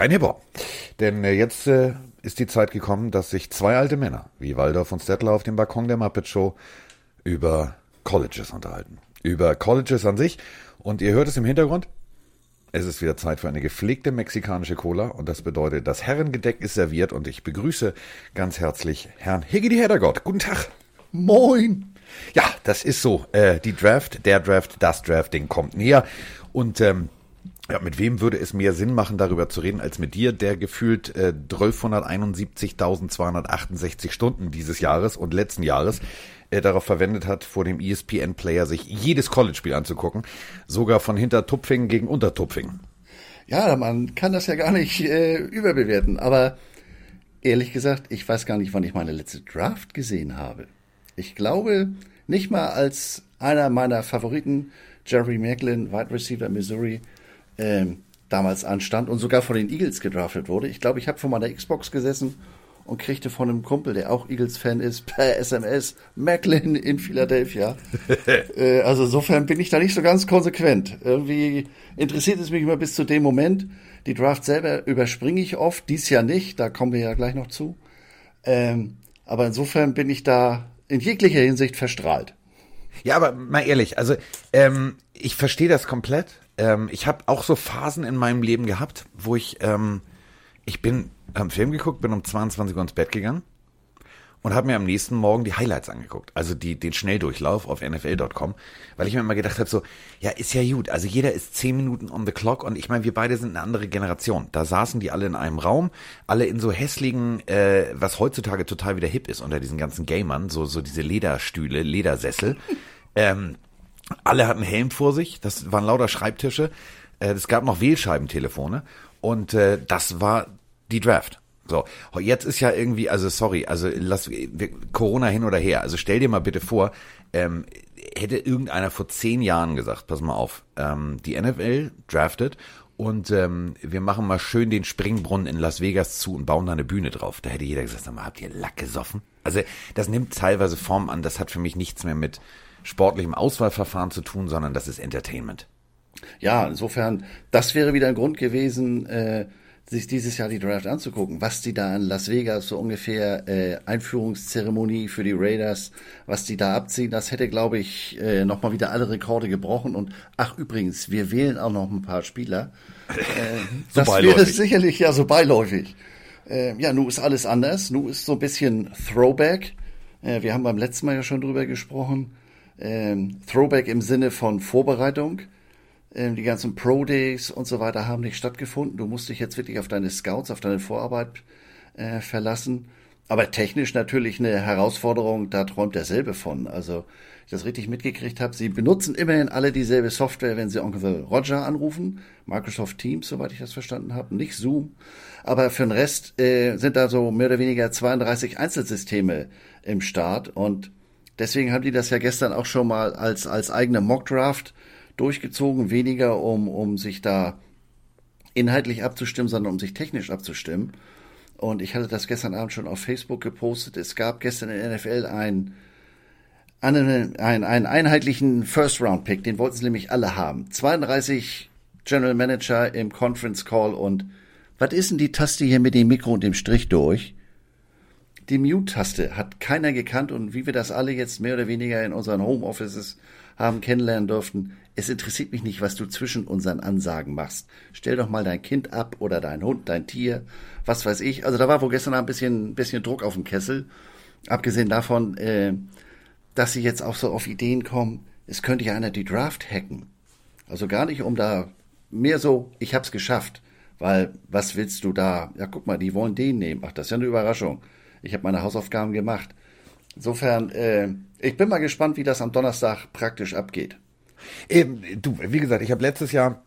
kein Hip-Hop. Denn äh, jetzt äh, ist die Zeit gekommen, dass sich zwei alte Männer, wie Waldorf und Stettler auf dem Balkon der Muppet Show, über Colleges unterhalten. Über Colleges an sich. Und ihr hört es im Hintergrund. Es ist wieder Zeit für eine gepflegte mexikanische Cola und das bedeutet, das Herrengedeck ist serviert und ich begrüße ganz herzlich Herrn Higgity Heddergott. Guten Tag. Moin. Ja, das ist so. Äh, die Draft, der Draft, das Drafting kommt näher und ähm, ja, mit wem würde es mehr Sinn machen, darüber zu reden, als mit dir, der gefühlt äh, 1271.268 Stunden dieses Jahres und letzten Jahres äh, darauf verwendet hat, vor dem ESPN-Player sich jedes College-Spiel anzugucken, sogar von hinter Tupfing gegen Untertupfing. Ja, man kann das ja gar nicht äh, überbewerten, aber ehrlich gesagt, ich weiß gar nicht, wann ich meine letzte Draft gesehen habe. Ich glaube, nicht mal als einer meiner Favoriten, Jerry Macklin, Wide Receiver Missouri, ähm, damals anstand und sogar von den Eagles gedraftet wurde. Ich glaube, ich habe vor meiner Xbox gesessen und kriegte von einem Kumpel, der auch Eagles-Fan ist, per SMS Macklin in Philadelphia. äh, also insofern bin ich da nicht so ganz konsequent. Irgendwie interessiert es mich immer bis zu dem Moment. Die Draft selber überspringe ich oft, dies Jahr nicht, da kommen wir ja gleich noch zu. Ähm, aber insofern bin ich da in jeglicher Hinsicht verstrahlt. Ja, aber mal ehrlich, also ähm, ich verstehe das komplett ähm, ich habe auch so Phasen in meinem Leben gehabt, wo ich, ähm, ich bin, am Film geguckt, bin um 22 Uhr ins Bett gegangen und habe mir am nächsten Morgen die Highlights angeguckt, also die, den Schnelldurchlauf auf NFL.com, weil ich mir immer gedacht habe, so, ja, ist ja gut, also jeder ist zehn Minuten on the clock und ich meine, wir beide sind eine andere Generation. Da saßen die alle in einem Raum, alle in so hässlichen, äh, was heutzutage total wieder hip ist unter diesen ganzen Gamern, so, so diese Lederstühle, Ledersessel. ähm, alle hatten Helm vor sich, das waren lauter Schreibtische. Äh, es gab noch Wählscheibentelefone und äh, das war die Draft. So, jetzt ist ja irgendwie, also sorry, also lass Corona hin oder her. Also stell dir mal bitte vor, ähm, hätte irgendeiner vor zehn Jahren gesagt, pass mal auf, ähm, die NFL draftet und ähm, wir machen mal schön den Springbrunnen in Las Vegas zu und bauen da eine Bühne drauf. Da hätte jeder gesagt, sag mal, habt ihr Lack gesoffen? Also das nimmt teilweise Form an, das hat für mich nichts mehr mit sportlichem Auswahlverfahren zu tun, sondern das ist Entertainment. Ja, insofern, das wäre wieder ein Grund gewesen, äh, sich dieses Jahr die Draft anzugucken, was die da in Las Vegas so ungefähr äh, Einführungszeremonie für die Raiders, was die da abziehen, das hätte, glaube ich, äh, nochmal wieder alle Rekorde gebrochen. Und ach übrigens, wir wählen auch noch ein paar Spieler. Äh, so das beiläufig. wäre sicherlich ja so beiläufig. Äh, ja, nun ist alles anders. Nun ist so ein bisschen Throwback. Äh, wir haben beim letzten Mal ja schon drüber gesprochen ähm, Throwback im Sinne von Vorbereitung. Ähm, die ganzen Pro Days und so weiter haben nicht stattgefunden. Du musst dich jetzt wirklich auf deine Scouts, auf deine Vorarbeit äh, verlassen. Aber technisch natürlich eine Herausforderung, da träumt er selber von. Also, ich das richtig mitgekriegt habe, sie benutzen immerhin alle dieselbe Software, wenn sie Onkel Roger anrufen. Microsoft Teams, soweit ich das verstanden habe, nicht Zoom. Aber für den Rest äh, sind da so mehr oder weniger 32 Einzelsysteme im Start und Deswegen haben die das ja gestern auch schon mal als, als eigene Mockdraft durchgezogen, weniger um, um sich da inhaltlich abzustimmen, sondern um sich technisch abzustimmen. Und ich hatte das gestern Abend schon auf Facebook gepostet. Es gab gestern in der NFL einen, einen, einen, einen einheitlichen First-Round-Pick, den wollten sie nämlich alle haben. 32 General Manager im Conference Call und was ist denn die Taste hier mit dem Mikro und dem Strich durch? Die Mute-Taste hat keiner gekannt und wie wir das alle jetzt mehr oder weniger in unseren Homeoffices haben kennenlernen durften, es interessiert mich nicht, was du zwischen unseren Ansagen machst. Stell doch mal dein Kind ab oder dein Hund, dein Tier, was weiß ich. Also da war wohl gestern ein bisschen, bisschen Druck auf dem Kessel. Abgesehen davon, äh, dass sie jetzt auch so auf Ideen kommen, es könnte ja einer die Draft hacken. Also gar nicht um da mehr so, ich hab's geschafft. Weil, was willst du da? Ja, guck mal, die wollen den nehmen. Ach, das ist ja eine Überraschung. Ich habe meine Hausaufgaben gemacht. Insofern, äh, ich bin mal gespannt, wie das am Donnerstag praktisch abgeht. Eben, du, wie gesagt, ich habe letztes Jahr,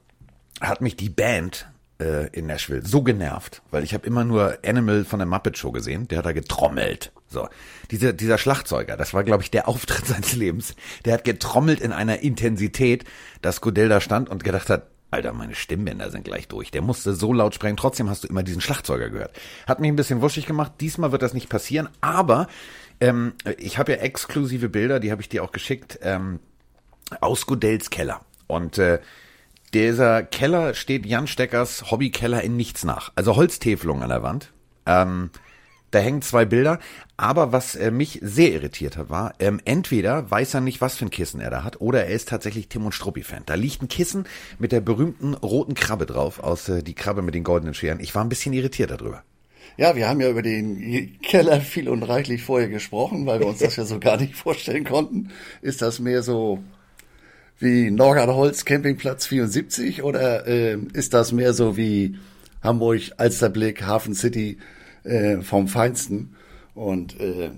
hat mich die Band äh, in Nashville so genervt, weil ich habe immer nur Animal von der Muppet Show gesehen, der hat da getrommelt. So, dieser, dieser Schlagzeuger, das war, glaube ich, der Auftritt seines Lebens. Der hat getrommelt in einer Intensität, dass Godell da stand und gedacht hat, Alter, meine Stimmbänder sind gleich durch. Der musste so laut sprechen. Trotzdem hast du immer diesen Schlagzeuger gehört. Hat mich ein bisschen wuschig gemacht. Diesmal wird das nicht passieren. Aber ähm, ich habe ja exklusive Bilder, die habe ich dir auch geschickt, ähm, aus Godells Keller. Und äh, dieser Keller steht Jan Steckers Hobbykeller in nichts nach. Also Holztäfelung an der Wand. Ähm, da hängen zwei Bilder. Aber was äh, mich sehr irritiert hat, war, ähm, entweder weiß er nicht, was für ein Kissen er da hat, oder er ist tatsächlich Tim und Struppi-Fan. Da liegt ein Kissen mit der berühmten roten Krabbe drauf, aus äh, die Krabbe mit den goldenen Scheren. Ich war ein bisschen irritiert darüber. Ja, wir haben ja über den Keller viel und reichlich vorher gesprochen, weil wir uns das ja so gar nicht vorstellen konnten. Ist das mehr so wie Norgard Campingplatz 74 oder äh, ist das mehr so wie Hamburg, Alsterblick, Hafen City äh, vom Feinsten? Und äh,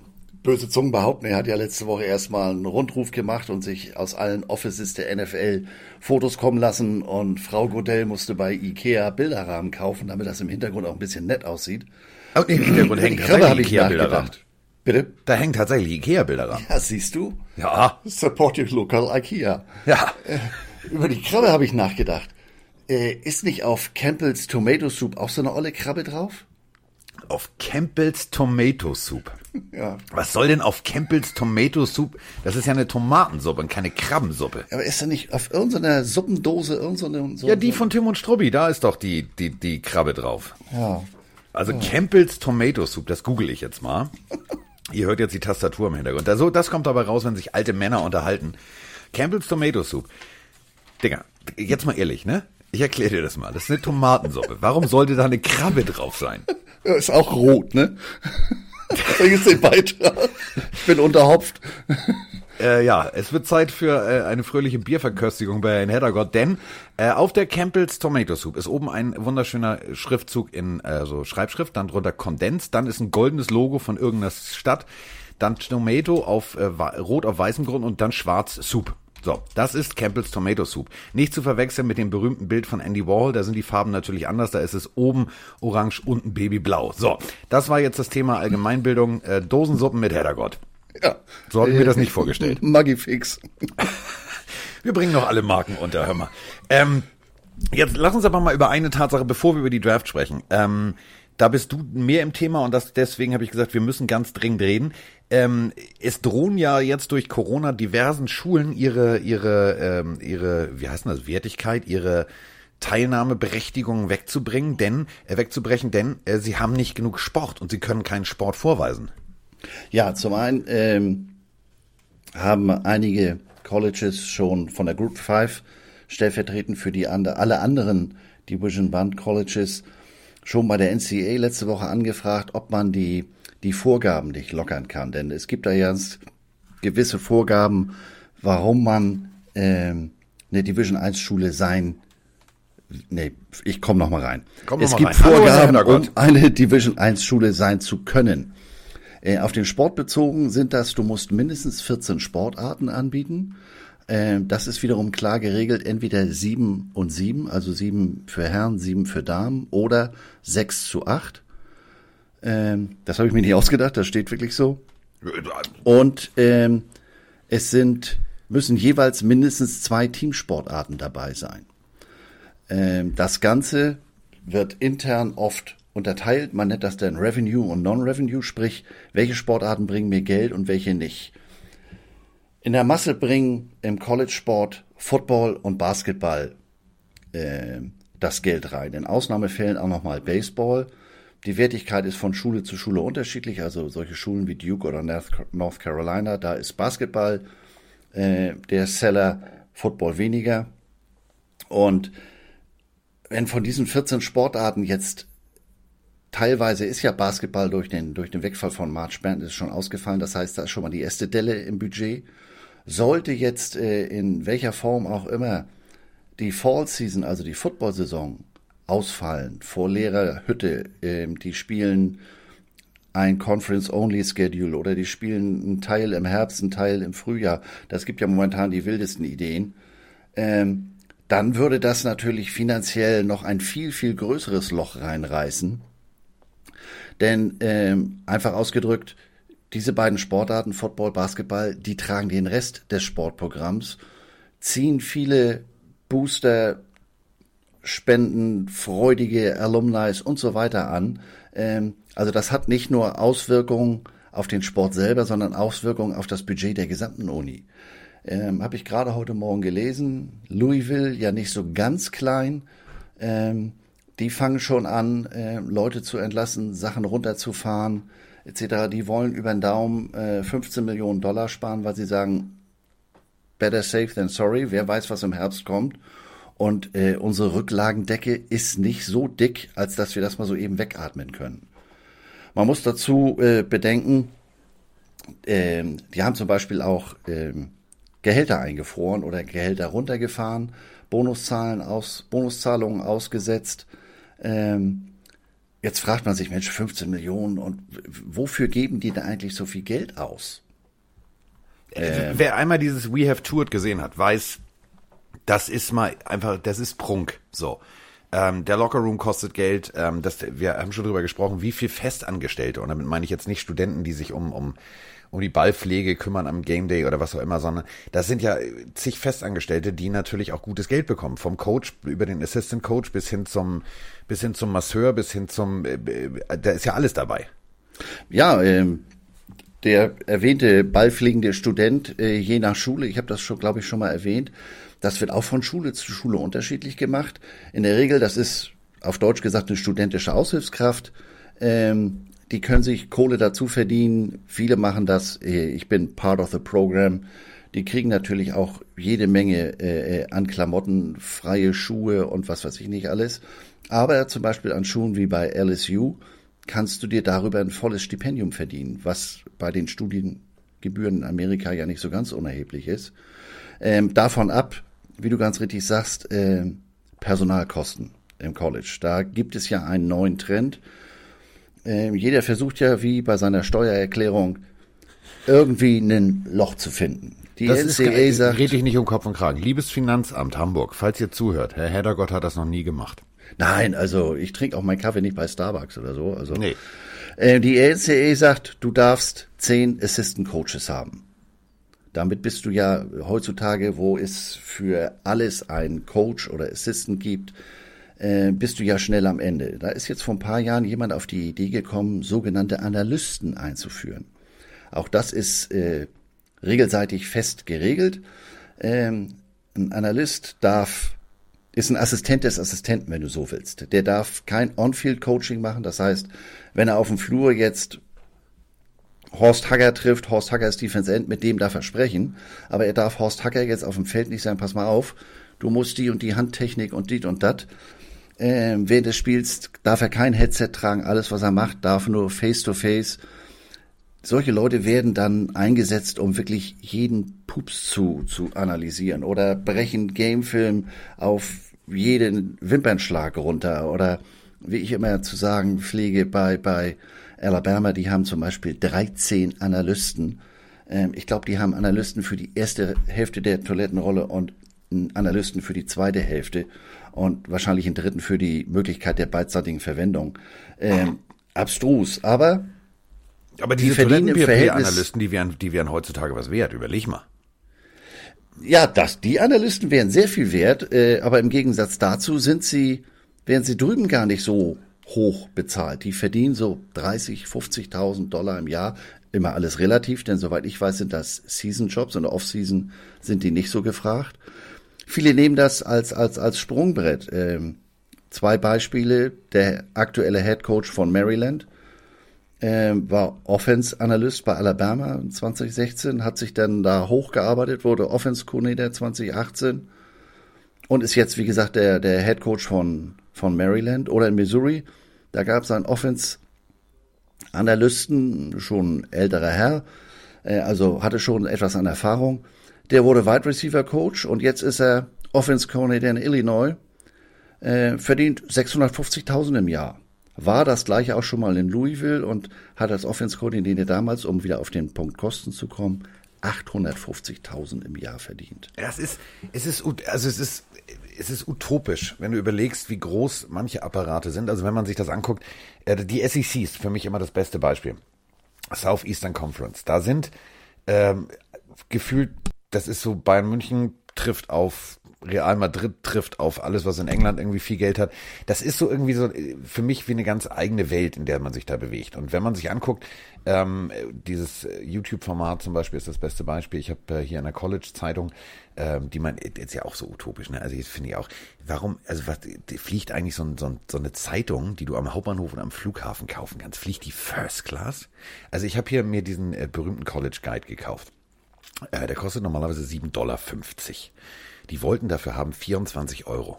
böse Zungen behaupten, er hat ja letzte Woche erstmal einen Rundruf gemacht und sich aus allen Offices der NFL Fotos kommen lassen und Frau Godell musste bei Ikea Bilderrahmen kaufen, damit das im Hintergrund auch ein bisschen nett aussieht. Oh, nee, im Hintergrund hängt tatsächlich Ikea-Bilderrahmen. Bitte? Da hängt tatsächlich Ikea-Bilderrahmen. Ja, siehst du? Ja. Support your local Ikea. Ja. Äh, über die Krabbe habe ich nachgedacht. Äh, ist nicht auf Campbell's Tomato Soup auch so eine olle Krabbe drauf? Auf Campbell's Tomato Soup. Ja. Was soll denn auf Campbell's Tomato Soup? Das ist ja eine Tomatensuppe und keine Krabbensuppe. Aber ist da nicht auf irgendeiner Suppendose irgendeine so Ja, die von Tim und Strubbi, da ist doch die, die, die Krabbe drauf. Ja. Also Campbell's Tomato Soup, das google ich jetzt mal. Ihr hört jetzt die Tastatur im Hintergrund. Also, das kommt dabei raus, wenn sich alte Männer unterhalten. Campbell's Tomato Soup. Digga, jetzt mal ehrlich, ne? Ich erkläre dir das mal. Das ist eine Tomatensuppe. Warum sollte da eine Krabbe drauf sein? Ja, Ist auch rot, ne? Jetzt den Beitrag. Ich bin unterhopft. Äh, ja, es wird Zeit für äh, eine fröhliche Bierverköstigung bei Herrn Heddergott, denn äh, auf der Campbell's Tomato Soup ist oben ein wunderschöner Schriftzug in äh, so Schreibschrift, dann drunter Kondens, dann ist ein goldenes Logo von irgendeiner Stadt, dann Tomato auf äh, rot auf weißem Grund und dann schwarz Soup. So, das ist Campbell's Tomato Soup. Nicht zu verwechseln mit dem berühmten Bild von Andy Warhol, da sind die Farben natürlich anders, da ist es oben orange, unten babyblau. So, das war jetzt das Thema Allgemeinbildung, äh, Dosensuppen mit Heddergott. Ja. So habe ich mir das nicht vorgestellt. Magifix. Wir bringen noch alle Marken unter, hör mal. Ähm, jetzt lass uns aber mal über eine Tatsache, bevor wir über die Draft sprechen. Ähm, da bist du mehr im Thema und das, deswegen habe ich gesagt, wir müssen ganz dringend reden. Ähm, es drohen ja jetzt durch Corona diversen Schulen ihre, ihre, ähm, ihre, wie heißt das, Wertigkeit, ihre Teilnahmeberechtigung wegzubringen, denn, äh, wegzubrechen, denn äh, sie haben nicht genug Sport und sie können keinen Sport vorweisen. Ja, zum einen ähm, haben einige Colleges schon von der Group 5 stellvertretend für die ande, alle anderen Division Band Colleges schon bei der NCAA letzte Woche angefragt, ob man die, die Vorgaben nicht lockern kann. Denn es gibt da ja gewisse Vorgaben, warum man ähm, eine Division 1 Schule sein Nee, ich komme noch mal rein. Komm es gibt rein. Hallo, Vorgaben, Hintergrund. um eine Division 1 Schule sein zu können. Äh, auf den Sport bezogen sind das, du musst mindestens 14 Sportarten anbieten. Äh, das ist wiederum klar geregelt, entweder 7 und 7, also 7 für Herren, 7 für Damen oder 6 zu 8. Ähm, das habe ich mir nicht ausgedacht, das steht wirklich so. Und ähm, es sind, müssen jeweils mindestens zwei Teamsportarten dabei sein. Ähm, das Ganze wird intern oft unterteilt. Man nennt das dann Revenue und Non-Revenue, sprich, welche Sportarten bringen mir Geld und welche nicht. In der Masse bringen im College-Sport Football und Basketball äh, das Geld rein. In Ausnahmefällen auch nochmal Baseball. Die Wertigkeit ist von Schule zu Schule unterschiedlich. Also solche Schulen wie Duke oder North- Carolina, da ist Basketball äh, der Seller, Football weniger. Und wenn von diesen 14 Sportarten jetzt teilweise ist ja Basketball durch den, durch den Wegfall von March Madness schon ausgefallen. Das heißt, da ist schon mal die erste Delle im Budget. Sollte jetzt äh, in welcher Form auch immer die Fall Season, also die Football-Saison, ausfallen vor leerer Hütte, ähm, die spielen ein Conference-Only-Schedule oder die spielen einen Teil im Herbst, einen Teil im Frühjahr. Das gibt ja momentan die wildesten Ideen. Ähm, dann würde das natürlich finanziell noch ein viel, viel größeres Loch reinreißen. Denn ähm, einfach ausgedrückt, diese beiden Sportarten, Football, Basketball, die tragen den Rest des Sportprogramms, ziehen viele Booster, Spenden, freudige Alumni und so weiter an. Ähm, also das hat nicht nur Auswirkungen auf den Sport selber, sondern Auswirkungen auf das Budget der gesamten Uni. Ähm, Habe ich gerade heute Morgen gelesen. Louisville, ja nicht so ganz klein. Ähm, die fangen schon an, äh, Leute zu entlassen, Sachen runterzufahren, etc. Die wollen über den Daumen äh, 15 Millionen Dollar sparen, weil sie sagen, better safe than sorry. Wer weiß, was im Herbst kommt. Und äh, unsere Rücklagendecke ist nicht so dick, als dass wir das mal so eben wegatmen können. Man muss dazu äh, bedenken, äh, die haben zum Beispiel auch äh, Gehälter eingefroren oder Gehälter runtergefahren, Bonuszahlen aus, Bonuszahlungen ausgesetzt. Ähm, jetzt fragt man sich, Mensch, 15 Millionen und wofür geben die da eigentlich so viel Geld aus? Ähm, Wer einmal dieses We Have Toured gesehen hat, weiß, das ist mal einfach, das ist Prunk. So. Ähm, der Lockerroom kostet Geld. Ähm, das, wir haben schon drüber gesprochen, wie viel Festangestellte, und damit meine ich jetzt nicht Studenten, die sich um, um, um die Ballpflege kümmern am Game Day oder was auch immer, sondern das sind ja zig Festangestellte, die natürlich auch gutes Geld bekommen. Vom Coach über den Assistant Coach bis hin zum, bis hin zum Masseur, bis hin zum, äh, äh da ist ja alles dabei. Ja, ähm, der erwähnte ballpflegende Student, äh, je nach Schule, ich habe das schon, glaube ich, schon mal erwähnt, das wird auch von Schule zu Schule unterschiedlich gemacht. In der Regel, das ist auf Deutsch gesagt eine studentische Aushilfskraft. Ähm, die können sich Kohle dazu verdienen. Viele machen das. Äh, ich bin part of the program. Die kriegen natürlich auch jede Menge äh, äh an Klamotten, freie Schuhe und was weiß ich nicht alles. Aber zum Beispiel an Schuhen wie bei LSU kannst du dir darüber ein volles Stipendium verdienen, was bei den Studiengebühren in Amerika ja nicht so ganz unerheblich ist. Ähm, davon ab wie du ganz richtig sagst, äh, Personalkosten im College. Da gibt es ja einen neuen Trend. Äh, jeder versucht ja, wie bei seiner Steuererklärung, irgendwie ein Loch zu finden. Die das NCA ist, sagt, red ich nicht um Kopf und Kragen. Liebes Finanzamt Hamburg, falls ihr zuhört, Herr Heddergott hat das noch nie gemacht. Nein, also ich trinke auch meinen Kaffee nicht bei Starbucks oder so. Also nee. äh, die NCA sagt, du darfst zehn Assistant Coaches haben. Damit bist du ja heutzutage, wo es für alles einen Coach oder Assistant gibt, äh, bist du ja schnell am Ende. Da ist jetzt vor ein paar Jahren jemand auf die Idee gekommen, sogenannte Analysten einzuführen. Auch das ist äh, regelseitig fest geregelt. Ähm, ein Analyst darf ist ein Assistent des Assistenten, wenn du so willst. Der darf kein On-Field-Coaching machen. Das heißt, wenn er auf dem Flur jetzt Horst Hacker trifft, Horst Hacker ist Defense End, mit dem darf er sprechen, aber er darf Horst Hacker jetzt auf dem Feld nicht sagen, pass mal auf, du musst die und die Handtechnik und die und das. Ähm, während des Spiels darf er kein Headset tragen, alles was er macht, darf nur Face-to-Face. -face. Solche Leute werden dann eingesetzt, um wirklich jeden Pups zu, zu analysieren oder brechen Gamefilm auf jeden Wimpernschlag runter oder wie ich immer zu sagen pflege bei, bei Alabama, die haben zum Beispiel 13 Analysten. Ähm, ich glaube, die haben Analysten für die erste Hälfte der Toilettenrolle und Analysten für die zweite Hälfte und wahrscheinlich einen dritten für die Möglichkeit der beidseitigen Verwendung. Ähm, abstrus, aber aber diese die Toilettenpapier-Analysten, die wären, die wären heutzutage was wert. Überleg mal. Ja, das, die Analysten wären sehr viel wert, äh, aber im Gegensatz dazu sind sie, wären sie drüben gar nicht so hoch bezahlt. Die verdienen so 30, 50.000 Dollar im Jahr. Immer alles relativ, denn soweit ich weiß, sind das Season-Jobs und Off-Season sind die nicht so gefragt. Viele nehmen das als, als, als Sprungbrett. Ähm, zwei Beispiele. Der aktuelle Head Coach von Maryland ähm, war Offense-Analyst bei Alabama 2016, hat sich dann da hochgearbeitet, wurde Offense-Coordinator 2018 und ist jetzt, wie gesagt, der, der Head Coach von von Maryland oder in Missouri. Da gab es einen Offense-Analysten, schon älterer Herr, äh, also hatte schon etwas an Erfahrung. Der wurde Wide Receiver Coach und jetzt ist er Offense Coordinator in Illinois. Äh, verdient 650.000 im Jahr. War das gleiche auch schon mal in Louisville und hat als Offense Coordinator damals, um wieder auf den Punkt Kosten zu kommen, 850.000 im Jahr verdient. Ja, es ist, es ist, also es ist, es ist utopisch, wenn du überlegst, wie groß manche Apparate sind. Also wenn man sich das anguckt, äh, die SEC ist für mich immer das beste Beispiel. Southeastern Conference. Da sind ähm, gefühlt, das ist so Bayern München trifft auf Real Madrid trifft auf alles, was in England irgendwie viel Geld hat. Das ist so irgendwie so für mich wie eine ganz eigene Welt, in der man sich da bewegt. Und wenn man sich anguckt, ähm, dieses YouTube-Format zum Beispiel ist das beste Beispiel. Ich habe äh, hier in der College-Zeitung, ähm, die man, ist ja auch so utopisch, ne? Also jetzt finde ich auch, warum, also was, fliegt eigentlich so, so, so eine Zeitung, die du am Hauptbahnhof und am Flughafen kaufen kannst, fliegt die First Class? Also ich habe hier mir diesen äh, berühmten College Guide gekauft. Äh, der kostet normalerweise 7,50 Dollar. Die wollten dafür haben 24 Euro.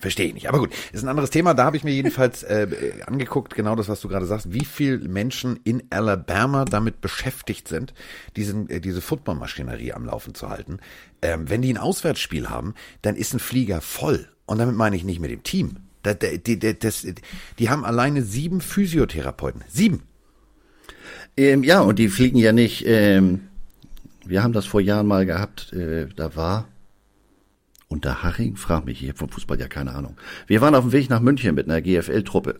Verstehe ich nicht. Aber gut, ist ein anderes Thema. Da habe ich mir jedenfalls äh, angeguckt, genau das, was du gerade sagst, wie viel Menschen in Alabama damit beschäftigt sind, diesen, äh, diese Footballmaschinerie am Laufen zu halten. Ähm, wenn die ein Auswärtsspiel haben, dann ist ein Flieger voll. Und damit meine ich nicht mit dem Team. Das, die, das, die haben alleine sieben Physiotherapeuten. Sieben. Ähm, ja, und die fliegen ja nicht. Ähm, wir haben das vor Jahren mal gehabt. Äh, da war unter Haching? Frag mich, ich habe vom Fußball ja keine Ahnung. Wir waren auf dem Weg nach München mit einer GFL-Truppe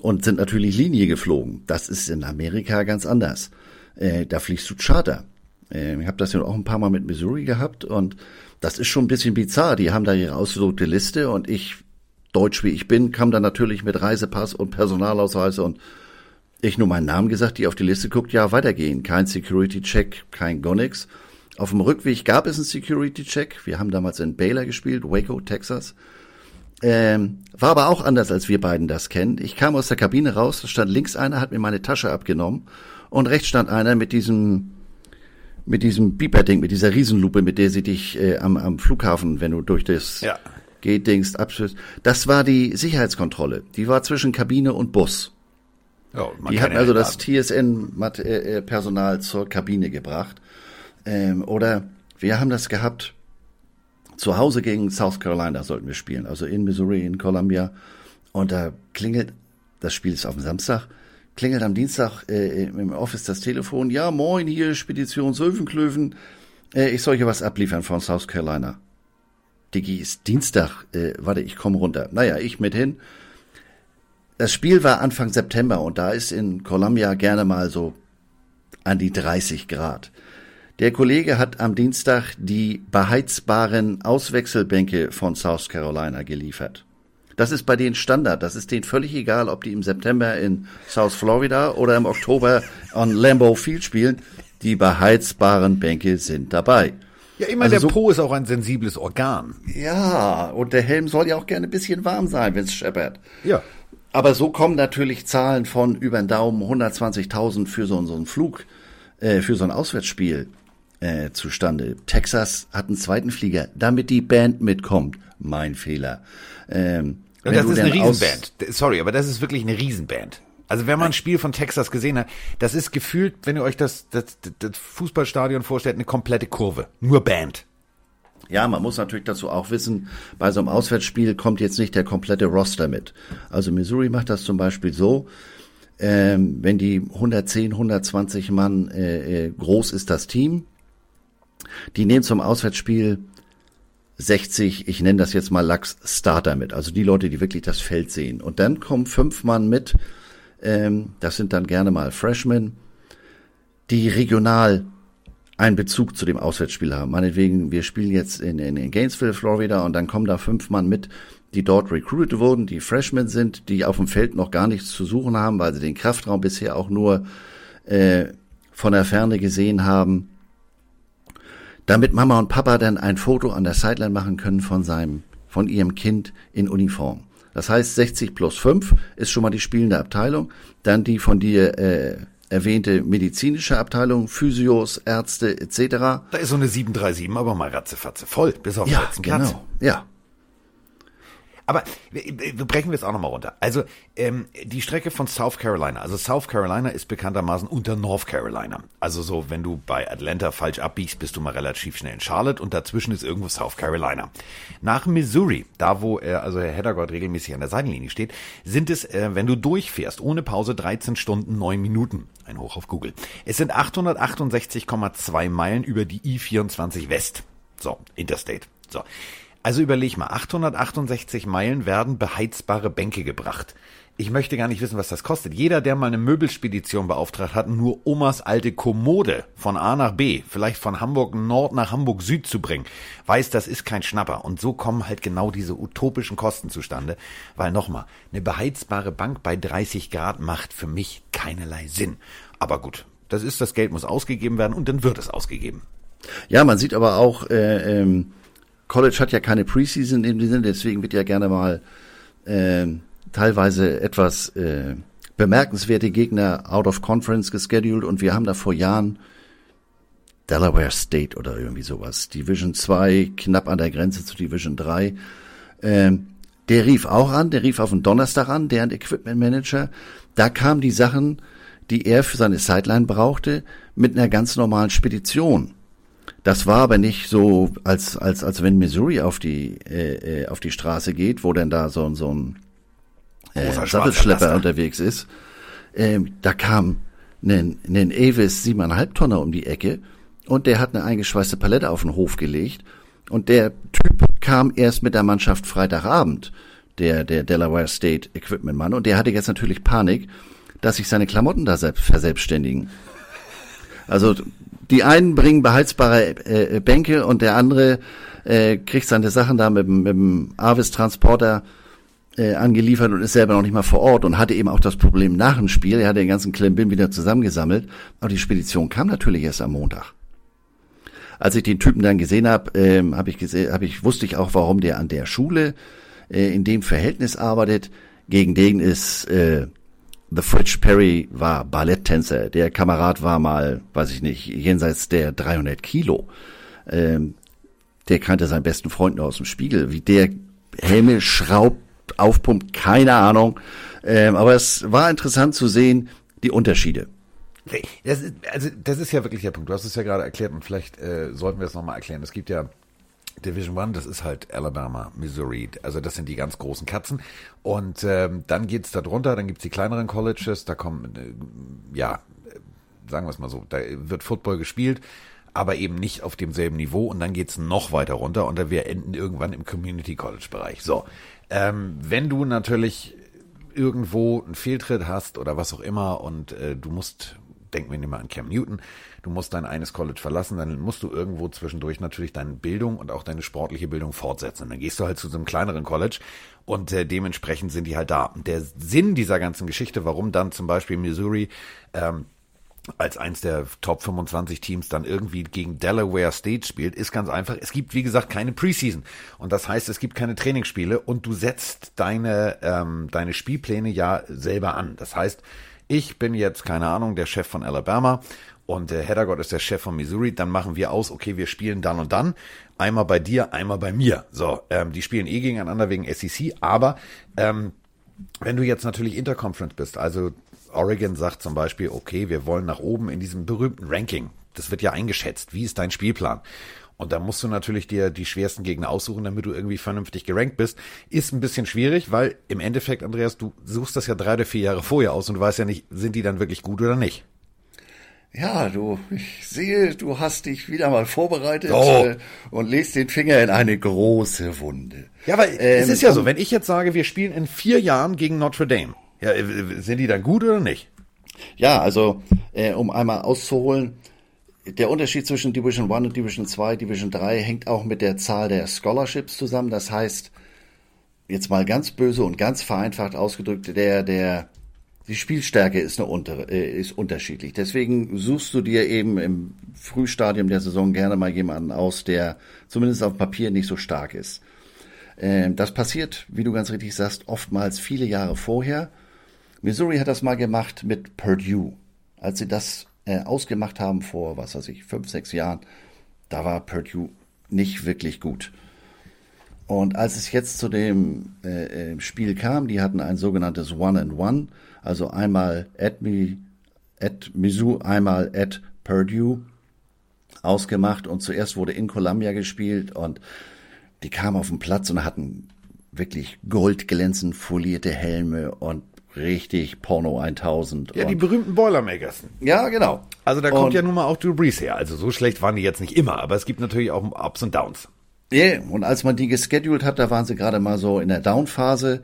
und sind natürlich Linie geflogen. Das ist in Amerika ganz anders. Äh, da fliegst du Charter. Äh, ich habe das ja auch ein paar Mal mit Missouri gehabt und das ist schon ein bisschen bizarr. Die haben da ihre ausgedruckte Liste und ich, deutsch wie ich bin, kam da natürlich mit Reisepass und Personalausweis und ich nur meinen Namen gesagt, die auf die Liste guckt, ja, weitergehen. Kein Security-Check, kein Gonix. Auf dem Rückweg gab es einen Security-Check. Wir haben damals in Baylor gespielt, Waco, Texas. Ähm, war aber auch anders, als wir beiden das kennen. Ich kam aus der Kabine raus, da stand links einer, hat mir meine Tasche abgenommen und rechts stand einer mit diesem mit diesem Beeper-Ding, mit dieser Riesenlupe, mit der sie dich äh, am, am Flughafen, wenn du durch das ja. Gate-Dings abschließt. Das war die Sicherheitskontrolle. Die war zwischen Kabine und Bus. Ja, die hatten also das TSN-Personal zur Kabine gebracht. Ähm, oder wir haben das gehabt, zu Hause gegen South Carolina sollten wir spielen, also in Missouri, in Columbia. Und da klingelt, das Spiel ist auf dem Samstag, klingelt am Dienstag äh, im Office das Telefon. Ja, moin, hier Spedition Sövenklöven. Äh, ich soll hier was abliefern von South Carolina. Diggi, ist Dienstag. Äh, warte, ich komme runter. Naja, ich mit hin. Das Spiel war Anfang September und da ist in Columbia gerne mal so an die 30 Grad. Der Kollege hat am Dienstag die beheizbaren Auswechselbänke von South Carolina geliefert. Das ist bei denen Standard. Das ist denen völlig egal, ob die im September in South Florida oder im Oktober on Lambeau Field spielen. Die beheizbaren Bänke sind dabei. Ja, immer also der so, Po ist auch ein sensibles Organ. Ja, und der Helm soll ja auch gerne ein bisschen warm sein, wenn es scheppert. Ja. Aber so kommen natürlich Zahlen von über den Daumen 120.000 für so, so einen Flug, äh, für so ein Auswärtsspiel äh, zustande. Texas hat einen zweiten Flieger, damit die Band mitkommt. Mein Fehler. Ähm, und das ist eine Riesenband. Sorry, aber das ist wirklich eine Riesenband. Also wenn man ein Spiel von Texas gesehen hat, das ist gefühlt, wenn ihr euch das, das, das Fußballstadion vorstellt, eine komplette Kurve. Nur Band. Ja, man muss natürlich dazu auch wissen, bei so einem Auswärtsspiel kommt jetzt nicht der komplette Roster mit. Also Missouri macht das zum Beispiel so, ähm, wenn die 110, 120 Mann äh, äh, groß ist das Team, die nehmen zum Auswärtsspiel 60, ich nenne das jetzt mal Lachs Starter mit, also die Leute, die wirklich das Feld sehen. Und dann kommen fünf Mann mit, ähm, das sind dann gerne mal Freshmen, die regional einen Bezug zu dem Auswärtsspiel haben. Meinetwegen, wir spielen jetzt in, in, in Gainesville, Florida, und dann kommen da fünf Mann mit, die dort recruited wurden, die Freshmen sind, die auf dem Feld noch gar nichts zu suchen haben, weil sie den Kraftraum bisher auch nur äh, von der Ferne gesehen haben damit Mama und Papa dann ein Foto an der Sideline machen können von seinem, von ihrem Kind in Uniform. Das heißt, 60 plus 5 ist schon mal die spielende Abteilung. Dann die von dir äh, erwähnte medizinische Abteilung, Physios, Ärzte etc. Da ist so eine 737, aber mal ratzefatze voll, bis auf den ja, letzten Platz. Genau. Ja, aber brechen wir es auch nochmal runter. Also ähm, die Strecke von South Carolina. Also South Carolina ist bekanntermaßen unter North Carolina. Also so, wenn du bei Atlanta falsch abbiegst, bist du mal relativ schnell in Charlotte und dazwischen ist irgendwo South Carolina. Nach Missouri, da wo er, also Herr Heddergott regelmäßig an der Seitenlinie steht, sind es, äh, wenn du durchfährst, ohne Pause 13 Stunden 9 Minuten. Ein Hoch auf Google. Es sind 868,2 Meilen über die I-24 West. So, Interstate. So. Also überleg mal, 868 Meilen werden beheizbare Bänke gebracht. Ich möchte gar nicht wissen, was das kostet. Jeder, der mal eine Möbelspedition beauftragt hat, nur Omas alte Kommode von A nach B, vielleicht von Hamburg Nord nach Hamburg Süd zu bringen, weiß, das ist kein Schnapper. Und so kommen halt genau diese utopischen Kosten zustande. Weil nochmal, eine beheizbare Bank bei 30 Grad macht für mich keinerlei Sinn. Aber gut, das ist, das Geld muss ausgegeben werden und dann wird es ausgegeben. Ja, man sieht aber auch, äh, ähm, College hat ja keine Preseason in dem Sinne, deswegen wird ja gerne mal äh, teilweise etwas äh, bemerkenswerte Gegner out of conference gescheduled und wir haben da vor Jahren Delaware State oder irgendwie sowas, Division 2, knapp an der Grenze zu Division 3. Ähm, der rief auch an, der rief auf den Donnerstag an, deren Equipment Manager. Da kamen die Sachen, die er für seine Sideline brauchte, mit einer ganz normalen Spedition. Das war aber nicht so, als, als, als wenn Missouri auf die, äh, äh auf die Straße geht, wo denn da so, so ein äh, Sattelschlepper unterwegs ist. Ähm, da kam ein, ein Avis 7,5 Tonner um die Ecke und der hat eine eingeschweißte Palette auf den Hof gelegt und der Typ kam erst mit der Mannschaft Freitagabend, der, der Delaware State Equipment Mann und der hatte jetzt natürlich Panik, dass sich seine Klamotten da selbst verselbstständigen. Also die einen bringen beheizbare äh, Bänke und der andere äh, kriegt seine Sachen da mit, mit dem Avis Transporter äh, angeliefert und ist selber noch nicht mal vor Ort und hatte eben auch das Problem nach dem Spiel. Er hatte den ganzen Klimbim wieder zusammengesammelt, aber die Spedition kam natürlich erst am Montag. Als ich den Typen dann gesehen habe, ähm, habe ich gesehen, habe ich wusste ich auch, warum der an der Schule äh, in dem Verhältnis arbeitet. Gegen den ist äh, The Fridge Perry war Balletttänzer. Der Kamerad war mal, weiß ich nicht, jenseits der 300 Kilo. Ähm, der kannte seinen besten Freund nur aus dem Spiegel. Wie der Helme schraubt, aufpumpt, keine Ahnung. Ähm, aber es war interessant zu sehen, die Unterschiede. Das ist, also das ist ja wirklich der Punkt. Du hast es ja gerade erklärt und vielleicht äh, sollten wir es nochmal erklären. Es gibt ja Division One, das ist halt Alabama, Missouri. Also das sind die ganz großen Katzen. Und ähm, dann geht's da drunter, dann gibt's die kleineren Colleges, da kommen, äh, ja, sagen wir es mal so, da wird Football gespielt, aber eben nicht auf demselben Niveau. Und dann geht's noch weiter runter und wir enden irgendwann im Community College Bereich. So, ähm, wenn du natürlich irgendwo einen Fehltritt hast oder was auch immer und äh, du musst denken wir mal an Cam Newton, du musst dein eines College verlassen, dann musst du irgendwo zwischendurch natürlich deine Bildung und auch deine sportliche Bildung fortsetzen. Dann gehst du halt zu so einem kleineren College und äh, dementsprechend sind die halt da. Und der Sinn dieser ganzen Geschichte, warum dann zum Beispiel Missouri ähm, als eins der Top 25 Teams dann irgendwie gegen Delaware State spielt, ist ganz einfach. Es gibt, wie gesagt, keine Preseason. Und das heißt, es gibt keine Trainingsspiele und du setzt deine, ähm, deine Spielpläne ja selber an. Das heißt, ich bin jetzt, keine Ahnung, der Chef von Alabama und der Heddergott ist der Chef von Missouri, dann machen wir aus, okay, wir spielen dann und dann. Einmal bei dir, einmal bei mir. So, ähm, die spielen eh gegeneinander wegen SEC, aber ähm, wenn du jetzt natürlich Interconference bist, also Oregon sagt zum Beispiel, okay, wir wollen nach oben in diesem berühmten Ranking. Das wird ja eingeschätzt. Wie ist dein Spielplan? Und da musst du natürlich dir die schwersten Gegner aussuchen, damit du irgendwie vernünftig gerankt bist. Ist ein bisschen schwierig, weil im Endeffekt, Andreas, du suchst das ja drei oder vier Jahre vorher aus und du weißt ja nicht, sind die dann wirklich gut oder nicht. Ja, du, ich sehe, du hast dich wieder mal vorbereitet oh. äh, und legst den Finger in eine große Wunde. Ja, weil ähm, es ist ja so, wenn ich jetzt sage, wir spielen in vier Jahren gegen Notre Dame, ja, äh, sind die dann gut oder nicht? Ja, also äh, um einmal auszuholen, der Unterschied zwischen Division 1 und Division 2, Division 3 hängt auch mit der Zahl der Scholarships zusammen. Das heißt, jetzt mal ganz böse und ganz vereinfacht ausgedrückt, der, der, die Spielstärke ist, eine unter, äh, ist unterschiedlich. Deswegen suchst du dir eben im Frühstadium der Saison gerne mal jemanden aus, der zumindest auf Papier nicht so stark ist. Ähm, das passiert, wie du ganz richtig sagst, oftmals viele Jahre vorher. Missouri hat das mal gemacht mit Purdue. Als sie das äh, ausgemacht haben vor, was weiß ich, fünf, sechs Jahren, da war Purdue nicht wirklich gut. Und als es jetzt zu dem äh, Spiel kam, die hatten ein sogenanntes One and One, also einmal at, me, at Mizzou, einmal at Purdue ausgemacht und zuerst wurde in Columbia gespielt und die kamen auf den Platz und hatten wirklich goldglänzend folierte Helme und richtig Porno 1000. Ja, die berühmten Boilermakers. Ja, genau. Also da kommt und, ja nun mal auch Drew Brees her. Also so schlecht waren die jetzt nicht immer, aber es gibt natürlich auch Ups und Downs. Ja, yeah, und als man die gescheduled hat, da waren sie gerade mal so in der Down-Phase.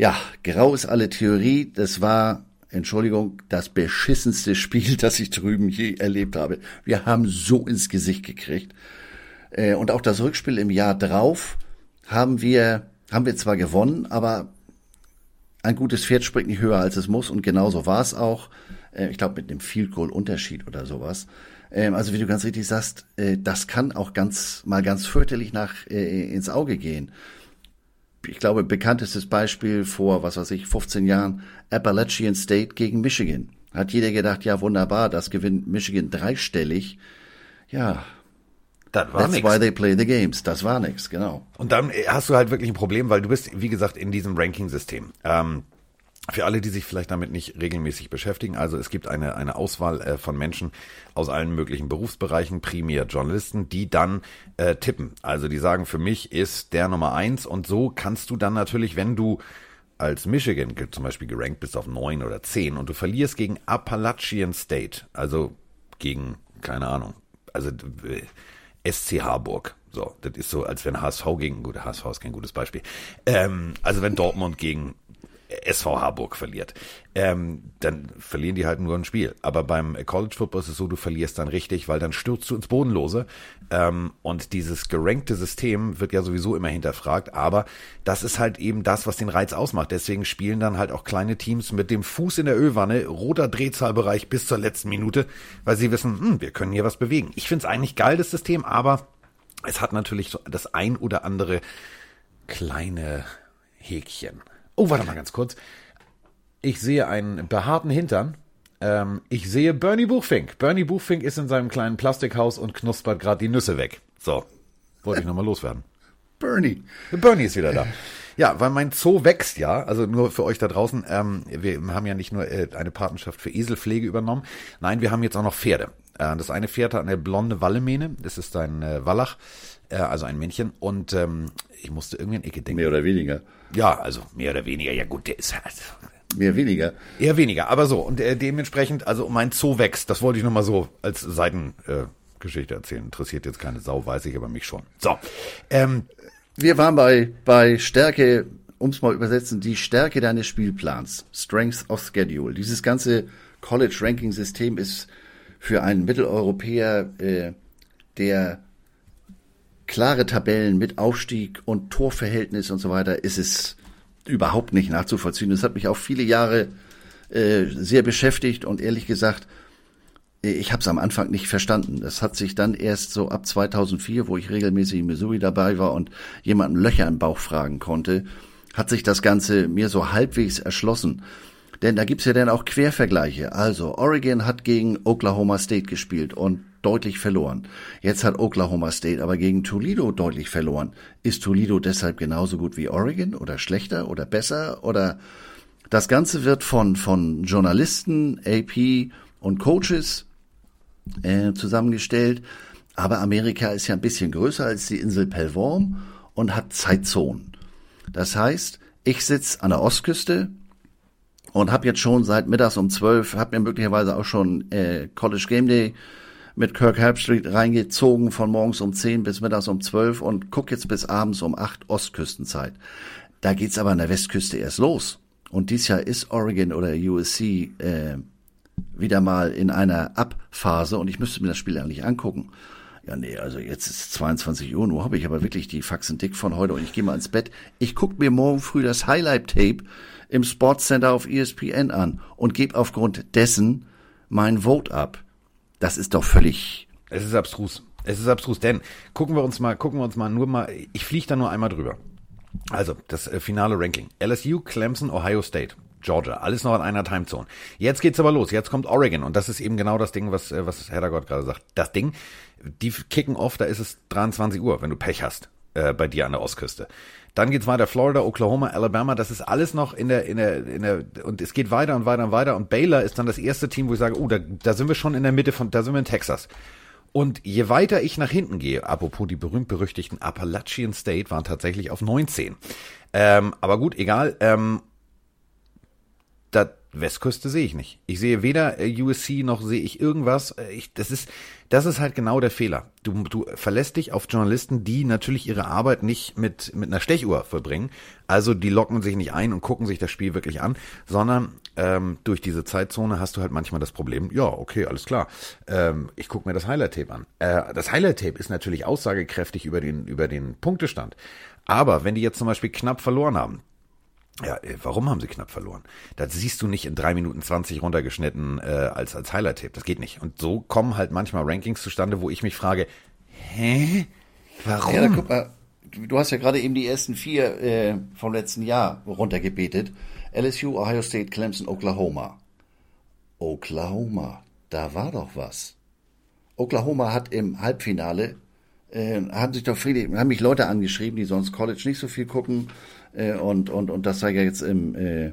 Ja, grau ist alle Theorie. Das war, Entschuldigung, das beschissenste Spiel, das ich drüben je erlebt habe. Wir haben so ins Gesicht gekriegt. Äh, und auch das Rückspiel im Jahr drauf haben wir, haben wir zwar gewonnen, aber ein gutes Pferd springt nicht höher als es muss und genauso war es auch. Äh, ich glaube mit einem Field Goal Unterschied oder sowas. Ähm, also wie du ganz richtig sagst, äh, das kann auch ganz mal ganz fürchterlich nach ins Auge gehen. Ich glaube, bekanntestes Beispiel vor, was weiß ich, 15 Jahren, Appalachian State gegen Michigan. Hat jeder gedacht, ja wunderbar, das gewinnt Michigan dreistellig. Ja, das war That's nix. why they play the games. Das war nix, genau. Und dann äh, hast du halt wirklich ein Problem, weil du bist, wie gesagt, in diesem Ranking-System. Ähm, für alle, die sich vielleicht damit nicht regelmäßig beschäftigen, also es gibt eine, eine Auswahl äh, von Menschen aus allen möglichen Berufsbereichen, primär Journalisten, die dann äh, tippen. Also die sagen, für mich ist der Nummer eins und so kannst du dann natürlich, wenn du als Michigan zum Beispiel gerankt bist auf neun oder zehn und du verlierst gegen Appalachian State, also gegen, keine Ahnung, also äh, SC Harburg. So, das ist so, als wenn HSV gegen, gut, HSV ist kein gutes Beispiel. Ähm, also wenn Dortmund gegen SV Harburg verliert, ähm, dann verlieren die halt nur ein Spiel. Aber beim College Football ist es so, du verlierst dann richtig, weil dann stürzt du ins Bodenlose. Ähm, und dieses gerankte System wird ja sowieso immer hinterfragt. Aber das ist halt eben das, was den Reiz ausmacht. Deswegen spielen dann halt auch kleine Teams mit dem Fuß in der Ölwanne, roter Drehzahlbereich bis zur letzten Minute, weil sie wissen, hm, wir können hier was bewegen. Ich finde es eigentlich geil, das System, aber es hat natürlich so das ein oder andere kleine Häkchen. Oh, warte mal ganz kurz. Ich sehe einen behaarten Hintern. Ähm, ich sehe Bernie Buchfink. Bernie Buchfink ist in seinem kleinen Plastikhaus und knuspert gerade die Nüsse weg. So, wollte ich nochmal loswerden. Bernie. Bernie ist wieder da. Ja, weil mein Zoo wächst ja, also nur für euch da draußen, ähm, wir haben ja nicht nur äh, eine Patenschaft für Eselpflege übernommen, nein, wir haben jetzt auch noch Pferde. Äh, das eine Pferd hat eine blonde Wallemähne, das ist ein äh, Wallach, äh, also ein Männchen und ähm, ich musste irgendwie an Ecke denken. Mehr oder weniger. Ja, also mehr oder weniger. Ja gut, der ist halt. Mehr weniger. Eher weniger, aber so. Und äh, dementsprechend, also mein Zoo wächst. Das wollte ich nochmal so als Seitengeschichte äh, erzählen. Interessiert jetzt keine Sau, weiß ich aber mich schon. So. Ähm, Wir waren bei, bei Stärke, um es mal übersetzen, die Stärke deines Spielplans. Strength of Schedule. Dieses ganze College-Ranking-System ist für einen Mitteleuropäer, äh, der klare Tabellen mit Aufstieg und Torverhältnis und so weiter ist es überhaupt nicht nachzuvollziehen. Das hat mich auch viele Jahre äh, sehr beschäftigt und ehrlich gesagt, äh, ich habe es am Anfang nicht verstanden. Das hat sich dann erst so ab 2004, wo ich regelmäßig in Missouri dabei war und jemanden Löcher im Bauch fragen konnte, hat sich das Ganze mir so halbwegs erschlossen. Denn da gibt's ja dann auch Quervergleiche. Also Oregon hat gegen Oklahoma State gespielt und deutlich verloren. Jetzt hat Oklahoma State aber gegen Toledo deutlich verloren. Ist Toledo deshalb genauso gut wie Oregon oder schlechter oder besser oder das Ganze wird von, von Journalisten, AP und Coaches äh, zusammengestellt. Aber Amerika ist ja ein bisschen größer als die Insel Pellworm und hat Zeitzonen. Das heißt, ich sitze an der Ostküste und habe jetzt schon seit mittags um zwölf, habe mir möglicherweise auch schon äh, College Game Day mit Kirk Herbstreit reingezogen von morgens um 10 bis mittags um 12 und guck jetzt bis abends um 8 Ostküstenzeit. Da geht's aber an der Westküste erst los. Und dies Jahr ist Oregon oder USC äh, wieder mal in einer Abphase und ich müsste mir das Spiel eigentlich angucken. Ja, nee, also jetzt ist 22 Uhr, nur habe ich aber wirklich die Faxen dick von heute und ich gehe mal ins Bett. Ich guck mir morgen früh das Highlight-Tape im Sportscenter auf ESPN an und gebe aufgrund dessen mein Vote ab. Das ist doch völlig. Es ist abstrus. Es ist abstrus, denn gucken wir uns mal, gucken wir uns mal nur mal, ich fliege da nur einmal drüber. Also, das äh, finale Ranking. LSU, Clemson, Ohio State. Georgia, alles noch in einer Timezone. Jetzt geht's aber los. Jetzt kommt Oregon und das ist eben genau das Ding, was äh, was Heddergott gerade sagt. Das Ding, die kicken off, da ist es 23 Uhr, wenn du Pech hast äh, bei dir an der Ostküste. Dann geht's weiter Florida, Oklahoma, Alabama. Das ist alles noch in der, in der, in der, und es geht weiter und weiter und weiter. Und Baylor ist dann das erste Team, wo ich sage, oh, da, da sind wir schon in der Mitte von, da sind wir in Texas. Und je weiter ich nach hinten gehe, apropos die berühmt-berüchtigten Appalachian State waren tatsächlich auf 19. Ähm, aber gut, egal. Ähm, da Westküste sehe ich nicht. Ich sehe weder äh, USC noch sehe ich irgendwas. Äh, ich, das ist, das ist halt genau der Fehler. Du, du verlässt dich auf Journalisten, die natürlich ihre Arbeit nicht mit, mit einer Stechuhr vollbringen. Also die locken sich nicht ein und gucken sich das Spiel wirklich an, sondern ähm, durch diese Zeitzone hast du halt manchmal das Problem, ja, okay, alles klar. Ähm, ich gucke mir das Highlight-Tape an. Äh, das Highlight-Tape ist natürlich aussagekräftig über den, über den Punktestand. Aber wenn die jetzt zum Beispiel knapp verloren haben, ja, äh, warum haben sie knapp verloren? Das siehst du nicht in drei Minuten zwanzig runtergeschnitten äh, als, als Highlight-Tape. Das geht nicht. Und so kommen halt manchmal Rankings zustande, wo ich mich frage, hä? Warum? Ja, guck mal, du hast ja gerade eben die ersten vier äh, vom letzten Jahr runtergebetet. LSU, Ohio State, Clemson, Oklahoma. Oklahoma, da war doch was. Oklahoma hat im Halbfinale, äh, haben sich doch viele, haben mich Leute angeschrieben, die sonst College nicht so viel gucken äh, und, und, und das sei ja jetzt im, äh,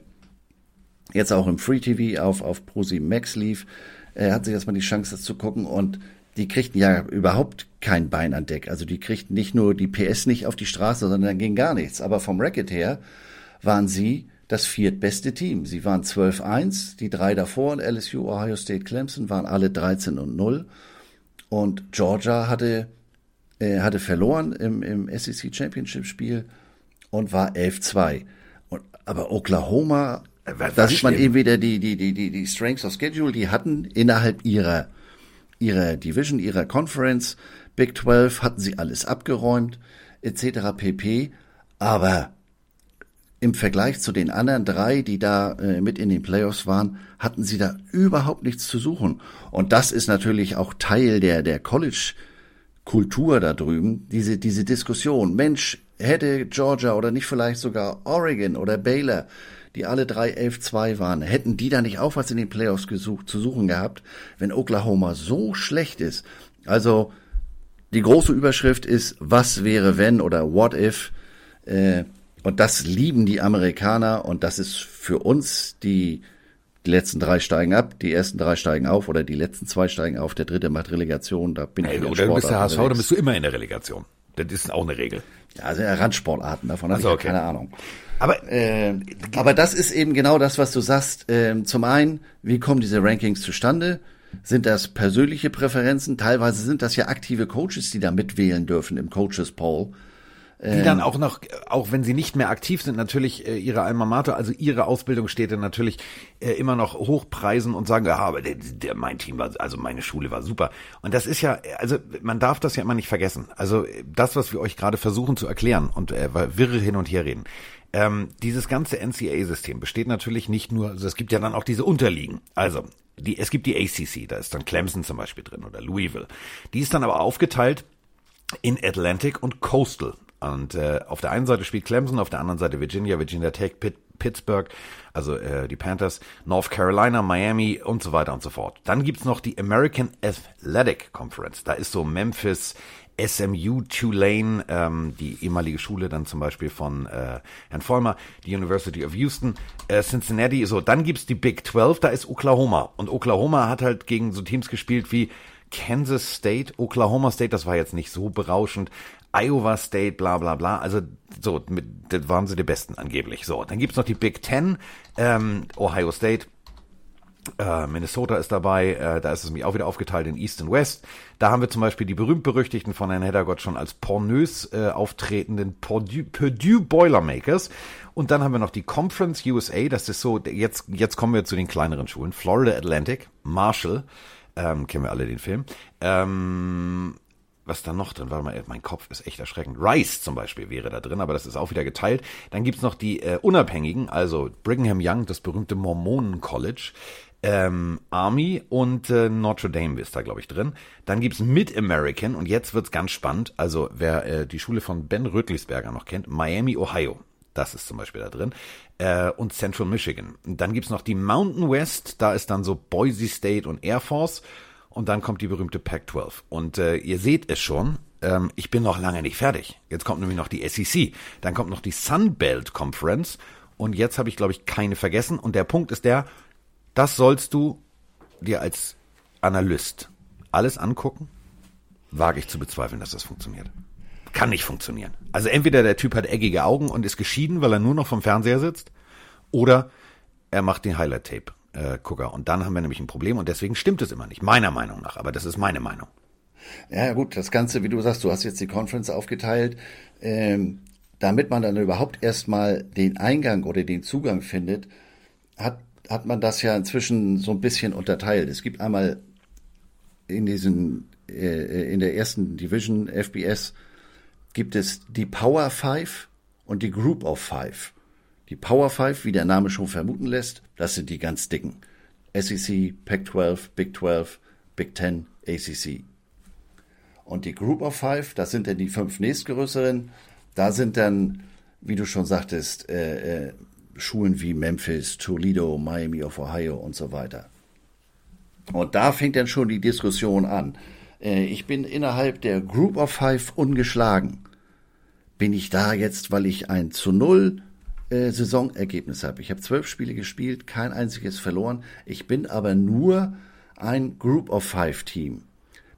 jetzt auch im Free TV auf, auf Prosi Max lief, äh, hat sich erstmal die Chance, das zu gucken und die kriegten ja überhaupt kein Bein an Deck. Also die kriegten nicht nur die PS nicht auf die Straße, sondern dann ging gar nichts. Aber vom Racket her waren sie das viertbeste Team. Sie waren 12-1, die drei davor, LSU, Ohio State, Clemson, waren alle 13 und 0. Und Georgia hatte, äh, hatte verloren im, im SEC Championship Spiel und war 11-2. Aber Oklahoma, äh, da sieht man eben wieder die, die, die, die, die Strengths of Schedule, die hatten innerhalb ihrer, ihrer Division, ihrer Conference, Big 12, hatten sie alles abgeräumt, etc. pp. Aber im Vergleich zu den anderen drei, die da äh, mit in den Playoffs waren, hatten sie da überhaupt nichts zu suchen. Und das ist natürlich auch Teil der, der College-Kultur da drüben, diese, diese Diskussion. Mensch, hätte Georgia oder nicht vielleicht sogar Oregon oder Baylor, die alle drei 11-2 waren, hätten die da nicht auch was in den Playoffs gesucht, zu suchen gehabt, wenn Oklahoma so schlecht ist. Also die große Überschrift ist, was wäre wenn oder what if. Äh, und das lieben die Amerikaner und das ist für uns die die letzten drei steigen ab, die ersten drei steigen auf oder die letzten zwei steigen auf, der dritte macht Relegation. Da bin hey, ich Oder du bist der HSV, dann bist du immer in der Relegation. Das ist auch eine Regel. Ja, also Randsportarten, davon habe ich okay. keine Ahnung. Aber, äh, aber das ist eben genau das, was du sagst. Ähm, zum einen, wie kommen diese Rankings zustande? Sind das persönliche Präferenzen? Teilweise sind das ja aktive Coaches, die da mitwählen dürfen im Coaches Poll. Die dann auch noch, auch wenn sie nicht mehr aktiv sind, natürlich äh, ihre Alma Mater, also ihre Ausbildungsstätte natürlich äh, immer noch hochpreisen und sagen, ja, aber der, der, mein Team war, also meine Schule war super. Und das ist ja, also man darf das ja immer nicht vergessen. Also das, was wir euch gerade versuchen zu erklären und äh, wirre hin und her reden. Ähm, dieses ganze NCAA-System besteht natürlich nicht nur, also es gibt ja dann auch diese Unterliegen. Also die, es gibt die ACC, da ist dann Clemson zum Beispiel drin oder Louisville. Die ist dann aber aufgeteilt in Atlantic und Coastal. Und äh, auf der einen Seite spielt Clemson, auf der anderen Seite Virginia, Virginia Tech, Pitt, Pittsburgh, also äh, die Panthers, North Carolina, Miami und so weiter und so fort. Dann gibt's noch die American Athletic Conference. Da ist so Memphis, SMU, Tulane, ähm, die ehemalige Schule dann zum Beispiel von äh, Herrn Vollmer, die University of Houston, äh, Cincinnati. So, dann gibt's die Big 12, da ist Oklahoma. Und Oklahoma hat halt gegen so Teams gespielt wie Kansas State, Oklahoma State, das war jetzt nicht so berauschend, Iowa State, bla bla bla. Also so, mit, das waren sie die Besten angeblich. So, dann gibt's noch die Big Ten, ähm, Ohio State, äh, Minnesota ist dabei, äh, da ist es mich auch wieder aufgeteilt in East und West. Da haben wir zum Beispiel die berühmt-berüchtigten von Herrn Heddergott schon als pornös äh, auftretenden Purdue, Purdue Boilermakers. Und dann haben wir noch die Conference USA, das ist so, jetzt, jetzt kommen wir zu den kleineren Schulen. Florida Atlantic, Marshall, ähm, kennen wir alle den Film. Ähm, was da noch drin? Warte mal, mein Kopf ist echt erschreckend. Rice zum Beispiel wäre da drin, aber das ist auch wieder geteilt. Dann gibt's noch die äh, Unabhängigen, also Brigham Young, das berühmte Mormonen College. Ähm, Army und äh, Notre Dame ist da, glaube ich, drin. Dann gibt's Mid-American und jetzt wird's ganz spannend. Also wer äh, die Schule von Ben Rötlisberger noch kennt, Miami, Ohio. Das ist zum Beispiel da drin. Äh, und Central Michigan. Dann gibt's noch die Mountain West, da ist dann so Boise State und Air Force. Und dann kommt die berühmte Pac-12. Und äh, ihr seht es schon, ähm, ich bin noch lange nicht fertig. Jetzt kommt nämlich noch die SEC. Dann kommt noch die Sunbelt Conference. Und jetzt habe ich, glaube ich, keine vergessen. Und der Punkt ist der, das sollst du dir als Analyst alles angucken. Wage ich zu bezweifeln, dass das funktioniert. Kann nicht funktionieren. Also entweder der Typ hat eckige Augen und ist geschieden, weil er nur noch vom Fernseher sitzt, oder er macht den Highlight-Tape. Äh, Gucker. Und dann haben wir nämlich ein Problem und deswegen stimmt es immer nicht, meiner Meinung nach. Aber das ist meine Meinung. Ja, gut, das Ganze, wie du sagst, du hast jetzt die Conference aufgeteilt, ähm, damit man dann überhaupt erstmal den Eingang oder den Zugang findet, hat, hat man das ja inzwischen so ein bisschen unterteilt. Es gibt einmal in diesen, äh, in der ersten Division FBS gibt es die Power Five und die Group of Five. Die Power Five, wie der Name schon vermuten lässt, das sind die ganz dicken. SEC, Pac-12, Big 12, Big 10, ACC. Und die Group of Five, das sind dann die fünf nächstgrößeren. Da sind dann, wie du schon sagtest, äh, äh, Schulen wie Memphis, Toledo, Miami of Ohio und so weiter. Und da fängt dann schon die Diskussion an. Äh, ich bin innerhalb der Group of Five ungeschlagen. Bin ich da jetzt, weil ich ein zu null äh, Saisonergebnis habe? Ich habe zwölf Spiele gespielt, kein einziges verloren. Ich bin aber nur ein Group of Five Team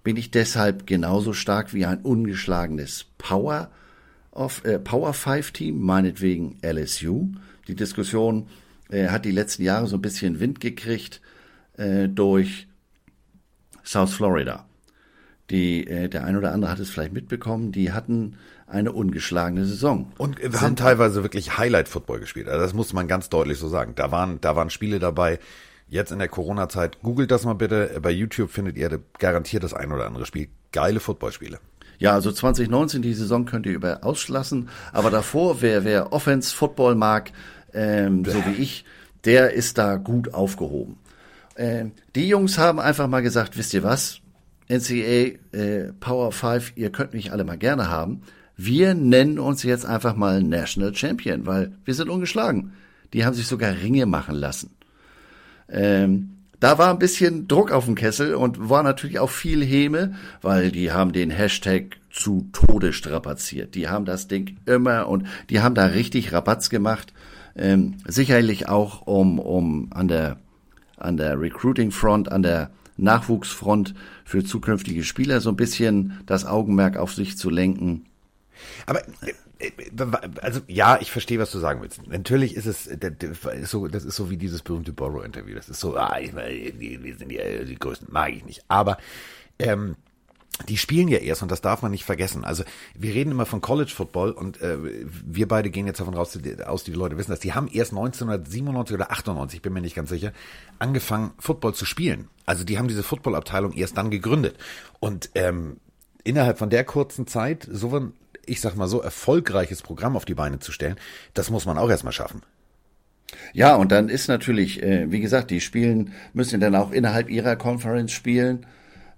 bin ich deshalb genauso stark wie ein ungeschlagenes Power of, äh, Power 5 Team, meinetwegen LSU. Die Diskussion äh, hat die letzten Jahre so ein bisschen Wind gekriegt äh, durch South Florida. Die, äh, der ein oder andere hat es vielleicht mitbekommen, die hatten eine ungeschlagene Saison. Und wir haben teilweise wirklich Highlight-Football gespielt. Also das muss man ganz deutlich so sagen. Da waren, da waren Spiele dabei, jetzt in der Corona-Zeit, googelt das mal bitte. Bei YouTube findet ihr garantiert das ein oder andere Spiel. Geile Footballspiele. Ja, also 2019, die Saison könnt ihr über auslassen. Aber davor, wer, wer Offense, Football mag, ähm, so wie ich, der ist da gut aufgehoben. Ähm, die Jungs haben einfach mal gesagt, wisst ihr was? NCA äh, Power 5, ihr könnt mich alle mal gerne haben. Wir nennen uns jetzt einfach mal National Champion, weil wir sind ungeschlagen. Die haben sich sogar Ringe machen lassen. Ähm, da war ein bisschen Druck auf dem Kessel und war natürlich auch viel Häme, weil die haben den Hashtag zu Tode strapaziert. Die haben das Ding immer und die haben da richtig Rabatz gemacht. Ähm, sicherlich auch um, um an der, an der Recruiting Front, an der Nachwuchsfront für zukünftige Spieler so ein bisschen das Augenmerk auf sich zu lenken. Aber äh, also ja, ich verstehe, was du sagen willst. Natürlich ist es so, das ist so wie dieses berühmte Borrow-Interview. Das ist so, ah, wir sind die, die Größten, mag ich nicht. Aber ähm, die spielen ja erst und das darf man nicht vergessen. Also wir reden immer von College Football und äh, wir beide gehen jetzt davon raus, aus, die Leute wissen das. Die haben erst 1997 oder 98, bin mir nicht ganz sicher, angefangen Football zu spielen. Also die haben diese Football-Abteilung erst dann gegründet und ähm, innerhalb von der kurzen Zeit so ich sag mal so, erfolgreiches Programm auf die Beine zu stellen, das muss man auch erstmal schaffen. Ja, und dann ist natürlich, äh, wie gesagt, die spielen, müssen dann auch innerhalb ihrer Conference spielen.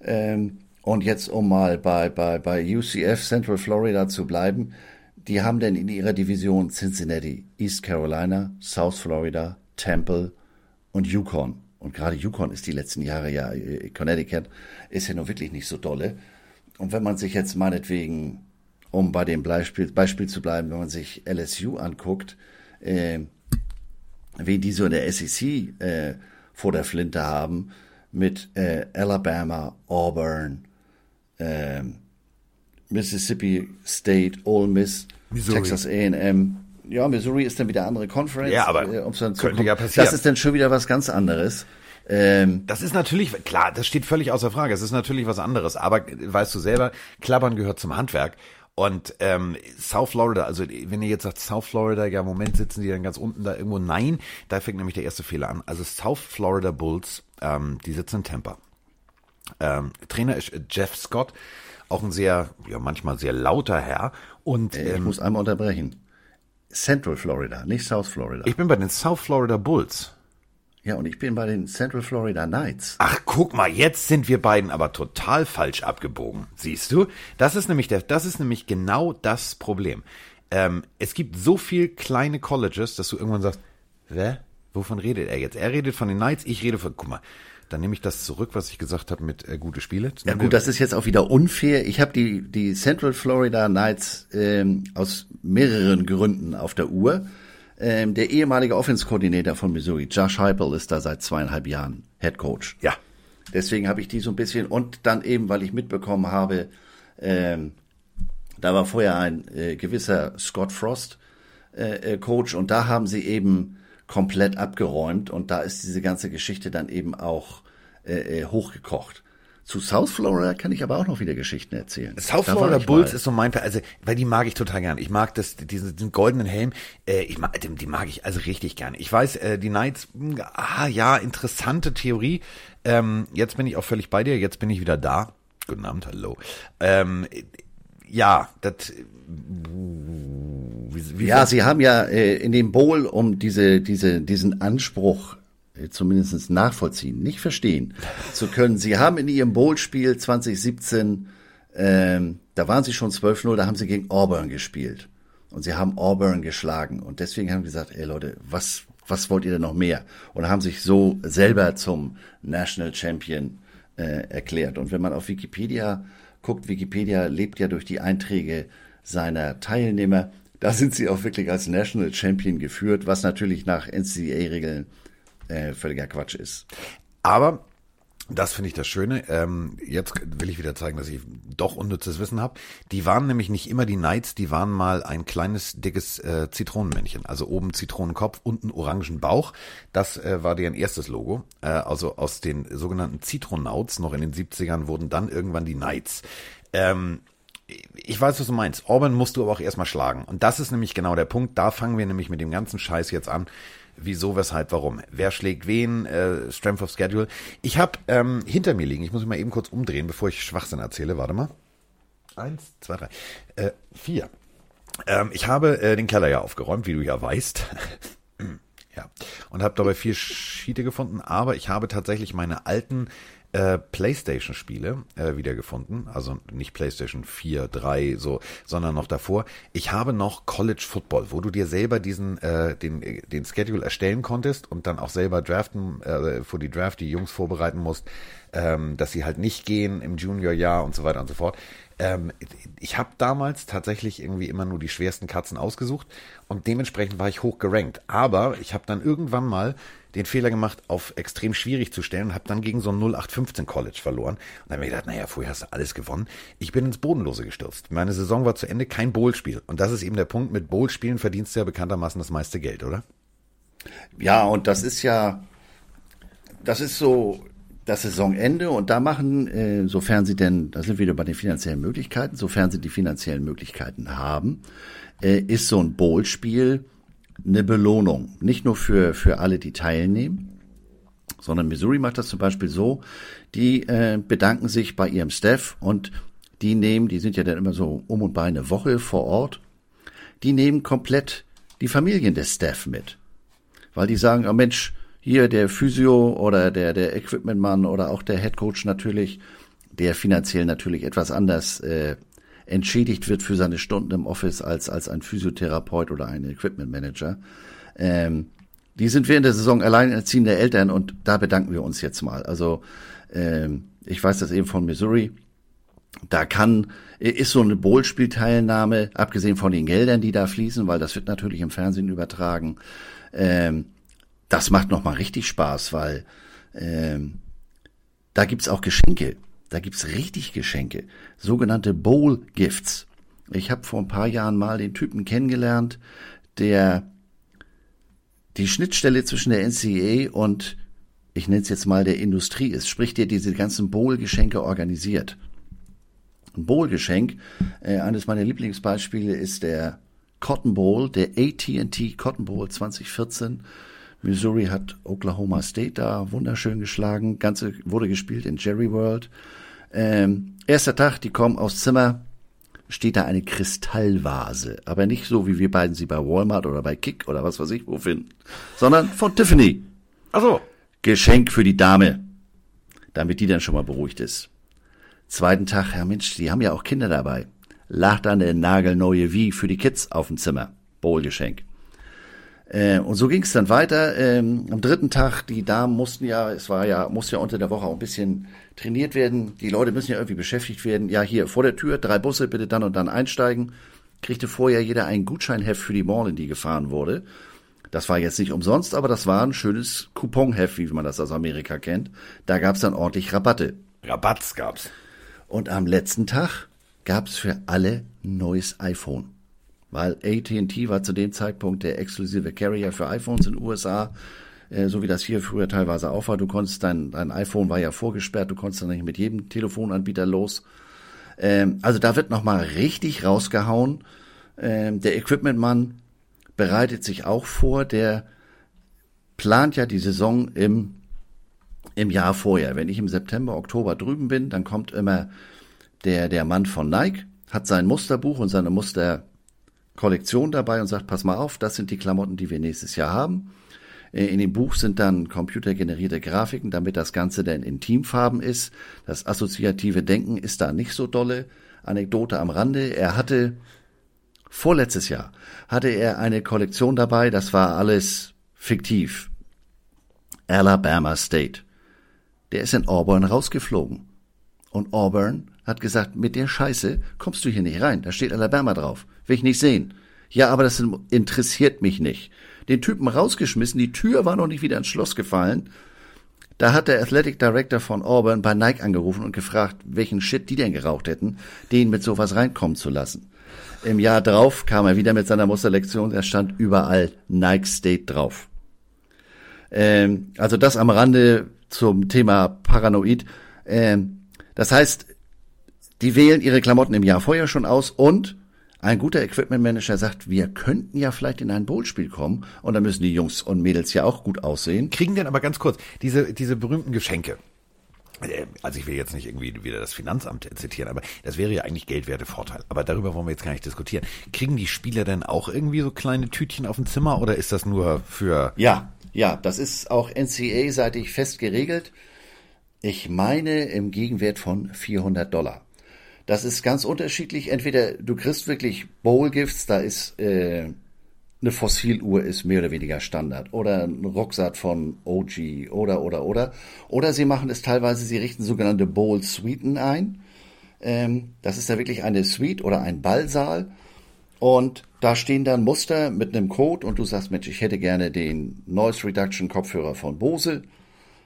Ähm, und jetzt, um mal bei, bei, bei UCF Central Florida zu bleiben, die haben dann in ihrer Division Cincinnati, East Carolina, South Florida, Temple und Yukon. Und gerade Yukon ist die letzten Jahre ja, äh, Connecticut, ist ja nur wirklich nicht so dolle. Und wenn man sich jetzt meinetwegen um bei dem Beispiel, Beispiel zu bleiben, wenn man sich LSU anguckt, äh, wie die so in der SEC äh, vor der Flinte haben, mit äh, Alabama, Auburn, äh, Mississippi State, Ole Miss, Missouri. Texas A&M. Ja, Missouri ist dann wieder andere Conference. Ja, aber äh, könnte ja passieren. Das ist dann schon wieder was ganz anderes. Ähm, das ist natürlich, klar, das steht völlig außer Frage. Es ist natürlich was anderes. Aber weißt du selber, Klappern gehört zum Handwerk. Und ähm, South Florida, also wenn ihr jetzt sagt South Florida, ja, im Moment sitzen die dann ganz unten da irgendwo. Nein, da fängt nämlich der erste Fehler an. Also South Florida Bulls, ähm, die sitzen in Tampa. Ähm, Trainer ist Jeff Scott, auch ein sehr, ja, manchmal sehr lauter Herr. Und äh, ich ähm, muss einmal unterbrechen. Central Florida, nicht South Florida. Ich bin bei den South Florida Bulls. Ja, und ich bin bei den Central Florida Knights. Ach, guck mal, jetzt sind wir beiden aber total falsch abgebogen. Siehst du? Das ist nämlich der, das ist nämlich genau das Problem. Ähm, es gibt so viel kleine Colleges, dass du irgendwann sagst, wer? Wovon redet er jetzt? Er redet von den Knights, ich rede von, guck mal, dann nehme ich das zurück, was ich gesagt habe mit äh, gute Spiele. Ja gut, das ist jetzt auch wieder unfair. Ich habe die, die Central Florida Knights ähm, aus mehreren Gründen auf der Uhr. Ähm, der ehemalige Offense-Koordinator von Missouri, Josh Heupel, ist da seit zweieinhalb Jahren Head Coach. Ja. Deswegen habe ich die so ein bisschen und dann eben, weil ich mitbekommen habe, ähm, da war vorher ein äh, gewisser Scott Frost äh, äh, Coach und da haben sie eben komplett abgeräumt und da ist diese ganze Geschichte dann eben auch äh, äh hochgekocht. Zu South Florida kann ich aber auch noch wieder Geschichten erzählen. South da Florida Bulls mal. ist so mein, also, weil die mag ich total gern. Ich mag das, diesen, diesen goldenen Helm, äh, ich mag, die mag ich also richtig gern. Ich weiß, äh, die Knights, ah ja, interessante Theorie. Ähm, jetzt bin ich auch völlig bei dir, jetzt bin ich wieder da. Guten Abend, hallo. Ähm, ja, das. Wie, wie ja, Sie haben ja äh, in dem Bowl um diese, diese, diesen Anspruch zumindest nachvollziehen, nicht verstehen zu können. Sie haben in Ihrem Bowl-Spiel 2017, ähm, da waren Sie schon 12-0, da haben Sie gegen Auburn gespielt. Und Sie haben Auburn geschlagen. Und deswegen haben Sie gesagt, ey Leute, was, was wollt ihr denn noch mehr? Und haben sich so selber zum National Champion äh, erklärt. Und wenn man auf Wikipedia guckt, Wikipedia lebt ja durch die Einträge seiner Teilnehmer. Da sind sie auch wirklich als National Champion geführt, was natürlich nach NCAA-Regeln äh, völliger Quatsch ist. Aber das finde ich das Schöne. Ähm, jetzt will ich wieder zeigen, dass ich doch unnützes Wissen habe. Die waren nämlich nicht immer die Knights, die waren mal ein kleines, dickes äh, Zitronenmännchen. Also oben Zitronenkopf, unten orangen Bauch. Das äh, war deren erstes Logo. Äh, also aus den sogenannten Zitronauts, noch in den 70ern, wurden dann irgendwann die Knights. Ähm, ich weiß, was du meinst. Auburn musst du aber auch erstmal schlagen. Und das ist nämlich genau der Punkt. Da fangen wir nämlich mit dem ganzen Scheiß jetzt an wieso, weshalb, warum. Wer schlägt wen, äh, Strength of Schedule. Ich habe ähm, hinter mir liegen, ich muss mich mal eben kurz umdrehen, bevor ich Schwachsinn erzähle. Warte mal. Eins, zwei, drei, äh, vier. Ähm, ich habe äh, den Keller ja aufgeräumt, wie du ja weißt. ja. Und habe dabei vier Schiete gefunden, aber ich habe tatsächlich meine alten äh, PlayStation-Spiele äh, wiedergefunden. Also nicht PlayStation 4, 3, so, sondern noch davor. Ich habe noch College Football, wo du dir selber diesen, äh, den, den Schedule erstellen konntest und dann auch selber draften, äh, für die Draft die Jungs vorbereiten musst, ähm, dass sie halt nicht gehen im Junior-Jahr und so weiter und so fort. Ähm, ich habe damals tatsächlich irgendwie immer nur die schwersten Katzen ausgesucht und dementsprechend war ich hoch gerankt. Aber ich habe dann irgendwann mal den Fehler gemacht, auf extrem schwierig zu stellen und habe dann gegen so ein 0815 College verloren. Und dann habe ich gedacht, naja, vorher hast du alles gewonnen. Ich bin ins Bodenlose gestürzt. Meine Saison war zu Ende, kein Bowl-Spiel. Und das ist eben der Punkt, mit Bowl-Spielen verdienst du ja bekanntermaßen das meiste Geld, oder? Ja, und das ist ja, das ist so das Saisonende und da machen, äh, sofern sie denn, da sind wir wieder bei den finanziellen Möglichkeiten, sofern sie die finanziellen Möglichkeiten haben, äh, ist so ein Bowl-Spiel eine Belohnung. Nicht nur für, für alle, die teilnehmen, sondern Missouri macht das zum Beispiel so, die äh, bedanken sich bei ihrem Staff und die nehmen, die sind ja dann immer so um und bei eine Woche vor Ort, die nehmen komplett die Familien des Staff mit. Weil die sagen, oh Mensch, hier der Physio oder der, der Equipmentmann oder auch der Headcoach natürlich, der finanziell natürlich etwas anders äh, entschädigt wird für seine Stunden im Office als, als ein Physiotherapeut oder ein Equipment Manager. Ähm, die sind während der Saison alleinerziehende Eltern und da bedanken wir uns jetzt mal. Also ähm, ich weiß das eben von Missouri. Da kann, ist so eine Bowl-Spielteilnahme, abgesehen von den Geldern, die da fließen, weil das wird natürlich im Fernsehen übertragen. Ähm, das macht nochmal richtig Spaß, weil ähm, da gibt's auch Geschenke. Da gibt's richtig Geschenke, sogenannte Bowl Gifts. Ich habe vor ein paar Jahren mal den Typen kennengelernt, der die Schnittstelle zwischen der NCAA und ich nenne es jetzt mal der Industrie ist, sprich der diese ganzen Bowl-Geschenke organisiert. Ein Bowl-Geschenk, äh, eines meiner Lieblingsbeispiele ist der Cotton Bowl, der AT&T Cotton Bowl 2014. Missouri hat Oklahoma State da wunderschön geschlagen. Ganze wurde gespielt in Jerry World. Ähm, erster Tag, die kommen aufs Zimmer, steht da eine Kristallvase. Aber nicht so, wie wir beiden sie bei Walmart oder bei Kick oder was weiß ich wo finden, sondern von Tiffany. Ach so. Geschenk für die Dame, damit die dann schon mal beruhigt ist. Zweiten Tag, ja Mensch, die haben ja auch Kinder dabei. Lacht dann eine nagelneue Wie für die Kids auf dem Zimmer. Bowl-Geschenk. Äh, und so ging es dann weiter. Ähm, am dritten Tag, die Damen mussten ja, es war ja, muss ja unter der Woche auch ein bisschen trainiert werden. Die Leute müssen ja irgendwie beschäftigt werden. Ja, hier vor der Tür, drei Busse, bitte dann und dann einsteigen. Kriegte vorher jeder ein Gutscheinheft für die Mall, in die gefahren wurde. Das war jetzt nicht umsonst, aber das war ein schönes Couponheft, wie man das aus Amerika kennt. Da gab's dann ordentlich Rabatte. Rabatts gab's. Und am letzten Tag gab's für alle ein neues iPhone. Weil AT&T war zu dem Zeitpunkt der exklusive Carrier für iPhones in den USA, äh, so wie das hier früher teilweise auch war. Du konntest dein, dein iPhone war ja vorgesperrt, du konntest dann nicht mit jedem Telefonanbieter los. Ähm, also da wird nochmal richtig rausgehauen. Ähm, der Equipmentmann bereitet sich auch vor, der plant ja die Saison im, im Jahr vorher. Wenn ich im September, Oktober drüben bin, dann kommt immer der, der Mann von Nike, hat sein Musterbuch und seine Musterkollektion dabei und sagt, pass mal auf, das sind die Klamotten, die wir nächstes Jahr haben. Äh, in dem Buch sind dann computergenerierte Grafiken, damit das Ganze dann in Teamfarben ist. Das assoziative Denken ist da nicht so dolle. Anekdote am Rande. Er hatte vorletztes Jahr hatte er eine Kollektion dabei, das war alles fiktiv. Alabama State. Der ist in Auburn rausgeflogen. Und Auburn hat gesagt, mit der Scheiße kommst du hier nicht rein. Da steht Alabama drauf. Will ich nicht sehen. Ja, aber das interessiert mich nicht den Typen rausgeschmissen, die Tür war noch nicht wieder ins Schloss gefallen. Da hat der Athletic Director von Auburn bei Nike angerufen und gefragt, welchen Shit die denn geraucht hätten, den mit sowas reinkommen zu lassen. Im Jahr drauf kam er wieder mit seiner Musterlektion, er stand überall Nike State drauf. Ähm, also das am Rande zum Thema Paranoid. Ähm, das heißt, die wählen ihre Klamotten im Jahr vorher schon aus und ein guter Equipment Manager sagt, wir könnten ja vielleicht in ein Bowl-Spiel kommen und da müssen die Jungs und Mädels ja auch gut aussehen. Kriegen denn aber ganz kurz diese, diese berühmten Geschenke. Äh, also ich will jetzt nicht irgendwie wieder das Finanzamt zitieren, aber das wäre ja eigentlich geldwerte Vorteil. Aber darüber wollen wir jetzt gar nicht diskutieren. Kriegen die Spieler denn auch irgendwie so kleine Tütchen auf dem Zimmer oder ist das nur für... Ja, ja, das ist auch NCA-seitig fest geregelt. Ich meine im Gegenwert von 400 Dollar. Das ist ganz unterschiedlich. Entweder du kriegst wirklich Bowl-Gifts, da ist äh, eine Fossiluhr ist mehr oder weniger Standard oder ein Rucksack von OG oder oder oder oder sie machen es teilweise, sie richten sogenannte Bowl Suiten ein. Ähm, das ist ja wirklich eine Suite oder ein Ballsaal und da stehen dann Muster mit einem Code und du sagst, Mensch, ich hätte gerne den Noise Reduction Kopfhörer von Bose.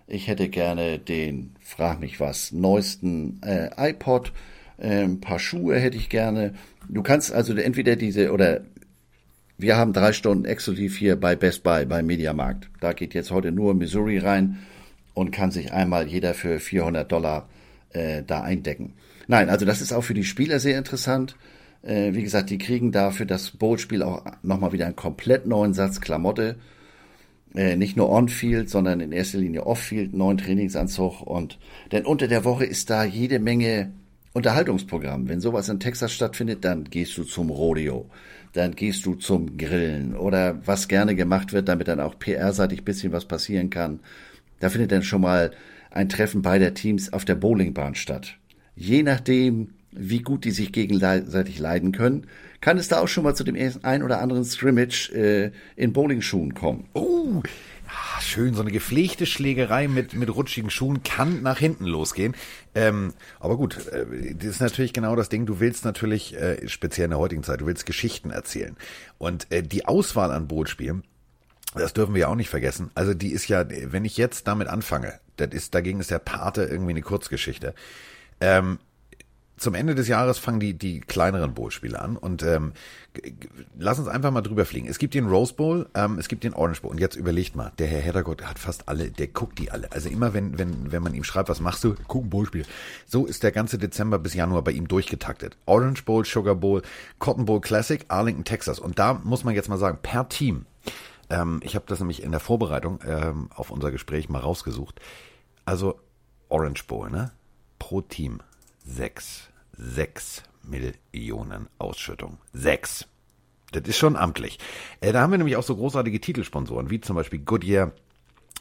Ich hätte gerne den, frag mich was, neuesten äh, iPod äh, ein paar Schuhe hätte ich gerne. Du kannst also entweder diese oder wir haben drei Stunden exklusiv hier bei Best Buy, beim Mediamarkt. Da geht jetzt heute nur Missouri rein und kann sich einmal jeder für 400 Dollar äh, da eindecken. Nein, also das ist auch für die Spieler sehr interessant. Äh, wie gesagt, die kriegen da für das Bowl-Spiel auch nochmal wieder einen komplett neuen Satz Klamotte. Äh, nicht nur on-field, sondern in erster Linie off-field, neuen Trainingsanzug und denn unter der Woche ist da jede Menge Unterhaltungsprogramm. Wenn sowas in Texas stattfindet, dann gehst du zum Rodeo, dann gehst du zum Grillen oder was gerne gemacht wird, damit dann auch PR-seitig bisschen was passieren kann. Da findet dann schon mal ein Treffen beider Teams auf der Bowlingbahn statt. Je nachdem, wie gut die sich gegenseitig leiden können, kann es da auch schon mal zu dem ein oder anderen Scrimmage äh, in Bowlingschuhen kommen. Oh, Ah, schön, so eine gepflegte Schlägerei mit, mit rutschigen Schuhen kann nach hinten losgehen. Ähm, aber gut, äh, das ist natürlich genau das Ding. Du willst natürlich, äh, speziell in der heutigen Zeit, du willst Geschichten erzählen. Und äh, die Auswahl an Bootspielen, das dürfen wir ja auch nicht vergessen. Also die ist ja, wenn ich jetzt damit anfange, das ist, dagegen ist der Pate irgendwie eine Kurzgeschichte. Ähm, zum Ende des Jahres fangen die, die kleineren Bowl-Spiele an und ähm, lass uns einfach mal drüber fliegen. Es gibt den Rose Bowl, ähm, es gibt den Orange Bowl und jetzt überlegt mal, der Herr Heddergott hat fast alle, der guckt die alle. Also immer wenn, wenn, wenn man ihm schreibt, was machst du? Guck ein Bowl-Spiel. So ist der ganze Dezember bis Januar bei ihm durchgetaktet. Orange Bowl, Sugar Bowl, Cotton Bowl Classic, Arlington, Texas. Und da muss man jetzt mal sagen, per Team, ähm, ich habe das nämlich in der Vorbereitung ähm, auf unser Gespräch mal rausgesucht. Also Orange Bowl, ne? Pro Team sechs. Sechs Millionen Ausschüttung. Sechs. Das ist schon amtlich. Äh, da haben wir nämlich auch so großartige Titelsponsoren, wie zum Beispiel Goodyear,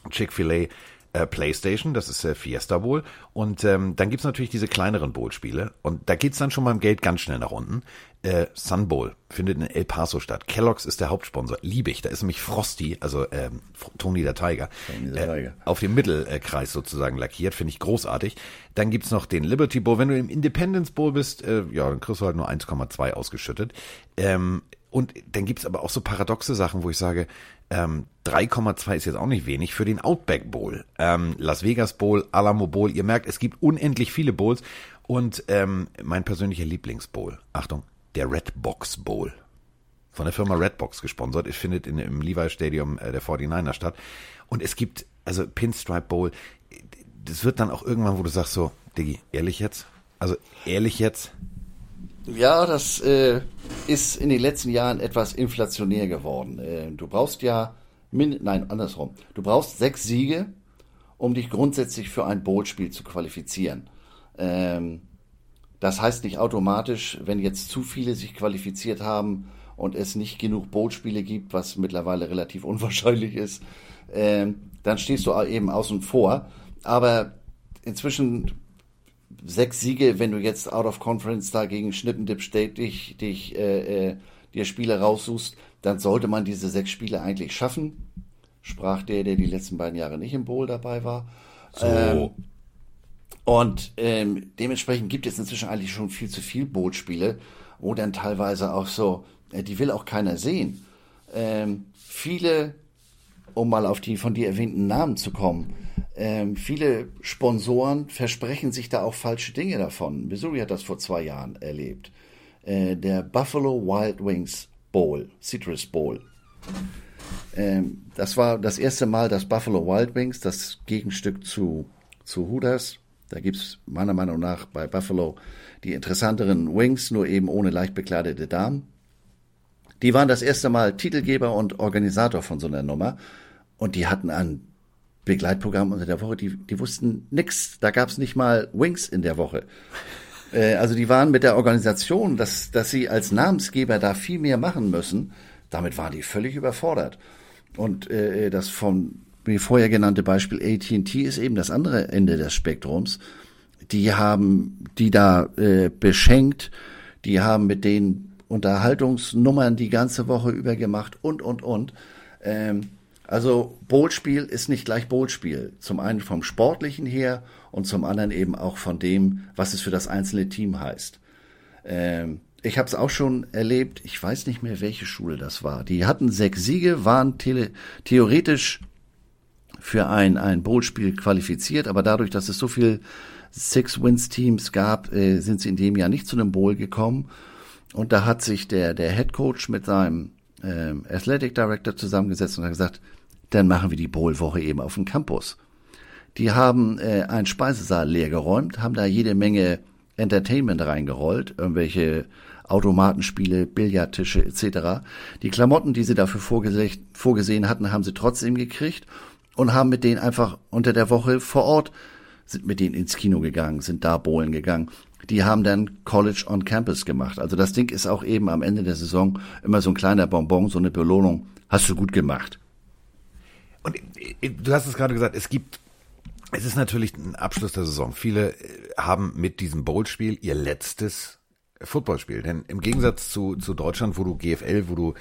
Chick-fil-A, äh, PlayStation, das ist äh, Fiesta Bowl. Und ähm, dann gibt's natürlich diese kleineren Bowl-Spiele. Und da geht's dann schon beim Geld ganz schnell nach unten. Äh, Sun Bowl findet in El Paso statt. Kellogg's ist der Hauptsponsor. Liebe ich. Da ist nämlich Frosty, also ähm, Tony der Tiger, Tony der Tiger. Äh, auf dem Mittelkreis sozusagen lackiert. Finde ich großartig. Dann gibt's noch den Liberty Bowl. Wenn du im Independence Bowl bist, äh, ja, dann kriegst du halt nur 1,2 ausgeschüttet. Ähm, und dann gibt's aber auch so paradoxe Sachen, wo ich sage, ähm, 3,2 ist jetzt auch nicht wenig für den Outback Bowl, ähm, Las Vegas Bowl, Alamo Bowl. Ihr merkt, es gibt unendlich viele Bowls und ähm, mein persönlicher Lieblingsbowl. Achtung, der Red Box Bowl. von der Firma Redbox gesponsert. Es findet in, im Levi Stadium äh, der 49er statt. Und es gibt, also Pinstripe Bowl, das wird dann auch irgendwann, wo du sagst so, Diggi, ehrlich jetzt? Also ehrlich jetzt? Ja, das äh, ist in den letzten Jahren etwas inflationär geworden. Äh, du brauchst ja, min nein, andersrum. Du brauchst sechs Siege, um dich grundsätzlich für ein Bowl-Spiel zu qualifizieren. Ähm, das heißt nicht automatisch, wenn jetzt zu viele sich qualifiziert haben und es nicht genug Bowl-Spiele gibt, was mittlerweile relativ unwahrscheinlich ist, ähm, dann stehst du eben außen vor. Aber inzwischen sechs Siege, wenn du jetzt out of conference da gegen Schnippendip dich, dich äh, äh, dir Spiele raussuchst, dann sollte man diese sechs Spiele eigentlich schaffen. Sprach der, der die letzten beiden Jahre nicht im Bowl dabei war. So. Ähm, und ähm, dementsprechend gibt es inzwischen eigentlich schon viel zu viel Bootspiele, wo dann teilweise auch so, äh, die will auch keiner sehen. Ähm, viele, um mal auf die von dir erwähnten Namen zu kommen, ähm, viele Sponsoren versprechen sich da auch falsche Dinge davon. Missouri hat das vor zwei Jahren erlebt. Äh, der Buffalo Wild Wings Bowl, Citrus Bowl. Ähm, das war das erste Mal, dass Buffalo Wild Wings, das Gegenstück zu, zu Hooters, da gibt es meiner Meinung nach bei Buffalo die interessanteren Wings, nur eben ohne leicht bekleidete Damen. Die waren das erste Mal Titelgeber und Organisator von so einer Nummer und die hatten ein Begleitprogramm unter der Woche, die, die wussten nix. Da gab es nicht mal Wings in der Woche. Äh, also die waren mit der Organisation, dass, dass sie als Namensgeber da viel mehr machen müssen, damit waren die völlig überfordert. Und äh, das von wie vorher genannte Beispiel AT&T ist eben das andere Ende des Spektrums. Die haben die da äh, beschenkt, die haben mit den Unterhaltungsnummern die ganze Woche über gemacht und, und, und. Ähm, also Bootspiel ist nicht gleich Bootspiel. Zum einen vom Sportlichen her und zum anderen eben auch von dem, was es für das einzelne Team heißt. Ähm, ich habe es auch schon erlebt, ich weiß nicht mehr, welche Schule das war. Die hatten sechs Siege, waren theoretisch für ein, ein Bowl-Spiel qualifiziert, aber dadurch, dass es so viel Six-Wins-Teams gab, äh, sind sie in dem Jahr nicht zu einem Bowl gekommen. Und da hat sich der, der Head Coach mit seinem ähm, Athletic Director zusammengesetzt und hat gesagt, dann machen wir die Bowl-Woche eben auf dem Campus. Die haben äh, einen Speisesaal leer geräumt, haben da jede Menge Entertainment reingerollt, irgendwelche Automatenspiele, Billardtische etc. Die Klamotten, die sie dafür vorgesehen hatten, haben sie trotzdem gekriegt und haben mit denen einfach unter der Woche vor Ort, sind mit denen ins Kino gegangen, sind da bowlen gegangen. Die haben dann College on Campus gemacht. Also das Ding ist auch eben am Ende der Saison immer so ein kleiner Bonbon, so eine Belohnung. Hast du gut gemacht. Und äh, du hast es gerade gesagt, es gibt, es ist natürlich ein Abschluss der Saison. Viele äh, haben mit diesem Bowl-Spiel ihr letztes Footballspiel. Denn im Gegensatz zu, zu Deutschland, wo du GFL, wo du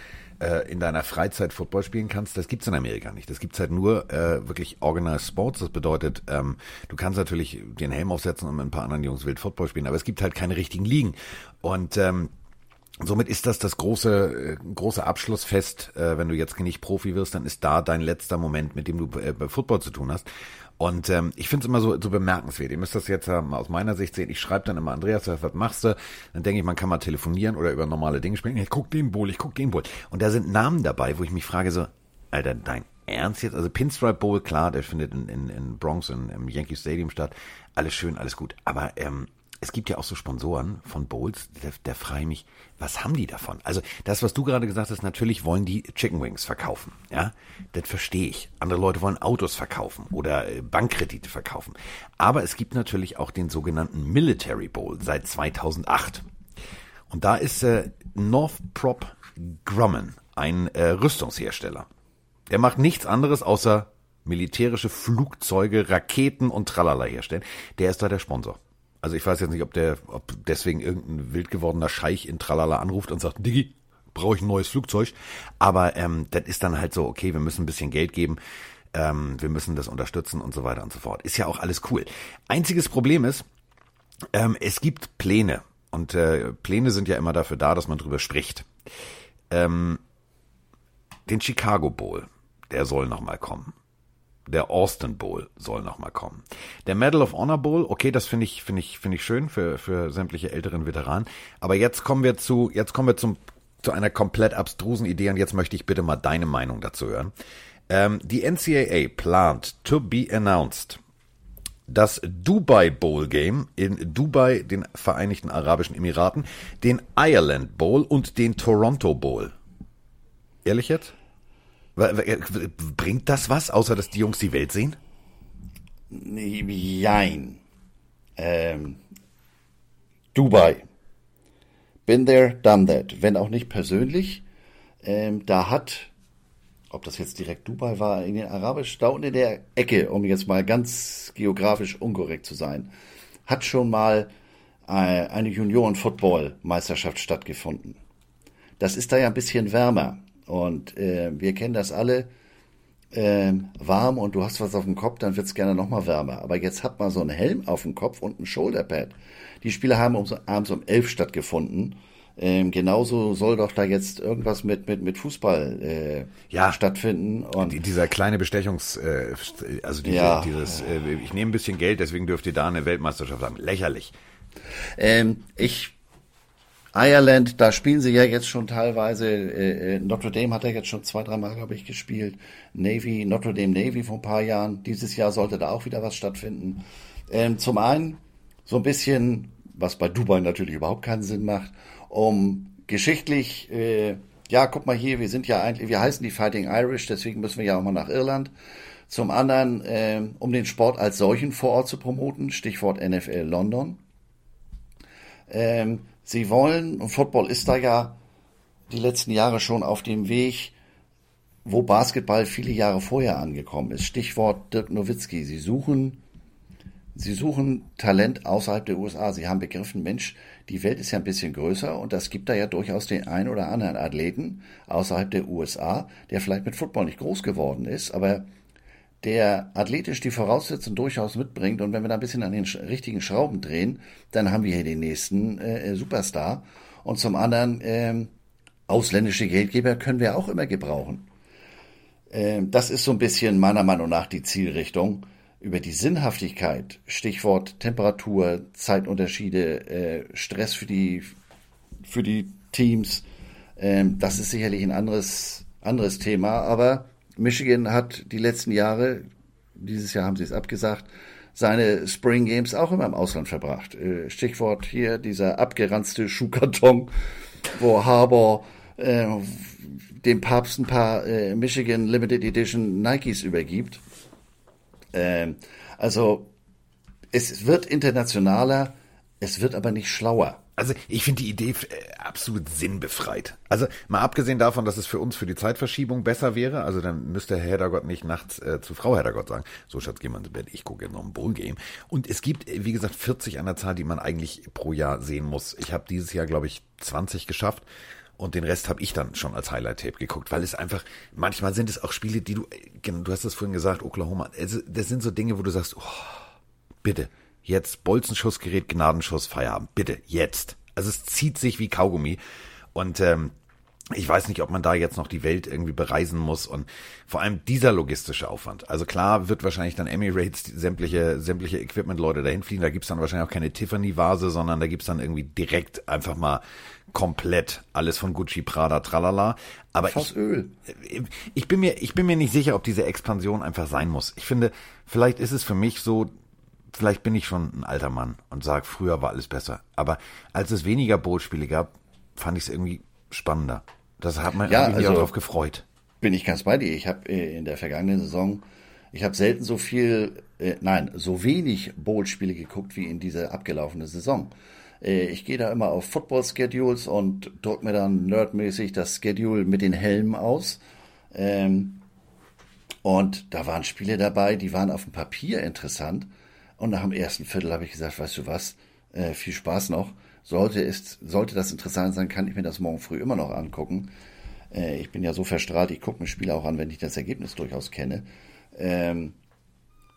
äh, in deiner Freizeit Football spielen kannst, das gibt's in Amerika nicht. Das gibt's halt nur äh, wirklich Organized Sports. Das bedeutet, ähm, du kannst natürlich den Helm aufsetzen und mit ein paar anderen Jungs wild Football spielen, aber es gibt halt keine richtigen Ligen. Und ähm, Somit ist das das große, äh, große Abschlussfest. Äh, wenn du jetzt nicht Profi wirst, dann ist da dein letzter Moment, mit dem du äh, Football zu tun hast. Und ähm, ich finde es immer so, so bemerkenswert. Ihr müsst das jetzt äh, aus meiner Sicht sehen. Ich schreibe dann immer, Andreas, was machst du? Dann denke ich, man kann mal telefonieren oder über normale Dinge sprechen. Ich guck den Bowl, ich guck den Bowl. Und da sind Namen dabei, wo ich mich frage so, Alter, dein Ernst jetzt? Also Pinstripe Bowl, klar, der findet in, in, in Bronx, in, im Yankee Stadium statt. Alles schön, alles gut. Aber ähm, es gibt ja auch so Sponsoren von Bowls, da, da frage ich mich, was haben die davon? Also das, was du gerade gesagt hast, natürlich wollen die Chicken Wings verkaufen. Ja, das verstehe ich. Andere Leute wollen Autos verkaufen oder äh, Bankkredite verkaufen. Aber es gibt natürlich auch den sogenannten Military Bowl seit 2008. Und da ist äh, Northrop Grumman ein äh, Rüstungshersteller. Der macht nichts anderes außer militärische Flugzeuge, Raketen und Tralala herstellen. Der ist da der Sponsor. Also ich weiß jetzt nicht, ob der, ob deswegen irgendein wild gewordener Scheich in Tralala anruft und sagt, Diggi, brauche ich ein neues Flugzeug. Aber ähm, das ist dann halt so, okay, wir müssen ein bisschen Geld geben, ähm, wir müssen das unterstützen und so weiter und so fort. Ist ja auch alles cool. Einziges Problem ist, ähm, es gibt Pläne. Und äh, Pläne sind ja immer dafür da, dass man drüber spricht. Ähm, den Chicago Bowl, der soll nochmal kommen der Austin Bowl soll nochmal kommen. Der Medal of Honor Bowl, okay, das finde ich, finde ich, finde ich schön für, für sämtliche älteren Veteranen. Aber jetzt kommen wir zu, jetzt kommen wir zum zu einer komplett abstrusen Idee und jetzt möchte ich bitte mal deine Meinung dazu hören. Ähm, die NCAA plant to be announced das Dubai Bowl Game in Dubai, den Vereinigten Arabischen Emiraten, den Ireland Bowl und den Toronto Bowl. Ehrlich jetzt? Bringt das was, außer dass die Jungs die Welt sehen? Jein. Ähm, Dubai. Been there, done that. Wenn auch nicht persönlich. Ähm, da hat ob das jetzt direkt Dubai war, in den Arabisch, da unten in der Ecke, um jetzt mal ganz geografisch unkorrekt zu sein, hat schon mal äh, eine Junioren-Football-Meisterschaft stattgefunden. Das ist da ja ein bisschen wärmer und äh, wir kennen das alle. Äh, warm und du hast was auf dem Kopf, dann wird's gerne nochmal wärmer. Aber jetzt hat man so einen Helm auf dem Kopf und ein Shoulderpad. Die Spiele haben um, abends um elf stattgefunden ähm, genauso soll doch da jetzt irgendwas mit, mit, mit Fußball äh, ja, stattfinden. Und die, dieser kleine Bestechungs, äh, also diese, ja. dieses, äh, ich nehme ein bisschen Geld, deswegen dürft ihr da eine Weltmeisterschaft haben. Lächerlich. Ähm, ich Ireland, da spielen sie ja jetzt schon teilweise, äh, äh Notre Dame hat er jetzt schon zwei, dreimal, glaube ich, gespielt. Navy, Notre Dame Navy vor ein paar Jahren. Dieses Jahr sollte da auch wieder was stattfinden. Ähm, zum einen so ein bisschen, was bei Dubai natürlich überhaupt keinen Sinn macht, um geschichtlich, äh, ja, guck mal hier, wir sind ja eigentlich, wir heißen die Fighting Irish, deswegen müssen wir ja auch mal nach Irland. Zum anderen, äh, um den Sport als solchen vor Ort zu promoten, Stichwort NFL London. Ähm, sie wollen, und Football ist da ja die letzten Jahre schon auf dem Weg, wo Basketball viele Jahre vorher angekommen ist. Stichwort Dirk Nowitzki. Sie suchen, sie suchen Talent außerhalb der USA. Sie haben begriffen, Mensch, die Welt ist ja ein bisschen größer und das gibt da ja durchaus den einen oder anderen Athleten außerhalb der USA, der vielleicht mit Football nicht groß geworden ist, aber der athletisch die Voraussetzungen durchaus mitbringt und wenn wir da ein bisschen an den richtigen Schrauben drehen, dann haben wir hier den nächsten äh, Superstar und zum anderen äh, ausländische Geldgeber können wir auch immer gebrauchen. Äh, das ist so ein bisschen meiner Meinung nach die Zielrichtung über die Sinnhaftigkeit, Stichwort Temperatur, Zeitunterschiede, äh, Stress für die, für die Teams, äh, das ist sicherlich ein anderes, anderes Thema. Aber Michigan hat die letzten Jahre, dieses Jahr haben sie es abgesagt, seine Spring Games auch immer im Ausland verbracht. Äh, Stichwort hier dieser abgeranzte Schuhkarton, wo Harbour äh, dem Papst ein paar äh, Michigan Limited Edition Nikes übergibt. Ähm, also es wird internationaler, es wird aber nicht schlauer. Also ich finde die Idee äh, absolut sinnbefreit. Also mal abgesehen davon, dass es für uns für die Zeitverschiebung besser wäre, also dann müsste Herr Heddergott nicht nachts äh, zu Frau Heddergott sagen, so Schatz, geh mal ins Bett, ich gucke jetzt noch ein Bowl-Game. Und es gibt, wie gesagt, 40 an der Zahl, die man eigentlich pro Jahr sehen muss. Ich habe dieses Jahr, glaube ich, 20 geschafft. Und den Rest habe ich dann schon als Highlight-Tape geguckt, weil es einfach, manchmal sind es auch Spiele, die du, genau, du hast es vorhin gesagt, Oklahoma, also das sind so Dinge, wo du sagst, oh, bitte, jetzt Bolzenschussgerät, Gnadenschuss, Feierabend, bitte, jetzt. Also es zieht sich wie Kaugummi. Und ähm, ich weiß nicht, ob man da jetzt noch die Welt irgendwie bereisen muss und vor allem dieser logistische Aufwand. Also klar wird wahrscheinlich dann Emirates sämtliche, sämtliche Equipment-Leute dahin fliegen. Da gibt's dann wahrscheinlich auch keine Tiffany-Vase, sondern da gibt's dann irgendwie direkt einfach mal komplett alles von Gucci, Prada, tralala. Aber Fass ich, Öl. ich bin mir, ich bin mir nicht sicher, ob diese Expansion einfach sein muss. Ich finde, vielleicht ist es für mich so, vielleicht bin ich schon ein alter Mann und sage, früher war alles besser. Aber als es weniger Bootspiele gab, fand ich es irgendwie spannender. Das hat man ja, irgendwie also, auch drauf gefreut. Bin ich ganz bei dir. Ich habe äh, in der vergangenen Saison, ich habe selten so viel, äh, nein, so wenig Bootspiele geguckt wie in dieser abgelaufenen Saison. Äh, ich gehe da immer auf Football-Schedules und drücke mir dann nerdmäßig das Schedule mit den Helmen aus. Ähm, und da waren Spiele dabei, die waren auf dem Papier interessant. Und nach dem ersten Viertel habe ich gesagt, weißt du was, äh, viel Spaß noch. Sollte, es, sollte das interessant sein, kann ich mir das morgen früh immer noch angucken. Äh, ich bin ja so verstrahlt, ich gucke mir Spiele auch an, wenn ich das Ergebnis durchaus kenne. Ähm,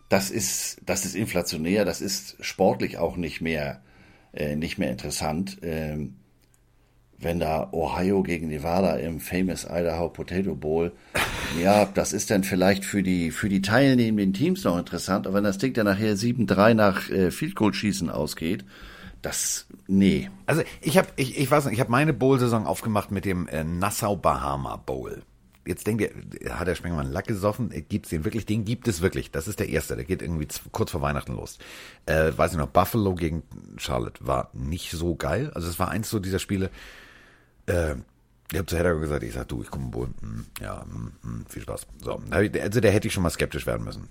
das ist, das ist inflationär, das ist sportlich auch nicht mehr äh, nicht mehr interessant. Ähm, wenn da Ohio gegen Nevada im Famous Idaho Potato Bowl, ja, das ist dann vielleicht für die, für die teilnehmenden Teams noch interessant, aber wenn das Ding dann nachher 7-3 nach äh, Field Goal Schießen ausgeht, Das, nee. Also ich habe, ich, ich weiß nicht, ich habe meine Bowl-Saison aufgemacht mit dem äh, Nassau-Bahama Bowl. Jetzt denkt ihr, hat der Spengemann Lack gesoffen? Gibt's den wirklich? Den gibt es wirklich. Das ist der erste. Der geht irgendwie kurz vor Weihnachten los. Äh, weiß ich noch, Buffalo gegen Charlotte war nicht so geil. Also es war eins so dieser Spiele. Äh, ich habe zu Hedda gesagt, ich sag, du, ich komme. Hm, ja, hm, hm, viel Spaß. So, also der hätte ich schon mal skeptisch werden müssen.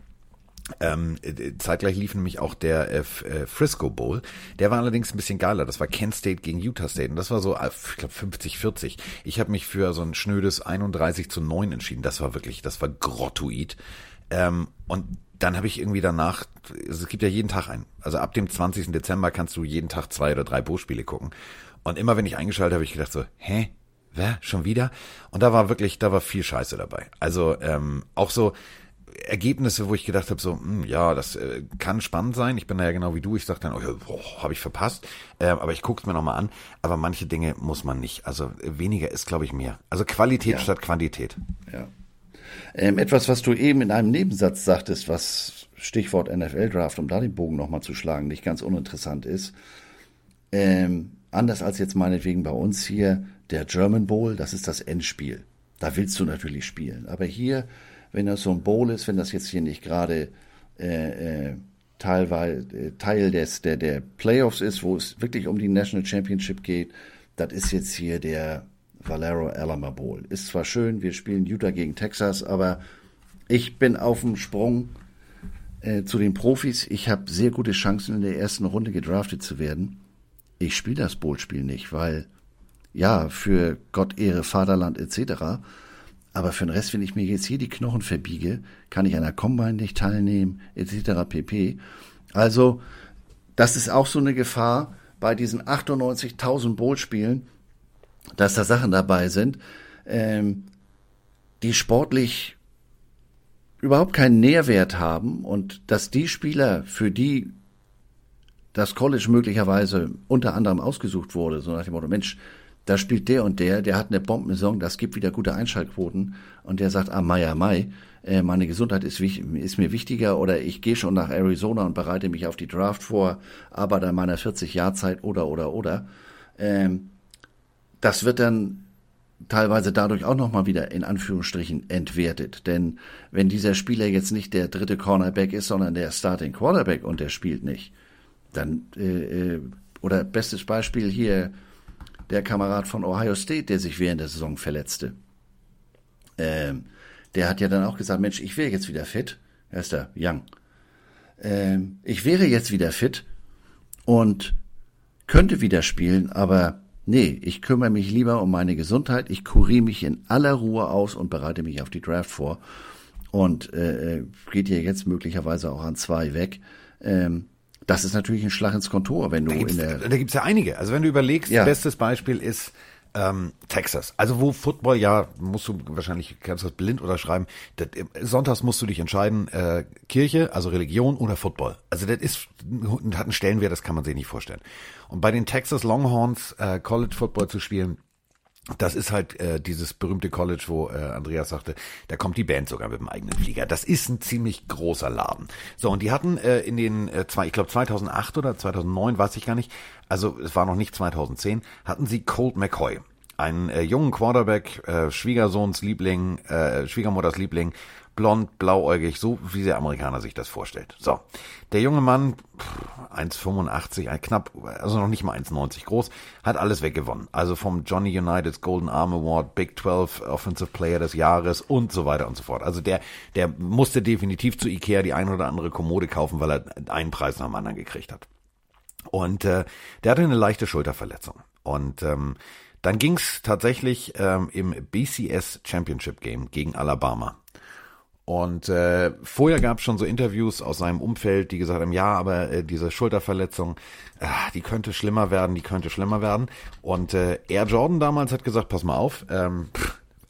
Ähm, zeitgleich lief nämlich auch der äh, äh, Frisco Bowl. Der war allerdings ein bisschen geiler. Das war Kent State gegen Utah State. Und das war so, äh, ich glaube, 50-40. Ich habe mich für so ein schnödes 31 zu 9 entschieden. Das war wirklich, das war grottoid. Ähm, und dann habe ich irgendwie danach, also es gibt ja jeden Tag einen. Also ab dem 20. Dezember kannst du jeden Tag zwei oder drei Bowl-Spiele gucken. Und immer wenn ich eingeschaltet habe, habe ich gedacht so, hä? Wer? Schon wieder? Und da war wirklich, da war viel Scheiße dabei. Also ähm, auch so, Ergebnisse, wo ich gedacht habe, so, mh, hm, ja, das äh, kann spannend sein. Ich bin da ja genau wie du. Ich sag dann, oh, habe ich verpasst. Äh, aber ich gucke es mir nochmal an. Aber manche Dinge muss man nicht. Also weniger ist, glaube ich, mehr. Also Qualität ja. statt Quantität. Ja. Ähm, etwas, was du eben in einem Nebensatz sagtest, was Stichwort NFL-Draft, um da den Bogen nochmal zu schlagen, nicht ganz uninteressant ist. Ähm, anders als jetzt meinetwegen bei uns hier der German Bowl, das ist das Endspiel. Da willst du natürlich spielen. Aber hier wenn das so ein Bowl ist, wenn das jetzt hier nicht gerade äh, äh, teilweise äh, Teil des der der Playoffs ist, wo es wirklich um die National Championship geht, das ist jetzt hier der Valero Alama Bowl. Ist zwar schön, wir spielen Utah gegen Texas, aber ich bin auf dem Sprung äh, zu den Profis. Ich habe sehr gute Chancen in der ersten Runde gedraftet zu werden. Ich spiele das Bowl-Spiel nicht, weil ja für Gott Ehre Vaterland etc. Aber für den Rest, wenn ich mir jetzt hier die Knochen verbiege, kann ich an der Combine nicht teilnehmen, etc. pp. Also, das ist auch so eine Gefahr bei diesen 98.000 Bowl-Spielen, dass da Sachen dabei sind, ähm, die sportlich überhaupt keinen Nährwert haben und dass die Spieler, für die das College möglicherweise unter anderem ausgesucht wurde, so nach dem Motto, Mensch, da spielt der und der, der hat eine Bombensaison, das gibt wieder gute Einschaltquoten und der sagt, ah, Mai, ah, Mai, äh, meine Gesundheit ist, ist mir wichtiger oder ich gehe schon nach Arizona und bereite mich auf die Draft vor, arbeite an meiner 40-Jahr-Zeit oder, oder, oder. Ähm, das wird dann teilweise dadurch auch nochmal wieder in Anführungsstrichen entwertet. Denn wenn dieser Spieler jetzt nicht der dritte Cornerback ist, sondern der Starting Quarterback und der spielt nicht, dann, äh, äh oder bestes Beispiel hier, der Kamerad von Ohio State, der sich während der Saison verletzte. Ähm, der hat ja dann auch gesagt, Mensch, ich wäre jetzt wieder fit. Er ist der Young. Ähm, ich wäre jetzt wieder fit und könnte wieder spielen, aber nee, ich kümmere mich lieber um meine Gesundheit. Ich kuriere mich in aller Ruhe aus und bereite mich auf die Draft vor. Und äh, äh geht hier jetzt möglicherweise auch an zwei weg. Ähm, das ist natürlich ein Schlag ins Kontor, wenn du da in der. Da gibt's ja einige. Also wenn du überlegst, ja. bestes Beispiel ist ähm, Texas. Also wo Football, ja, musst du wahrscheinlich, kannst du das blind oder schreiben, das, sonntags musst du dich entscheiden, äh, Kirche, also Religion oder Football. Also das ist, hat einen Stellenwert, das kann man sich nicht vorstellen. Und bei den Texas Longhorns äh, College Football zu spielen, das ist halt äh, dieses berühmte College, wo äh, Andreas sagte, da kommt die Band sogar mit dem eigenen Flieger. Das ist ein ziemlich großer Laden. So, und die hatten äh, in den, äh, zwei, ich glaube 2008 oder 2009, weiß ich gar nicht, also es war noch nicht 2010, hatten sie Colt McCoy. Einen äh, jungen Quarterback, äh, Schwiegersohns Liebling, äh, Schwiegermutters Liebling, blond, blauäugig, so wie der Amerikaner sich das vorstellt. So, der junge Mann, 1,85, ein knapp, also noch nicht mal 1,90 groß, hat alles weggewonnen. Also vom Johnny United's Golden Arm Award, Big 12 Offensive Player des Jahres und so weiter und so fort. Also der, der musste definitiv zu Ikea die ein oder andere Kommode kaufen, weil er einen Preis nach dem anderen gekriegt hat. Und äh, der hatte eine leichte Schulterverletzung. Und ähm, dann ging's tatsächlich ähm, im BCS Championship Game gegen Alabama. Und äh, vorher gab es schon so Interviews aus seinem Umfeld, die gesagt haben, ja, aber äh, diese Schulterverletzung, äh, die könnte schlimmer werden, die könnte schlimmer werden. Und äh, Air Jordan damals hat gesagt, pass mal auf, ähm,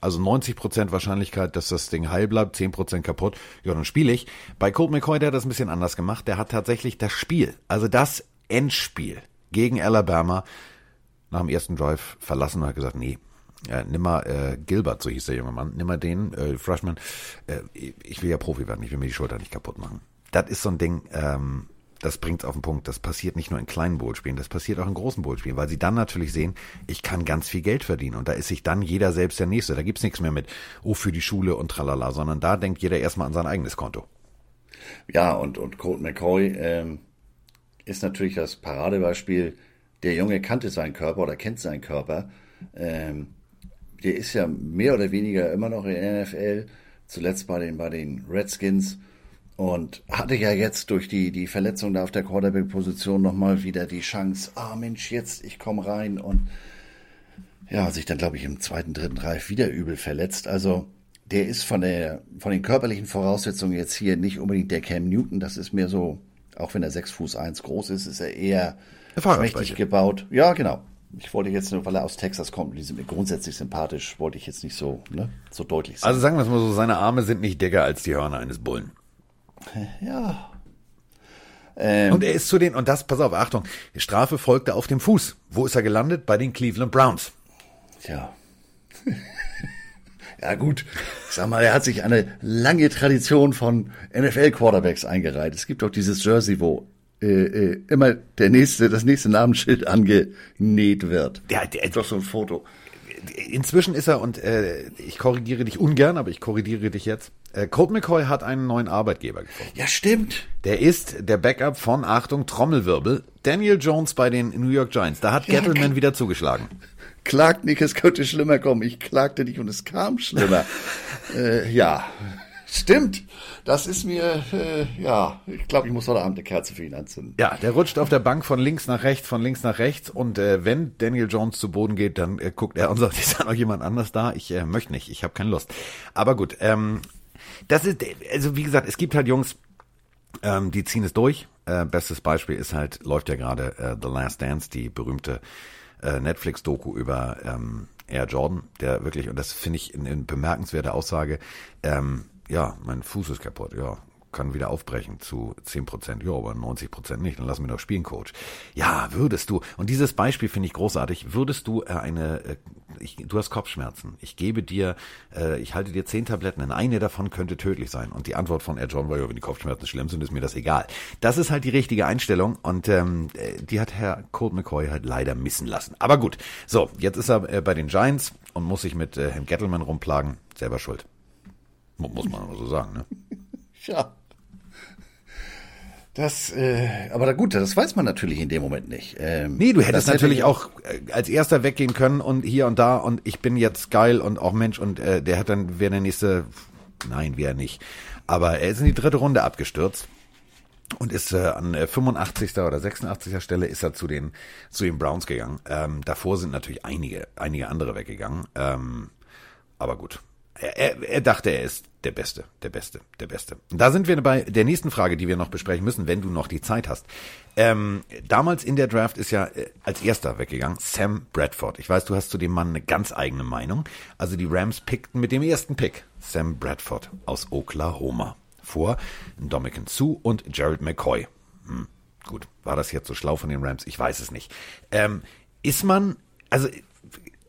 also 90% Wahrscheinlichkeit, dass das Ding heil bleibt, 10% kaputt, ja, dann spiele ich. Bei Colt McCoy, der hat das ein bisschen anders gemacht, der hat tatsächlich das Spiel, also das Endspiel gegen Alabama nach dem ersten Drive verlassen und hat gesagt, nee, äh, nimm mal äh, Gilbert, so hieß der junge Mann, nimm mal den, äh, Freshman, äh, ich will ja Profi werden, ich will mir die Schulter nicht kaputt machen. Das ist so ein Ding, ähm, das bringt's auf den Punkt. Das passiert nicht nur in kleinen Bowl-Spielen, das passiert auch in großen Bowl-Spielen, weil sie dann natürlich sehen, ich kann ganz viel Geld verdienen und da ist sich dann jeder selbst der Nächste. Da gibt's nichts mehr mit, oh, für die Schule und tralala, sondern da denkt jeder erstmal an sein eigenes Konto. Ja, und, und Colt McCoy ähm, ist natürlich das Paradebeispiel. Der Junge kannte seinen Körper oder kennt seinen Körper. Ähm, der ist ja mehr oder weniger immer noch in der NFL, zuletzt bei den, bei den Redskins und hatte ja jetzt durch die, die Verletzung da auf der Quarterback-Position nochmal wieder die Chance, ah Mensch, jetzt, ich komme rein und ja, sich dann, glaube ich, im zweiten, dritten Reif wieder übel verletzt. Also der ist von der, von den körperlichen Voraussetzungen jetzt hier nicht unbedingt der Cam Newton. Das ist mehr so, auch wenn er sechs Fuß eins groß ist, ist er eher mächtig gebaut. Ja, genau. Ich wollte jetzt nur, weil er aus Texas kommt, die sind mir grundsätzlich sympathisch, wollte ich jetzt nicht so, ne, so deutlich sagen. Also sagen wir es mal so, seine Arme sind nicht dicker als die Hörner eines Bullen. Ja. Ähm, und er ist zu den, und das, pass auf, Achtung, die Strafe folgte auf dem Fuß. Wo ist er gelandet? Bei den Cleveland Browns. Tja. ja gut, ich sag mal, er hat sich eine lange Tradition von NFL-Quarterbacks eingereiht. Es gibt auch dieses Jersey, wo äh, äh, immer der nächste, das nächste Namensschild angenäht wird. Ja, der, ist doch so ein Foto. Inzwischen ist er, und äh, ich korrigiere dich ungern, aber ich korrigiere dich jetzt. Äh, Colt McCoy hat einen neuen Arbeitgeber gefunden. Ja, stimmt. Der ist der Backup von, Achtung, Trommelwirbel, Daniel Jones bei den New York Giants. Da hat ja, Gettleman wieder zugeschlagen. Klagt nicht, es könnte schlimmer kommen. Ich klagte nicht und es kam schlimmer. äh, ja, stimmt. Das ist mir, äh, ja, ich glaube, ich muss heute Abend eine Kerze für ihn anzünden. Ja, der rutscht auf der Bank von links nach rechts, von links nach rechts und äh, wenn Daniel Jones zu Boden geht, dann äh, guckt er und sagt, ist da noch jemand anders da? Ich äh, möchte nicht, ich habe keine Lust. Aber gut, ähm, das ist, also wie gesagt, es gibt halt Jungs, ähm, die ziehen es durch. Äh, bestes Beispiel ist halt, läuft ja gerade äh, The Last Dance, die berühmte äh, Netflix-Doku über ähm, Air Jordan, der wirklich, und das finde ich eine bemerkenswerte Aussage, ähm, ja, mein Fuß ist kaputt, ja, kann wieder aufbrechen zu 10 Prozent, ja, aber 90 Prozent nicht, dann lass mich doch spielen, Coach. Ja, würdest du, und dieses Beispiel finde ich großartig, würdest du äh, eine, äh, ich, du hast Kopfschmerzen, ich gebe dir, äh, ich halte dir zehn Tabletten, und eine davon könnte tödlich sein. Und die Antwort von Air John war, ja, wenn die Kopfschmerzen schlimm sind, ist mir das egal. Das ist halt die richtige Einstellung und ähm, die hat Herr Colt McCoy halt leider missen lassen. Aber gut, so, jetzt ist er bei den Giants und muss sich mit äh, Herrn Gettleman rumplagen, selber schuld. Muss man so sagen, ne? ja. Das, äh, aber gut, das weiß man natürlich in dem Moment nicht. Ähm, nee, du hättest natürlich hätte auch äh, als erster weggehen können und hier und da und ich bin jetzt geil und auch Mensch und äh, der hat dann, wäre der nächste, nein, wäre nicht. Aber er ist in die dritte Runde abgestürzt und ist äh, an äh, 85. oder 86. Stelle ist er zu den zu den Browns gegangen. Ähm, davor sind natürlich einige einige andere weggegangen. Ähm, aber gut, er, er dachte, er ist der Beste, der Beste, der Beste. Da sind wir bei der nächsten Frage, die wir noch besprechen müssen, wenn du noch die Zeit hast. Ähm, damals in der Draft ist ja äh, als erster weggegangen Sam Bradford. Ich weiß, du hast zu dem Mann eine ganz eigene Meinung. Also die Rams pickten mit dem ersten Pick Sam Bradford aus Oklahoma vor Dominican Sue und Jared McCoy. Hm, gut, war das jetzt so schlau von den Rams? Ich weiß es nicht. Ähm, ist man, also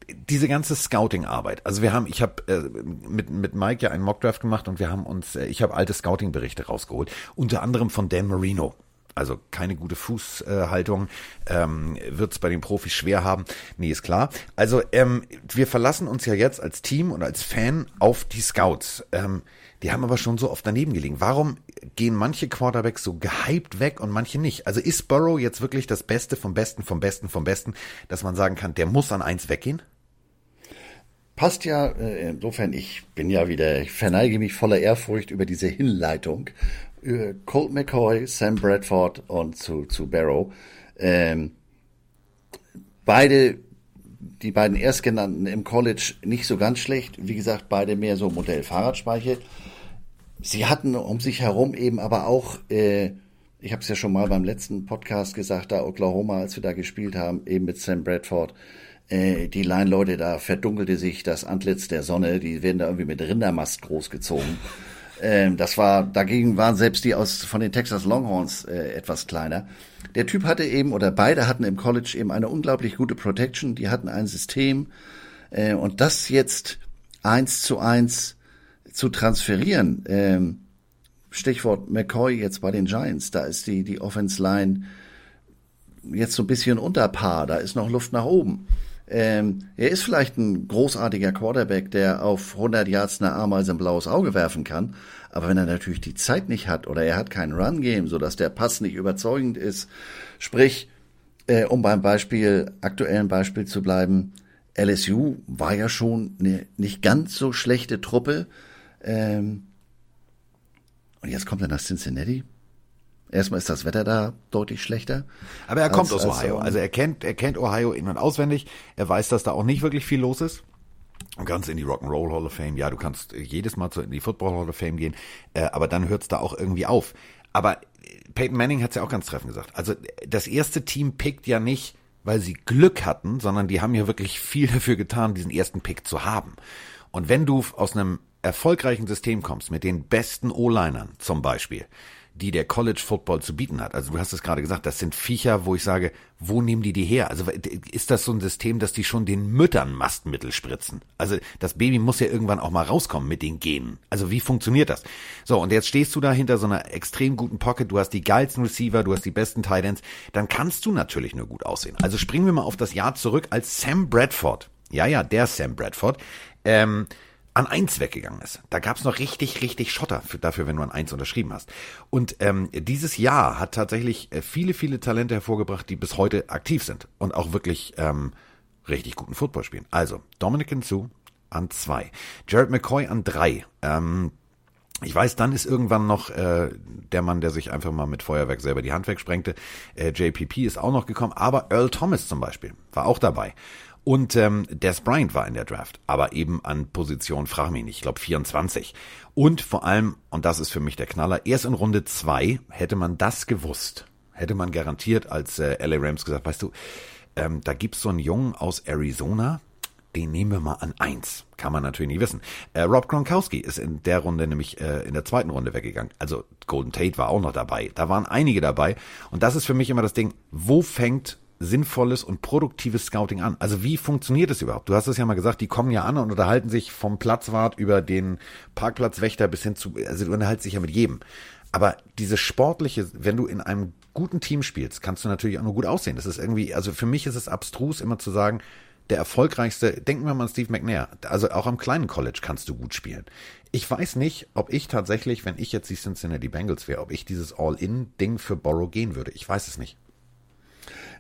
diese ganze Scouting-Arbeit. Also wir haben, ich habe äh, mit mit Mike ja einen Mockdraft gemacht und wir haben uns, äh, ich habe alte Scouting-Berichte rausgeholt, unter anderem von Dan Marino. Also keine gute Fußhaltung, ähm, wird es bei den Profis schwer haben. Nee, ist klar. Also ähm, wir verlassen uns ja jetzt als Team und als Fan auf die Scouts. Ähm, die haben aber schon so oft daneben gelegen. Warum gehen manche Quarterbacks so gehypt weg und manche nicht? Also ist Burrow jetzt wirklich das Beste vom Besten, vom Besten, vom Besten, dass man sagen kann, der muss an eins weggehen? Passt ja, äh, insofern, ich bin ja wieder, ich verneige mich voller Ehrfurcht über diese Hinleitung. Äh, Colt McCoy, Sam Bradford und zu, zu Barrow. Ähm, beide, die beiden Erstgenannten im College nicht so ganz schlecht. Wie gesagt, beide mehr so Modell Fahrradspeiche. Sie hatten um sich herum eben aber auch, äh, ich habe es ja schon mal beim letzten Podcast gesagt, da Oklahoma, als wir da gespielt haben, eben mit Sam Bradford, äh, die Line-Leute, da verdunkelte sich das Antlitz der Sonne, die werden da irgendwie mit Rindermast großgezogen. Ähm, das war, dagegen waren selbst die aus von den Texas Longhorns äh, etwas kleiner. Der Typ hatte eben, oder beide hatten im College eben eine unglaublich gute Protection, die hatten ein System äh, und das jetzt eins zu eins zu transferieren, ähm, Stichwort McCoy jetzt bei den Giants, da ist die, die Offense Line jetzt so ein bisschen unter Paar, da ist noch Luft nach oben. Ähm, er ist vielleicht ein großartiger Quarterback, der auf 100 Yards eine Ameise ein blaues Auge werfen kann. Aber wenn er natürlich die Zeit nicht hat oder er hat kein Run-Game, sodass der Pass nicht überzeugend ist, sprich, äh, um beim Beispiel, aktuellen Beispiel zu bleiben, LSU war ja schon eine nicht ganz so schlechte Truppe. Ähm, und jetzt kommt er nach Cincinnati. Erstmal ist das Wetter da deutlich schlechter. Aber er kommt als, aus Ohio. Also er kennt, er kennt Ohio in- und auswendig. Er weiß, dass da auch nicht wirklich viel los ist. Und ganz in die Rock'n'Roll Hall of Fame. Ja, du kannst jedes Mal in die Football Hall of Fame gehen. Äh, aber dann hört es da auch irgendwie auf. Aber Peyton Manning hat es ja auch ganz treffend gesagt. Also das erste Team pickt ja nicht, weil sie Glück hatten, sondern die haben ja wirklich viel dafür getan, diesen ersten Pick zu haben. Und wenn du aus einem erfolgreichen System kommst, mit den besten O-Linern zum Beispiel, die der College Football zu bieten hat. Also du hast es gerade gesagt, das sind Viecher, wo ich sage, wo nehmen die die her? Also ist das so ein System, dass die schon den Müttern Mastmittel spritzen? Also das Baby muss ja irgendwann auch mal rauskommen mit den Genen. Also wie funktioniert das? So, und jetzt stehst du da hinter so einer extrem guten Pocket, du hast die geilsten Receiver, du hast die besten Titans, dann kannst du natürlich nur gut aussehen. Also springen wir mal auf das Jahr zurück, als Sam Bradford, ja, ja, der Sam Bradford, ähm, an eins weggegangen ist. Da gab's noch richtig, richtig Schotter für, dafür, wenn du an eins unterschrieben hast. Und ähm, dieses Jahr hat tatsächlich äh, viele, viele Talente hervorgebracht, die bis heute aktiv sind und auch wirklich ähm, richtig guten Football spielen. Also Dominic Hinzu an zwei, Jared McCoy an drei. Ähm, ich weiß, dann ist irgendwann noch äh, der Mann, der sich einfach mal mit Feuerwerk selber die Hand wegsprengte. Äh, JPP ist auch noch gekommen, aber Earl Thomas zum Beispiel war auch dabei. Und ähm, Des Bryant war in der Draft, aber eben an Position, frag mich nicht, ich glaube 24. Und vor allem, und das ist für mich der Knaller, erst in Runde zwei hätte man das gewusst, hätte man garantiert als äh, LA Rams gesagt, weißt du, ähm, da gibt's so einen Jungen aus Arizona, den nehmen wir mal an eins. Kann man natürlich nicht wissen. Äh, Rob Gronkowski ist in der Runde nämlich äh, in der zweiten Runde weggegangen. Also Golden Tate war auch noch dabei. Da waren einige dabei. Und das ist für mich immer das Ding, wo fängt sinnvolles und produktives Scouting an? Also wie funktioniert es überhaupt? Du hast es ja mal gesagt, die kommen ja an und unterhalten sich vom Platzwart über den Parkplatzwächter bis hin zu, also du unterhalten sich ja mit jedem. Aber diese sportliche, wenn du in einem guten Team spielst, kannst du natürlich auch nur gut aussehen. Das ist irgendwie, also für mich ist es abstrus, immer zu sagen, der erfolgreichste, denken wir mal an Steve McNair, also auch am kleinen College kannst du gut spielen. Ich weiß nicht, ob ich tatsächlich, wenn ich jetzt die Cincinnati Bengals wäre, ob ich dieses All-In-Ding für Borrow gehen würde. Ich weiß es nicht.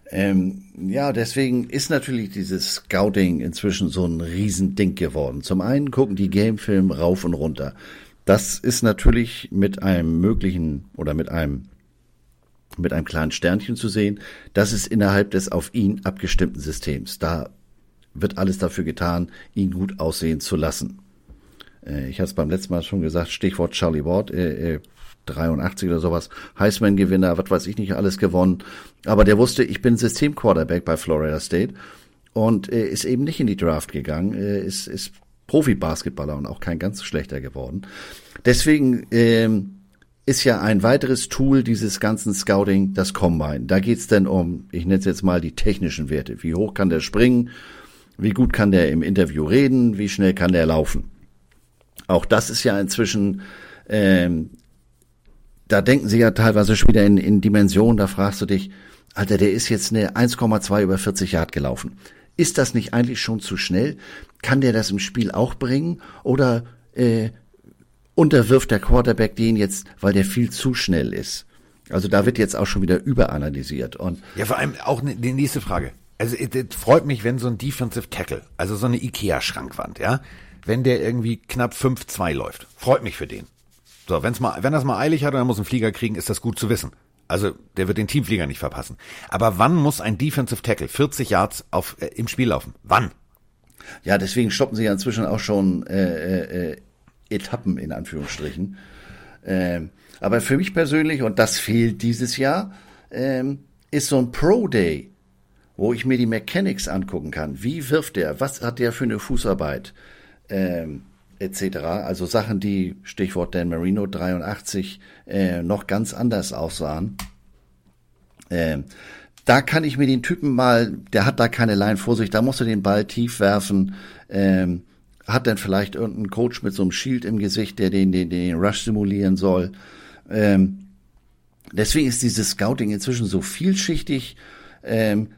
Ähm, ja, deswegen ist natürlich dieses Scouting inzwischen so ein Riesending geworden. Zum einen gucken die Gamefilm rauf und runter. Das ist natürlich mit einem möglichen oder mit einem mit einem kleinen Sternchen zu sehen. Das ist innerhalb des auf ihn abgestimmten Systems. Da wird alles dafür getan, ihn gut aussehen zu lassen. Äh, ich hatte es beim letzten Mal schon gesagt, Stichwort Charlie Ward. Äh, äh, 83 oder sowas, Heisman-Gewinner, was weiß ich nicht, alles gewonnen. Aber der wusste, ich bin System-Quarterback bei Florida State und äh, ist eben nicht in die Draft gegangen, äh, ist, ist Profi-Basketballer und auch kein ganz schlechter geworden. Deswegen ähm, ist ja ein weiteres Tool dieses ganzen Scouting das Combine. Da geht's denn um, ich nenne es jetzt mal die technischen Werte. Wie hoch kann der springen? Wie gut kann der im Interview reden? Wie schnell kann der laufen? Auch das ist ja inzwischen ähm, da denken sie ja teilweise schon wieder in, in Dimensionen, da fragst du dich, Alter, der ist jetzt eine 1,2 über 40 Yard gelaufen. Ist das nicht eigentlich schon zu schnell? Kann der das im Spiel auch bringen? Oder äh, unterwirft der Quarterback den jetzt, weil der viel zu schnell ist? Also da wird jetzt auch schon wieder überanalysiert. Und ja, vor allem auch ne, die nächste Frage. Also es freut mich, wenn so ein Defensive Tackle, also so eine Ikea-Schrankwand, ja, wenn der irgendwie knapp 5-2 läuft. Freut mich für den. So, wenn's mal, wenn es mal eilig hat und er muss einen Flieger kriegen, ist das gut zu wissen. Also der wird den Teamflieger nicht verpassen. Aber wann muss ein Defensive Tackle 40 Yards auf, äh, im Spiel laufen? Wann? Ja, deswegen stoppen sie ja inzwischen auch schon äh, äh, Etappen in Anführungsstrichen. Ähm, aber für mich persönlich, und das fehlt dieses Jahr, ähm, ist so ein Pro Day, wo ich mir die Mechanics angucken kann. Wie wirft der? Was hat der für eine Fußarbeit? Ähm, etc. Also Sachen, die, Stichwort Dan Marino 83, äh, noch ganz anders aussahen. Äh, da kann ich mir den Typen mal, der hat da keine Line vor sich, da musst du den Ball tief werfen. Ähm, hat dann vielleicht irgendeinen Coach mit so einem Shield im Gesicht, der den, den, den Rush simulieren soll. Ähm, deswegen ist dieses Scouting inzwischen so vielschichtig. Ähm,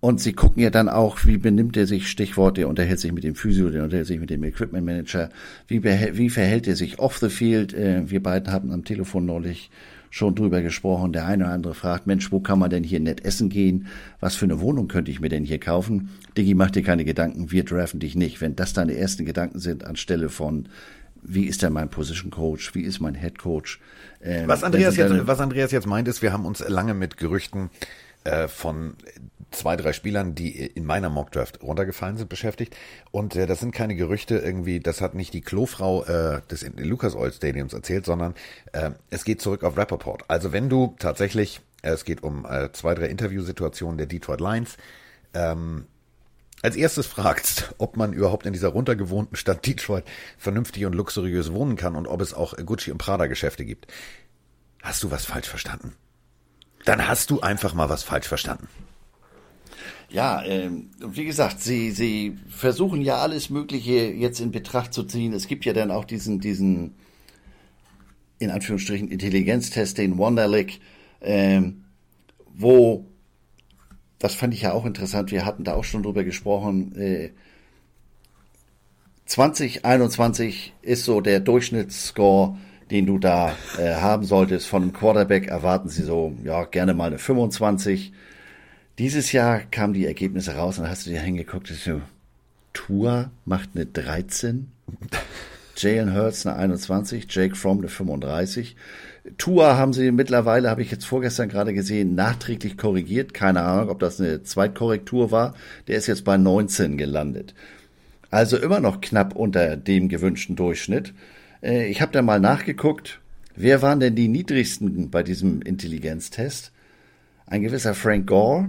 und sie gucken ja dann auch, wie benimmt er sich, Stichwort, der unterhält sich mit dem Physio, der unterhält sich mit dem Equipment Manager, wie, wie verhält er sich off the field. Äh, wir beiden haben am Telefon neulich schon drüber gesprochen. Der eine oder andere fragt, Mensch, wo kann man denn hier nett essen gehen? Was für eine Wohnung könnte ich mir denn hier kaufen? Diggi, mach dir keine Gedanken, wir draften dich nicht. Wenn das deine ersten Gedanken sind anstelle von, wie ist denn mein Position Coach? Wie ist mein Head Coach? Ähm, was Andreas jetzt, was Andreas jetzt meint, ist, wir haben uns lange mit Gerüchten äh, von zwei, drei Spielern, die in meiner Mockdraft runtergefallen sind, beschäftigt. Und äh, das sind keine Gerüchte irgendwie, das hat nicht die Klofrau äh, des Lucas Oil Stadiums erzählt, sondern äh, es geht zurück auf Rappaport. Also wenn du tatsächlich, äh, es geht um äh, zwei, drei Interviewsituationen der Detroit Lions, ähm, als erstes fragst, ob man überhaupt in dieser runtergewohnten Stadt Detroit vernünftig und luxuriös wohnen kann und ob es auch Gucci und Prada Geschäfte gibt, hast du was falsch verstanden. Dann hast du einfach mal was falsch verstanden. Ja, ähm, wie gesagt, sie, sie versuchen ja alles Mögliche jetzt in Betracht zu ziehen. Es gibt ja dann auch diesen, diesen, in Anführungsstrichen, Intelligenztest, den Wonderlick, ähm, wo, das fand ich ja auch interessant, wir hatten da auch schon drüber gesprochen, äh, 2021 ist so der Durchschnittsscore, den du da äh, haben solltest. Von einem Quarterback erwarten sie so, ja, gerne mal eine 25. Dieses Jahr kamen die Ergebnisse raus und hast du dir hingeguckt, so, Tour macht eine 13, Jalen Hurts eine 21, Jake Fromm eine 35. Tour haben sie mittlerweile, habe ich jetzt vorgestern gerade gesehen, nachträglich korrigiert. Keine Ahnung, ob das eine Zweitkorrektur war. Der ist jetzt bei 19 gelandet. Also immer noch knapp unter dem gewünschten Durchschnitt. Äh, ich habe da mal nachgeguckt. Wer waren denn die niedrigsten bei diesem Intelligenztest? Ein gewisser Frank Gore,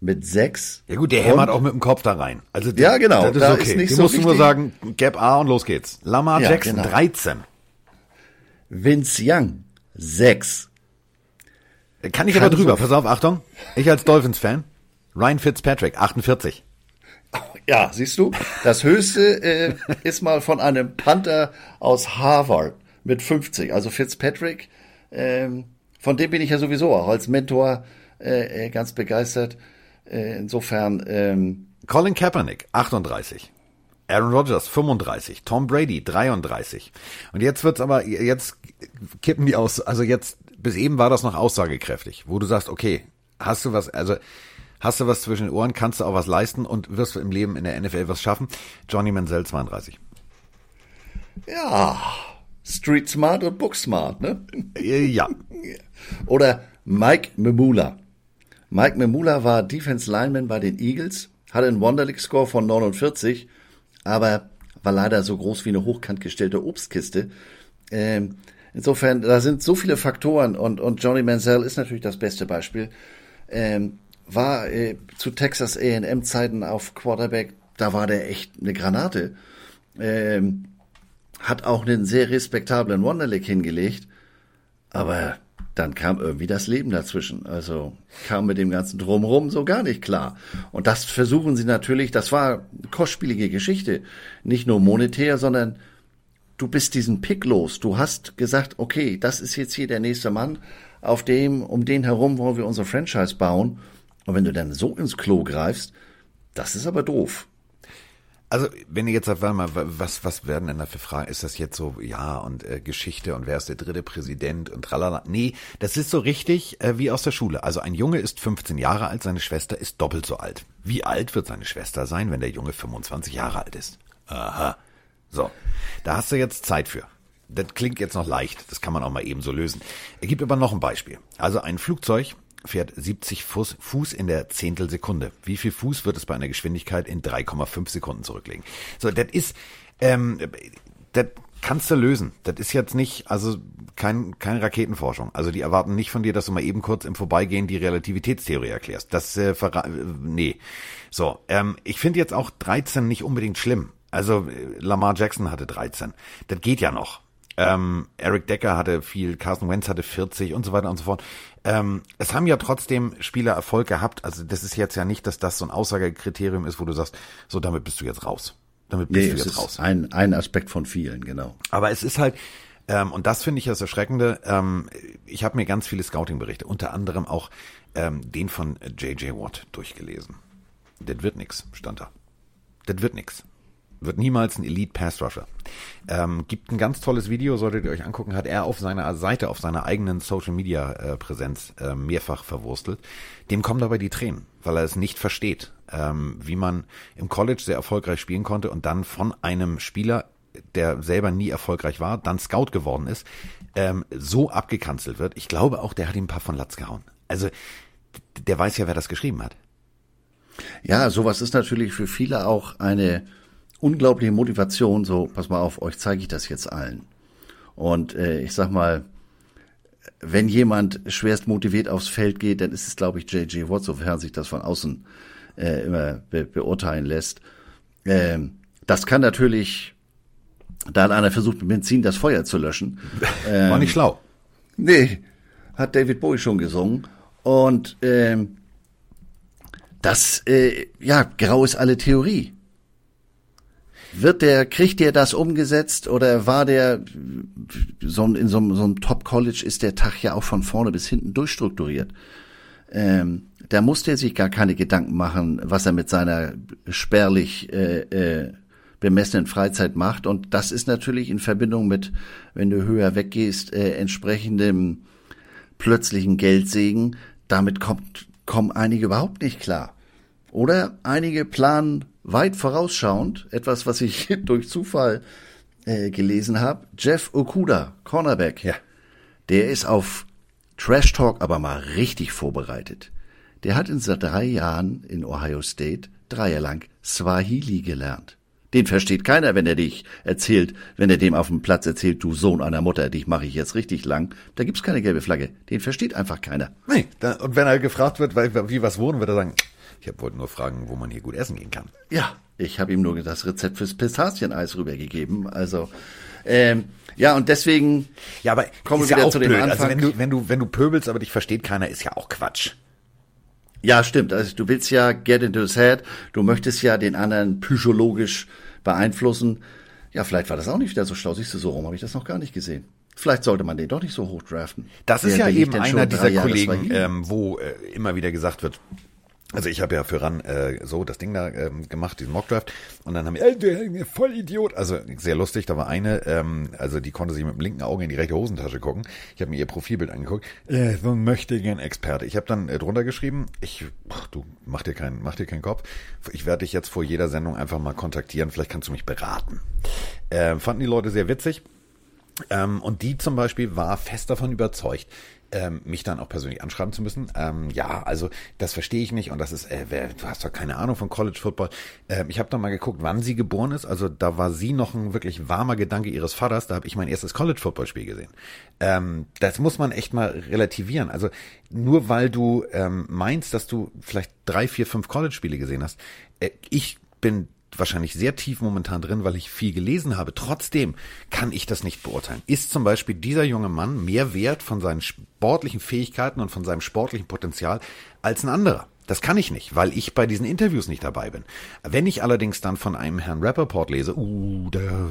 mit sechs. Ja gut, der hämmert auch mit dem Kopf da rein. Also ja, genau. Das ist da okay. Ist nicht du so musst nur sagen, Gap A und los geht's. Lamar ja, Jackson, genau. 13. Vince Young, 6. Kann ich Kann aber drüber. So Pass auf, Achtung. Ich als Dolphins-Fan. Ryan Fitzpatrick, 48. Ja, siehst du, das höchste äh, ist mal von einem Panther aus Harvard mit 50. Also Fitzpatrick, ähm, von dem bin ich ja sowieso auch als Mentor äh, äh ganz begeistert. Äh, insofern. Ähm, Colin Kaepernick, 38. Aaron Rodgers 35, Tom Brady 33. Und jetzt wird's aber, jetzt kippen die aus, also jetzt, bis eben war das noch aussagekräftig, wo du sagst, okay, hast du was, also hast du was zwischen den Ohren, kannst du auch was leisten und wirst du im Leben in der NFL was schaffen. Johnny Manziel 32. Ja, Street Smart und Book Smart, ne? Äh, ja. Oder Mike Memula. Mike Memula war Defense Lineman bei den Eagles, hatte einen Wonderlick Score von 49, aber war leider so groß wie eine hochkant gestellte Obstkiste. Ähm, insofern, da sind so viele Faktoren und, und Johnny Manziel ist natürlich das beste Beispiel. Ähm, war äh, zu Texas A&M Zeiten auf Quarterback, da war der echt eine Granate. Ähm, hat auch einen sehr respektablen Wonderlick hingelegt, aber dann kam irgendwie das Leben dazwischen. Also kam mit dem ganzen Drumherum so gar nicht klar. Und das versuchen sie natürlich, das war kostspielige Geschichte. Nicht nur monetär, sondern du bist diesen Pick los. Du hast gesagt, okay, das ist jetzt hier der nächste Mann, auf dem, um den herum wollen wir unsere Franchise bauen. Und wenn du dann so ins Klo greifst, das ist aber doof. Also, wenn ihr jetzt sagt, warte mal, was, was werden denn da für Fragen? Ist das jetzt so, ja, und äh, Geschichte und wer ist der dritte Präsident und tralala? Nee, das ist so richtig äh, wie aus der Schule. Also ein Junge ist 15 Jahre alt, seine Schwester ist doppelt so alt. Wie alt wird seine Schwester sein, wenn der Junge 25 Jahre alt ist? Aha. So, da hast du jetzt Zeit für. Das klingt jetzt noch leicht, das kann man auch mal eben so lösen. Er gibt aber noch ein Beispiel. Also ein Flugzeug fährt 70 Fuß, Fuß in der Zehntelsekunde. Wie viel Fuß wird es bei einer Geschwindigkeit in 3,5 Sekunden zurücklegen? So, das ist, ähm, das kannst du lösen. Das ist jetzt nicht, also kein, keine Raketenforschung. Also die erwarten nicht von dir, dass du mal eben kurz im Vorbeigehen die Relativitätstheorie erklärst. Das, äh, verra nee. So, ähm, ich finde jetzt auch 13 nicht unbedingt schlimm. Also äh, Lamar Jackson hatte 13. Das geht ja noch. Ähm, Eric Decker hatte viel, Carson Wentz hatte 40 und so weiter und so fort. Ähm, es haben ja trotzdem Spieler Erfolg gehabt. Also das ist jetzt ja nicht, dass das so ein Aussagekriterium ist, wo du sagst, so damit bist du jetzt raus. Damit bist Nee, du jetzt ist raus. ein, ein Aspekt von vielen, genau. Aber es ist halt, ähm, und das finde ich das Erschreckende, ähm, ich habe mir ganz viele Scouting-Berichte, unter anderem auch ähm, den von J.J. Watt durchgelesen. Das wird nix, stand da. Das wird nix. Wird niemals ein Elite Pass Rusher. Ähm, gibt ein ganz tolles Video, solltet ihr euch angucken, hat er auf seiner Seite, auf seiner eigenen Social Media äh, Präsenz äh, mehrfach verwurstelt. Dem kommen dabei die Tränen, weil er es nicht versteht, ähm, wie man im College sehr erfolgreich spielen konnte und dann von einem Spieler, der selber nie erfolgreich war, dann Scout geworden ist, ähm, so abgekanzelt wird. Ich glaube auch, der hat ihm ein paar von Latz gehauen. Also der weiß ja, wer das geschrieben hat. Ja, sowas ist natürlich für viele auch eine unglaubliche Motivation. So, pass mal auf, euch zeige ich das jetzt allen. Und äh, ich sag mal, wenn jemand schwerst motiviert aufs Feld geht, dann ist es, glaube ich, J.J. Watt, sofern sich das von außen äh, immer be beurteilen lässt. Ähm, das kann natürlich, da hat einer versucht, mit Benzin das Feuer zu löschen. War nicht schlau. Nee, hat David Bowie schon gesungen. Und ähm, das, äh, ja, grau ist alle Theorie. Wird der, kriegt der das umgesetzt oder war der, so, in so, einem- so einem Top-College ist der Tag ja auch von vorne bis hinten durchstrukturiert. Ähm, da muss der sich gar keine Gedanken machen, was er mit seiner spärlich äh, äh, bemessenen Freizeit macht. Und das ist natürlich in Verbindung mit, wenn du höher weggehst, äh, entsprechendem plötzlichen Geldsegen. Damit kommt, kommen einige überhaupt nicht klar. Oder einige planen weit vorausschauend, etwas, was ich durch Zufall äh, gelesen habe. Jeff Okuda, Cornerback. Ja. Der ist auf Trash Talk aber mal richtig vorbereitet. Der hat in drei Jahren in Ohio State drei Jahre lang Swahili gelernt. Den versteht keiner, wenn er dich erzählt, wenn er dem auf dem Platz erzählt, du Sohn einer Mutter, dich mache ich jetzt richtig lang. Da gibt's keine gelbe Flagge. Den versteht einfach keiner. Nee, da, und wenn er gefragt wird, wie was wohnen, wird er sagen, ich hab- wollte nur fragen, wo man hier gut essen gehen kann. Ja, ich habe ihm nur das Rezept fürs Pistazieneis rübergegeben. Also, ähm, ja, und deswegen Ja, aber Kommen wir ja wieder auch zu dem blöd. Also Anfang. wenn du, wenn du, wenn du pöbelst, aber dich versteht keiner, ist ja auch Quatsch. Ja, stimmt. Also du willst ja get into his head. Du möchtest ja den anderen psychologisch beeinflussen. Ja, vielleicht war das auch nicht wieder so schlau. Siehst du, so rum habe ich das noch gar nicht gesehen. Vielleicht sollte man den doch nicht so hoch draften. Das ist ja belegt eben einer dieser Kollegen, ähm, wo äh, immer wieder gesagt wird, also ich habe ja für RAN äh, so das Ding da ähm, gemacht, diesen Mockdraft, und dann haben wir, äh, der Vollidiot, also sehr lustig, da war eine, ähm, also die konnte sich mit dem linken Auge in die rechte Hosentasche gucken. Ich habe mir ihr Profilbild angeguckt, äh, so ein möchtigen Experte. Ich habe dann äh, drunter geschrieben, ich, ach, du mach dir keinen, mach dir keinen Kopf, ich werde dich jetzt vor jeder Sendung einfach mal kontaktieren, vielleicht kannst du mich beraten. Äh, fanden die Leute sehr witzig. Ähm, und die zum Beispiel war fest davon überzeugt, ähm, mich dann auch persönlich anschreiben zu müssen. Ähm, ja, also das verstehe ich nicht und das ist, äh, wer, du hast doch keine Ahnung von College Football. Ähm, ich habe dann mal geguckt, wann sie geboren ist. Also da war sie noch ein wirklich warmer Gedanke ihres Vaters. Da habe ich mein erstes College Football Spiel gesehen. Ähm, das muss man echt mal relativieren. Also nur weil du ähm, meinst, dass du vielleicht drei, vier, fünf College Spiele gesehen hast. Äh, ich bin wahrscheinlich sehr tief momentan drin, weil ich viel gelesen habe. Trotzdem kann ich das nicht beurteilen. Ist zum Beispiel dieser junge Mann mehr wert von seinen sportlichen Fähigkeiten und von seinem sportlichen Potenzial als ein anderer? Das kann ich nicht, weil ich bei diesen Interviews nicht dabei bin. Wenn ich allerdings dann von einem Herrn Rappaport lese, uh, der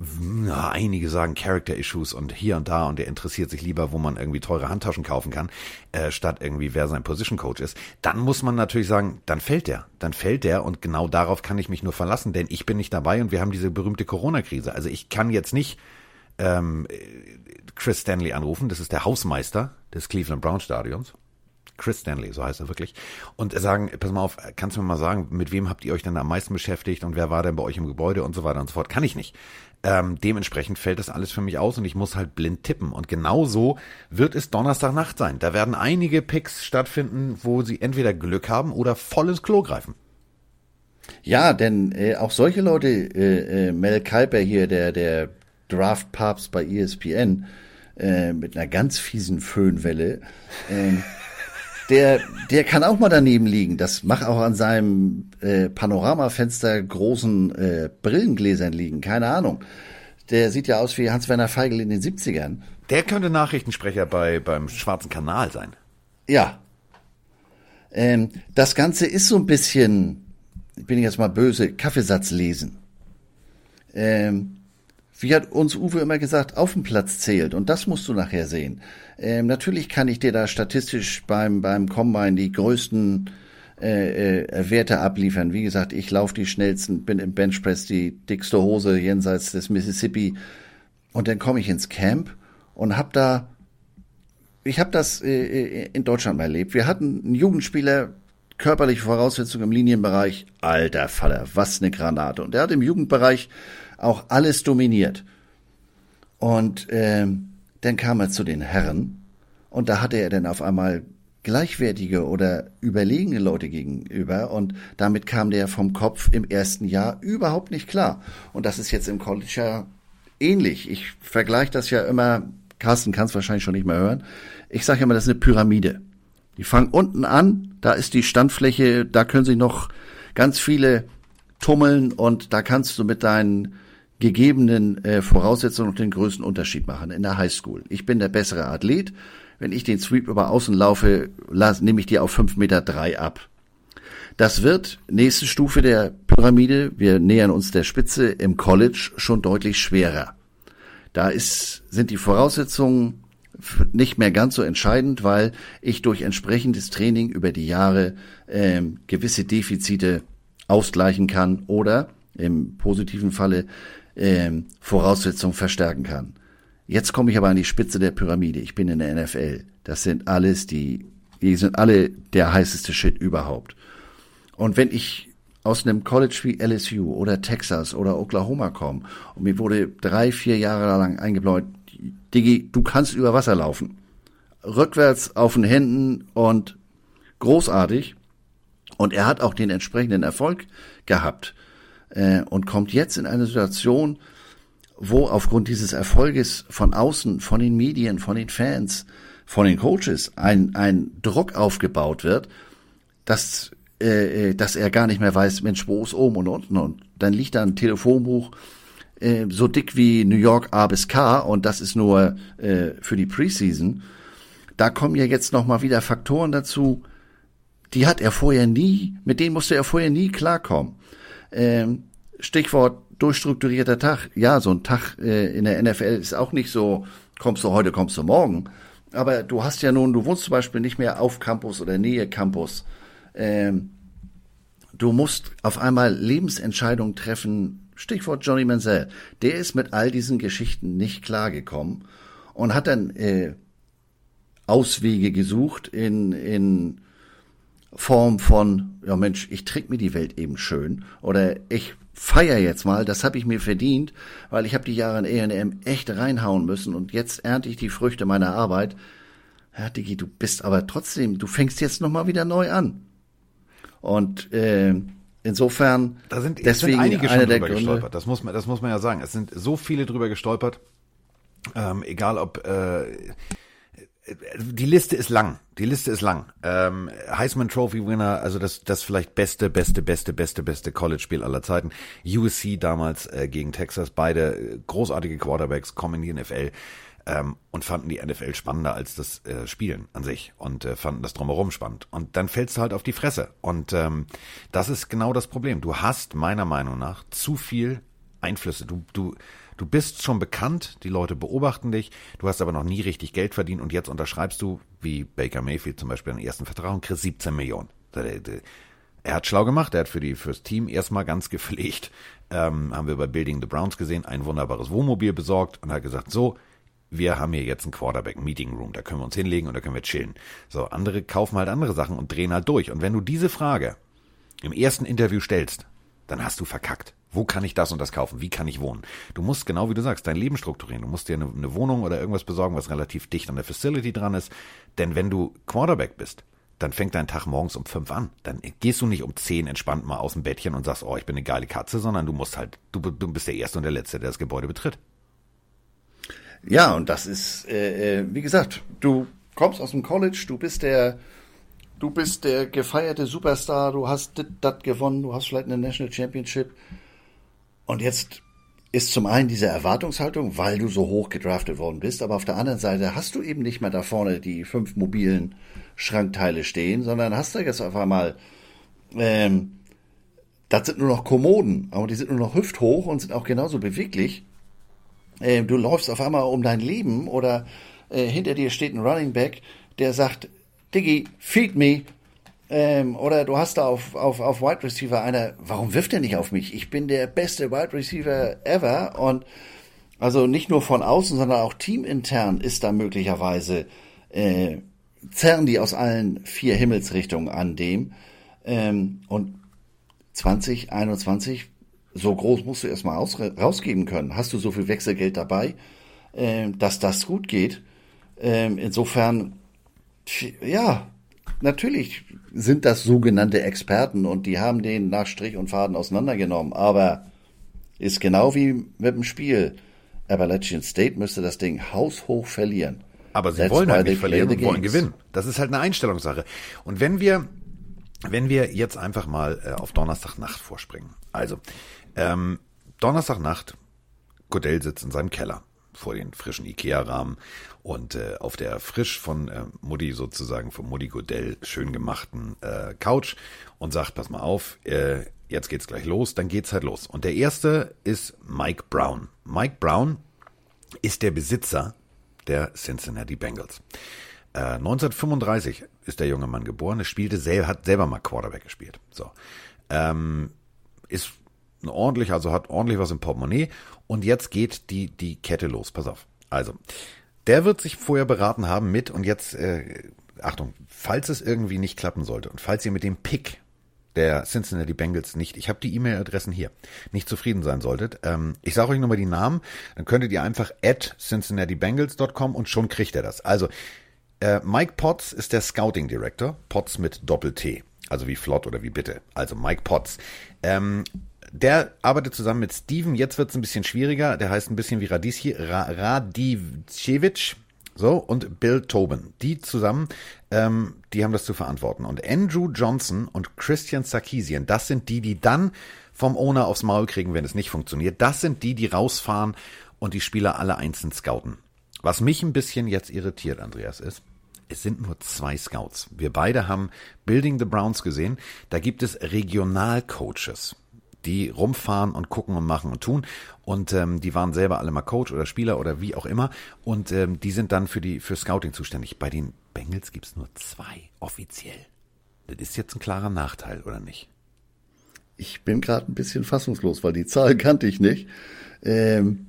na, einige sagen Character Issues und hier und da und der interessiert sich lieber, wo man irgendwie teure Handtaschen kaufen kann, äh, statt irgendwie wer sein Position Coach ist, dann muss man natürlich sagen, dann fällt der, dann fällt der und genau darauf kann ich mich nur verlassen, denn ich bin nicht dabei und wir haben diese berühmte Corona-Krise. Also ich kann jetzt nicht ähm, Chris Stanley anrufen, das ist der Hausmeister des Cleveland Brown Stadions. Chris Stanley, so heißt er wirklich. Und sagen, pass mal auf, kannst du mir mal sagen, mit wem habt ihr euch denn am meisten beschäftigt und wer war denn bei euch im Gebäude und so weiter und so fort? Kann ich nicht. Ähm, dementsprechend fällt das alles für mich aus und ich muss halt blind tippen. Und genau so wird es Donnerstagnacht sein. Da werden einige Picks stattfinden, wo sie entweder Glück haben oder voll ins Klo greifen. Ja, denn äh, auch solche Leute, äh, äh, Mel Kiper hier, der, der Draft-Papst bei ESPN, äh, mit einer ganz fiesen Föhnwelle, ähm, der, der kann auch mal daneben liegen. Das macht auch an seinem äh, Panoramafenster großen äh, Brillengläsern liegen. Keine Ahnung. Der sieht ja aus wie Hans-Werner Feigl in den 70ern. Der könnte Nachrichtensprecher bei, beim Schwarzen Kanal sein. Ja. Ähm, das Ganze ist so ein bisschen bin ich jetzt mal böse, Kaffeesatz lesen. Ähm, wie hat uns Uwe immer gesagt, auf dem Platz zählt und das musst du nachher sehen. Ähm, natürlich kann ich dir da statistisch beim, beim Combine die größten äh, äh, Werte abliefern. Wie gesagt, ich laufe die schnellsten, bin im Benchpress die dickste Hose jenseits des Mississippi und dann komme ich ins Camp und hab da, ich habe das äh, äh, in Deutschland mal erlebt. Wir hatten einen Jugendspieler, körperliche Voraussetzungen im Linienbereich, alter Faller, was eine Granate. Und der hat im Jugendbereich auch alles dominiert. Und ähm, dann kam er zu den Herren und da hatte er dann auf einmal gleichwertige oder überlegene Leute gegenüber und damit kam der vom Kopf im ersten Jahr überhaupt nicht klar. Und das ist jetzt im College ja ähnlich. Ich vergleiche das ja immer, Carsten kann es wahrscheinlich schon nicht mehr hören. Ich sage immer, das ist eine Pyramide. Die fangen unten an, da ist die Standfläche, da können sich noch ganz viele tummeln und da kannst du mit deinen gegebenen äh, Voraussetzungen noch den größten Unterschied machen in der Highschool. Ich bin der bessere Athlet. Wenn ich den Sweep über außen laufe, las, nehme ich dir auf fünf Meter drei ab. Das wird nächste Stufe der Pyramide. Wir nähern uns der Spitze im College schon deutlich schwerer. Da ist, sind die Voraussetzungen nicht mehr ganz so entscheidend, weil ich durch entsprechendes Training über die Jahre ähm, gewisse Defizite ausgleichen kann oder im positiven Falle ähm, Voraussetzungen verstärken kann. Jetzt komme ich aber an die Spitze der Pyramide. Ich bin in der NFL. Das sind alles die, die sind alle der heißeste Shit überhaupt. Und wenn ich aus einem College wie LSU oder Texas oder Oklahoma komme und mir wurde drei, vier Jahre lang eingebläut, Digi, du kannst über Wasser laufen. Rückwärts auf den Händen und großartig. Und er hat auch den entsprechenden Erfolg gehabt äh, und kommt jetzt in eine Situation, wo aufgrund dieses Erfolges von außen, von den Medien, von den Fans, von den Coaches ein, ein Druck aufgebaut wird, dass, äh, äh, dass er gar nicht mehr weiß, Mensch, wo ist oben und unten? Und dann liegt da ein Telefonbuch äh, so dick wie New York A bis K und das ist nur äh, für die Preseason. Da kommen ja jetzt noch mal wieder Faktoren dazu, die hat er vorher nie, mit denen musste er vorher nie klarkommen. Ähm, Stichwort durchstrukturierter Tag. Ja, so ein Tag äh, in der NFL ist auch nicht so, kommst du heute, kommst du morgen. Aber du hast ja nun, du wohnst zum Beispiel nicht mehr auf Campus oder Nähe Campus. Ähm, du musst auf einmal Lebensentscheidungen treffen. Stichwort Johnny Manziel. Der ist mit all diesen Geschichten nicht klargekommen und hat dann äh, Auswege gesucht in, in Form von, ja Mensch, ich trinke mir die Welt eben schön oder ich feier jetzt mal, das habe ich mir verdient, weil ich habe die Jahre in E&M echt reinhauen müssen und jetzt ernte ich die Früchte meiner Arbeit. Ja, Digi, du bist aber trotzdem, du fängst jetzt nochmal wieder neu an. Und äh, insofern, da sind, deswegen sind einige schon drüber gestolpert. Das muss man, das muss man ja sagen. Es sind so viele drüber gestolpert. Ähm, egal ob äh, die Liste ist lang. Die Liste ist lang. Ähm, Heisman Trophy Winner, also das, das vielleicht beste, beste, beste, beste, beste College-Spiel aller Zeiten. USC damals äh, gegen Texas, beide äh, großartige Quarterbacks kommen in die NFL ähm, und fanden die NFL spannender als das äh, Spielen an sich und äh, fanden das drumherum spannend. Und dann fällst du halt auf die Fresse. Und ähm, das ist genau das Problem. Du hast meiner Meinung nach zu viel Einflüsse. Du, du, Du bist schon bekannt, die Leute beobachten dich, du hast aber noch nie richtig Geld verdient und jetzt unterschreibst du, wie Baker Mayfield zum Beispiel, einen ersten Vertrag und kriegst 17 Millionen. Er hat schlau gemacht, er hat für die fürs Team erstmal ganz gepflegt, ähm, haben wir bei Building the Browns gesehen, ein wunderbares Wohnmobil besorgt und hat gesagt, so, wir haben hier jetzt ein Quarterback Meeting Room, da können wir uns hinlegen und da können wir chillen. So, andere kaufen halt andere Sachen und drehen halt durch. Und wenn du diese Frage im ersten Interview stellst, dann hast du verkackt. Wo kann ich das und das kaufen? Wie kann ich wohnen? Du musst genau wie du sagst, dein Leben strukturieren. Du musst dir eine, eine Wohnung oder irgendwas besorgen, was relativ dicht an der Facility dran ist. Denn wenn du Quarterback bist, dann fängt dein Tag morgens um fünf an. Dann gehst du nicht um zehn entspannt mal aus dem Bettchen und sagst, oh, ich bin eine geile Katze, sondern du musst halt, du, du bist der Erste und der Letzte, der das Gebäude betritt. Ja, und das ist, äh, äh wie gesagt, du kommst aus dem College, du bist der, du bist der gefeierte Superstar, du hast das gewonnen, du hast vielleicht eine National Championship und jetzt ist zum einen diese Erwartungshaltung, weil du so hoch gedraftet worden bist, aber auf der anderen Seite hast du eben nicht mehr da vorne die fünf mobilen Schrankteile stehen, sondern hast da jetzt auf einmal ähm, das sind nur noch Kommoden, aber die sind nur noch hüfthoch und sind auch genauso beweglich. Äh, du läufst auf einmal um dein Leben oder äh, hinter dir steht ein Running Back, der sagt, Diggi, feed me. Ähm, oder du hast da auf, auf, auf Wide Receiver einer, warum wirft er nicht auf mich? Ich bin der beste Wide Receiver ever und also nicht nur von außen, sondern auch teamintern ist da möglicherweise, äh, zerren die aus allen vier Himmelsrichtungen an dem. Ähm, und 2021, so groß musst du erstmal rausgeben können. Hast du so viel Wechselgeld dabei, äh, dass das gut geht? Ähm, insofern, ja, natürlich sind das sogenannte Experten und die haben den nach Strich und Faden auseinandergenommen, aber ist genau wie mit dem Spiel. Appalachian State müsste das Ding haushoch verlieren. Aber sie That's wollen halt nicht verlieren und wollen gewinnen. Das ist halt eine Einstellungssache. Und wenn wir, wenn wir jetzt einfach mal äh, auf Donnerstagnacht vorspringen. Also, ähm, Donnerstagnacht, Godell sitzt in seinem Keller vor den frischen Ikea-Rahmen und äh, auf der frisch von äh, Mutti sozusagen, von Mutti Godell schön gemachten äh, Couch und sagt, pass mal auf, äh, jetzt geht's gleich los, dann geht's halt los. Und der erste ist Mike Brown. Mike Brown ist der Besitzer der Cincinnati Bengals. Äh, 1935 ist der junge Mann geboren, er spielte selber, hat selber mal Quarterback gespielt. So. Ähm, ist ordentlich, also hat ordentlich was im Portemonnaie und jetzt geht die, die Kette los. Pass auf. Also, der wird sich vorher beraten haben mit und jetzt, äh, Achtung, falls es irgendwie nicht klappen sollte und falls ihr mit dem Pick der Cincinnati Bengals nicht, ich habe die E-Mail-Adressen hier, nicht zufrieden sein solltet, ähm, ich sage euch nochmal die Namen, dann könntet ihr einfach at cincinnatibengals.com und schon kriegt er das. Also, äh, Mike Potts ist der Scouting Director, Potts mit Doppel-T, also wie flott oder wie bitte, also Mike Potts. Ähm, der arbeitet zusammen mit Steven, jetzt wird es ein bisschen schwieriger, der heißt ein bisschen wie Radischi, Ra so, und Bill Tobin. Die zusammen, ähm, die haben das zu verantworten. Und Andrew Johnson und Christian Sarkisian, das sind die, die dann vom Owner aufs Maul kriegen, wenn es nicht funktioniert. Das sind die, die rausfahren und die Spieler alle einzeln scouten. Was mich ein bisschen jetzt irritiert, Andreas, ist, es sind nur zwei Scouts. Wir beide haben Building the Browns gesehen. Da gibt es Regionalcoaches die rumfahren und gucken und machen und tun. Und ähm, die waren selber alle mal Coach oder Spieler oder wie auch immer. Und ähm, die sind dann für die für Scouting zuständig. Bei den Bengals gibt's nur zwei offiziell. Das ist jetzt ein klarer Nachteil, oder nicht? Ich bin gerade ein bisschen fassungslos, weil die Zahl kannte ich nicht. Ähm,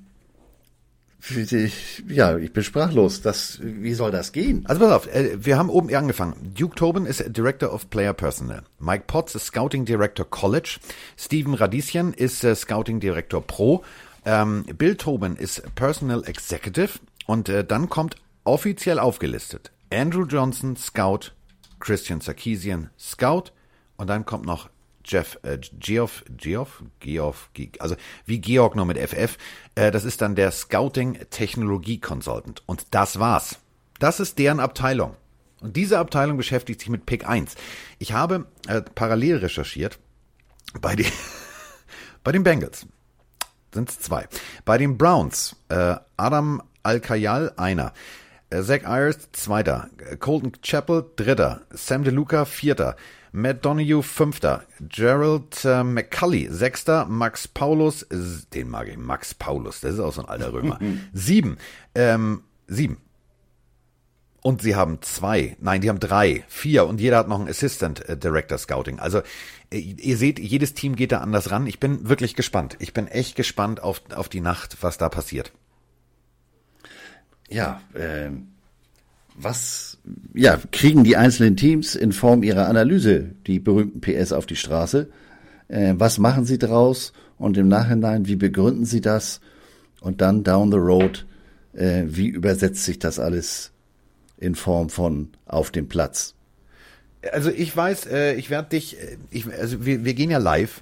ja, ich bin sprachlos. Das, wie soll das gehen? Also pass auf, äh, wir haben oben angefangen. Duke Tobin ist Director of Player Personnel. Mike Potts ist Scouting Director College. Steven Radisian ist äh, Scouting Director Pro. Ähm, Bill Tobin ist Personal Executive. Und äh, dann kommt offiziell aufgelistet Andrew Johnson, Scout, Christian Sarkisian, Scout. Und dann kommt noch Jeff äh, Geoff, Geoff, Geoff, also wie Georg nur mit FF. Äh, das ist dann der Scouting Technologie Consultant. Und das war's. Das ist deren Abteilung. Und diese Abteilung beschäftigt sich mit Pick 1. Ich habe äh, parallel recherchiert bei, die, bei den Bengals. Sind es zwei. Bei den Browns, äh, Adam Al-Kayal, einer. Äh, Zach Ayers, zweiter. Colton Chappell, dritter. Sam DeLuca, vierter. Matt Donahue Fünfter, Gerald äh, McCully Sechster, Max Paulus, den mag ich, Max Paulus, das ist auch so ein alter Römer. sieben, ähm, sieben. Und sie haben zwei, nein, die haben drei, vier und jeder hat noch einen Assistant äh, Director Scouting. Also äh, ihr seht, jedes Team geht da anders ran. Ich bin wirklich gespannt. Ich bin echt gespannt auf, auf die Nacht, was da passiert. Ja, ähm was ja, kriegen die einzelnen Teams in Form ihrer Analyse die berühmten PS auf die Straße? Äh, was machen sie draus? Und im Nachhinein, wie begründen sie das? Und dann down the road, äh, wie übersetzt sich das alles in Form von auf dem Platz? Also ich weiß, äh, ich werde dich, äh, ich, also wir, wir gehen ja live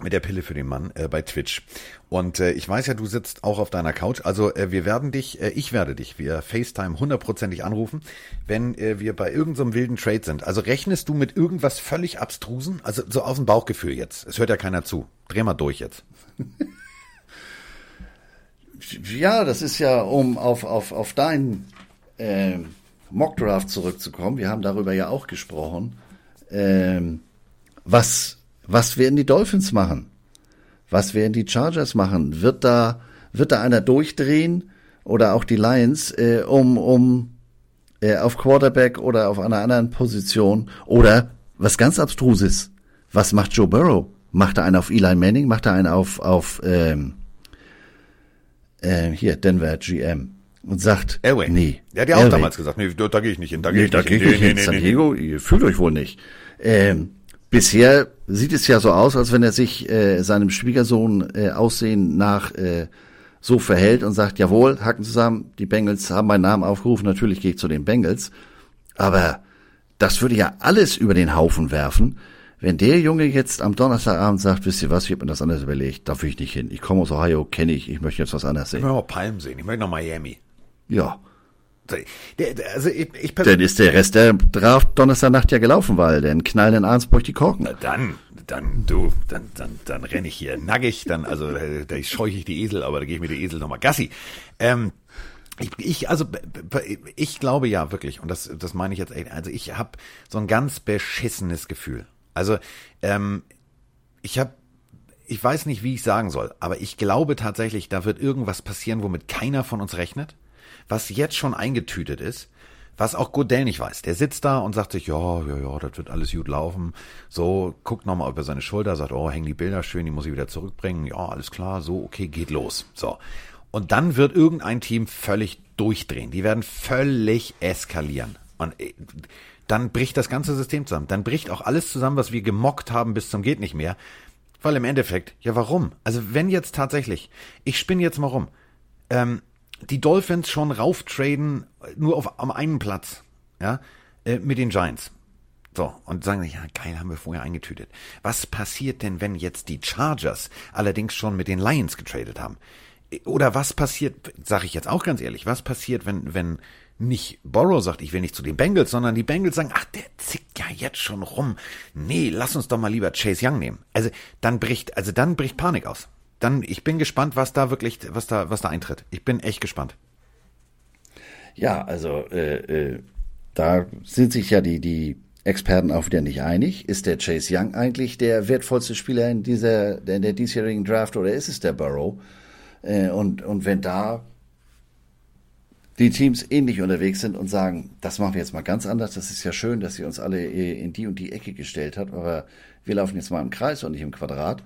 mit der Pille für den Mann äh, bei Twitch. Und äh, ich weiß ja, du sitzt auch auf deiner Couch. Also äh, wir werden dich, äh, ich werde dich via FaceTime hundertprozentig anrufen, wenn äh, wir bei irgendeinem so wilden Trade sind. Also rechnest du mit irgendwas völlig abstrusen? Also so aus dem Bauchgefühl jetzt. Es hört ja keiner zu. Dreh mal durch jetzt. ja, das ist ja, um auf, auf, auf deinen äh, Mockdraft zurückzukommen. Wir haben darüber ja auch gesprochen. Ähm, was Was werden die Dolphins machen? Was werden die Chargers machen? Wird da, wird da einer durchdrehen? Oder auch die Lions, äh, um, um äh, auf Quarterback oder auf einer anderen Position? Oder was ganz abstruses, was macht Joe Burrow? Macht er einen auf Eli Manning? Macht er einen auf, auf ähm, äh, hier, Denver GM? Und sagt, Elway. nee. Der hat ja auch Elway. damals gesagt, nee, da, da gehe ich nicht hin, da gehe Nee, ich da nicht hin. ich nicht hin. San Diego, ihr fühlt euch wohl nicht. Ähm, bisher sieht es ja so aus, als wenn er sich äh, seinem Schwiegersohn äh, Aussehen nach äh, so verhält und sagt, jawohl, Hacken zusammen, die Bengals haben meinen Namen aufgerufen, natürlich gehe ich zu den Bengals. Aber das würde ja alles über den Haufen werfen, wenn der Junge jetzt am Donnerstagabend sagt, wisst ihr was, ich habe mir das anders überlegt, da will ich nicht hin. Ich komme aus Ohio, kenne ich, ich möchte jetzt was anderes Ich sehen. möchte noch Palm sehen, ich möchte noch Miami. Ja, also ich, ich dann ist der Rest der Draft Donnerstagnacht ja gelaufen, weil dann knallen in Arnsburg die Korken. dann, dann, du, dann, dann, dann renne ich hier nackig, dann, also, äh, da scheuche ich die Esel, aber da gehe ich mit der Esel nochmal Gassi. Ähm, ich, ich, also, ich glaube ja wirklich, und das, das meine ich jetzt echt, also ich habe so ein ganz beschissenes Gefühl. Also, ähm, ich habe, ich weiß nicht, wie ich sagen soll, aber ich glaube tatsächlich, da wird irgendwas passieren, womit keiner von uns rechnet, was jetzt schon eingetütet ist, was auch Godell nicht weiß. Der sitzt da und sagt sich, ja, ja, ja, das wird alles gut laufen. So, guckt nochmal über seine Schulter, sagt, oh, hängen die Bilder schön, die muss ich wieder zurückbringen. Ja, alles klar, so, okay, geht los. So. Und dann wird irgendein Team völlig durchdrehen. Die werden völlig eskalieren. Und äh, dann bricht das ganze System zusammen. Dann bricht auch alles zusammen, was wir gemockt haben bis zum geht nicht mehr. Weil im Endeffekt, ja warum? Also wenn jetzt tatsächlich, ich spinne jetzt mal rum, ähm, die Dolphins schon rauftraden, nur auf am einen Platz, ja, äh, mit den Giants. So, und sagen sich, ja, geil, haben wir vorher eingetütet. Was passiert denn, wenn jetzt die Chargers allerdings schon mit den Lions getradet haben? Oder was passiert, sage ich jetzt auch ganz ehrlich, was passiert, wenn, wenn nicht Borrow sagt, ich will nicht zu den Bengals, sondern die Bengals sagen, ach, der zickt ja jetzt schon rum. Nee, lass uns doch mal lieber Chase Young nehmen. Also dann bricht, also dann bricht Panik aus. Dann, ich bin gespannt, was da wirklich, was da, was da eintritt. Ich bin echt gespannt. Ja, also äh, äh, da sind sich ja die, die Experten auch wieder nicht einig. Ist der Chase Young eigentlich der wertvollste Spieler in dieser in der diesjährigen Draft oder ist es der Burrow? Äh, und, und wenn da die Teams ähnlich unterwegs sind und sagen, das machen wir jetzt mal ganz anders, das ist ja schön, dass sie uns alle äh, in die und die Ecke gestellt hat, aber wir laufen jetzt mal im Kreis und nicht im Quadrat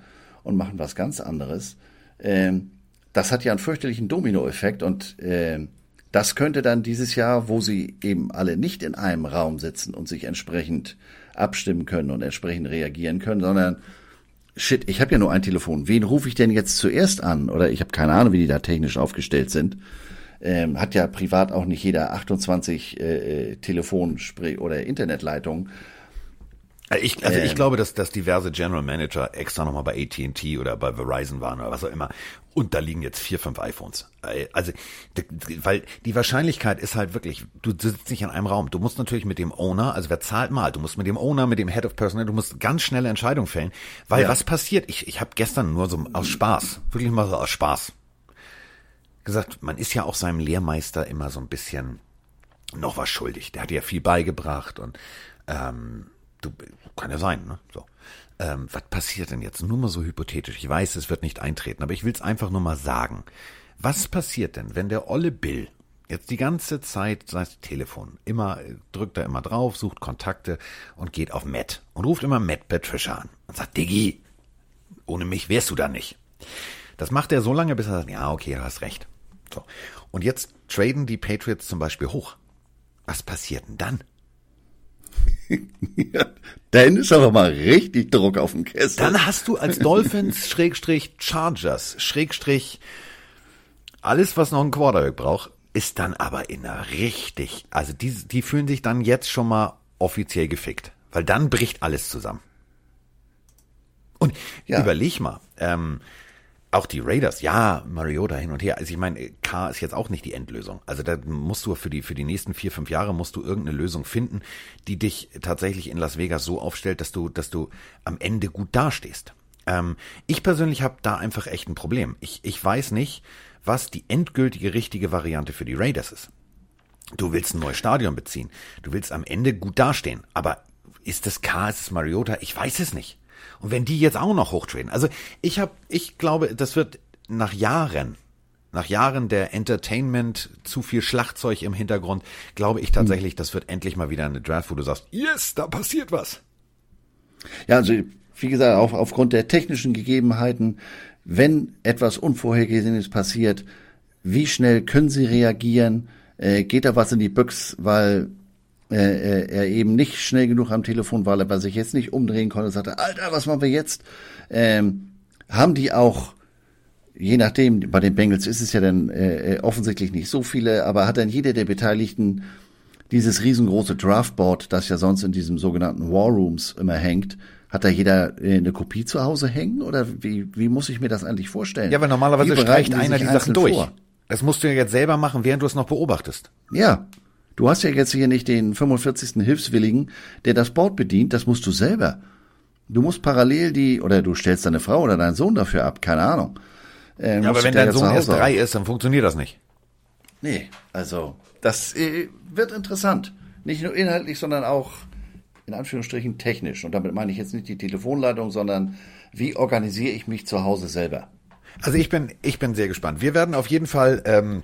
und machen was ganz anderes. Ähm, das hat ja einen fürchterlichen Dominoeffekt und ähm, das könnte dann dieses Jahr, wo sie eben alle nicht in einem Raum sitzen und sich entsprechend abstimmen können und entsprechend reagieren können, sondern shit, ich habe ja nur ein Telefon. Wen rufe ich denn jetzt zuerst an? Oder ich habe keine Ahnung, wie die da technisch aufgestellt sind. Ähm, hat ja privat auch nicht jeder 28 äh, Telefon- oder Internetleitungen. Ich, also ich Ähm. glaube, dass, dass diverse General Manager extra nochmal bei AT&T oder bei Verizon waren oder was auch immer. Und da liegen jetzt vier, fünf iPhones. Äh, Also, weil die Wahrscheinlichkeit ist halt wirklich, du sitzt nicht in einem Raum. Du musst natürlich mit dem Owner, also wer zahlt mal, du musst mit dem Owner, mit dem Head of Personnel, du musst ganz schnelle Entscheidungen fällen. Weil Ja. was passiert? Ich, ich habe gestern nur so aus Spaß, wirklich mal so aus Spaß, gesagt, man ist ja auch seinem Lehrmeister immer so ein bisschen noch was schuldig. Der hat ja viel beigebracht und ähm, du kann ja sein, ne? So. Ähm, was passiert denn jetzt? Nur mal so hypothetisch. Ich weiß, es wird nicht eintreten, aber ich will es einfach nur mal sagen. Was passiert denn, wenn der olle Bill jetzt die ganze Zeit sein Telefon immer äh, drückt er immer drauf, sucht Kontakte und geht auf Matt und ruft immer Matt Patricia an und sagt, Diggi, ohne mich wärst du da nicht. Das macht er so lange, bis er sagt, ja, okay, du hast recht. So. Und jetzt traden die Patriots zum Beispiel hoch. Was passiert denn dann? Dann ist aber mal richtig Druck auf dem Kessel. Dann hast du als Dolphins, Schrägstrich, Chargers, Schrägstrich, alles, was noch ein Quarterback braucht, ist dann aber in einer richtig, also die, die fühlen sich dann jetzt schon mal offiziell gefickt. Weil dann bricht alles zusammen. Und Ja. überleg mal, ähm, auch die Raiders, ja, Mariota hin und her. Also ich meine, K ist jetzt auch nicht die Endlösung. Also da musst du für die für die nächsten vier fünf Jahre musst du irgendeine Lösung finden, die dich tatsächlich in Las Vegas so aufstellt, dass du dass du am Ende gut dastehst. Ähm, ich persönlich habe da einfach echt ein Problem. Ich ich weiß nicht, was die endgültige richtige Variante für die Raiders ist. Du willst ein neues Stadion beziehen. Du willst am Ende gut dastehen. Aber ist das K, ist es Mariota? Ich weiß es nicht. Und wenn die jetzt auch noch hochtraden, also ich habe, ich glaube, das wird nach Jahren, nach Jahren der Entertainment, zu viel Schlagzeug im Hintergrund, glaube ich tatsächlich, das wird endlich mal wieder eine Draft, wo du sagst, yes, da passiert was. Ja, also wie gesagt, auch aufgrund der technischen Gegebenheiten, wenn etwas Unvorhergesehenes passiert, wie schnell können sie reagieren? Äh, geht da was in die Büchs, weil äh, äh, er eben nicht schnell genug am Telefon war, weil er sich jetzt nicht umdrehen konnte, sagte, Alter, was machen wir jetzt? Ähm, haben die auch, je nachdem, bei den Bengals ist es ja dann äh, äh, offensichtlich nicht so viele, aber hat dann jeder der Beteiligten dieses riesengroße Draftboard, das ja sonst in diesem sogenannten War Rooms immer hängt, hat da jeder äh, eine Kopie zu Hause hängen oder wie, wie muss ich mir das eigentlich vorstellen? Ja, weil normalerweise streicht einer die Sachen durch. Vor? Das musst du ja jetzt selber machen, während du es noch beobachtest. Ja. Du hast ja jetzt hier nicht den 45. Hilfswilligen, der das Board bedient, das musst du selber. Du musst parallel die, oder du stellst deine Frau oder deinen Sohn dafür ab, keine Ahnung. Äh, ja, aber wenn dein Sohn erst drei ist, dann funktioniert das nicht. Nee, also, das äh, wird interessant. Nicht nur inhaltlich, sondern auch in Anführungsstrichen technisch. Und damit meine ich jetzt nicht die Telefonleitung, sondern wie organisiere ich mich zu Hause selber? Also ich bin, ich bin sehr gespannt. Wir werden auf jeden Fall ähm,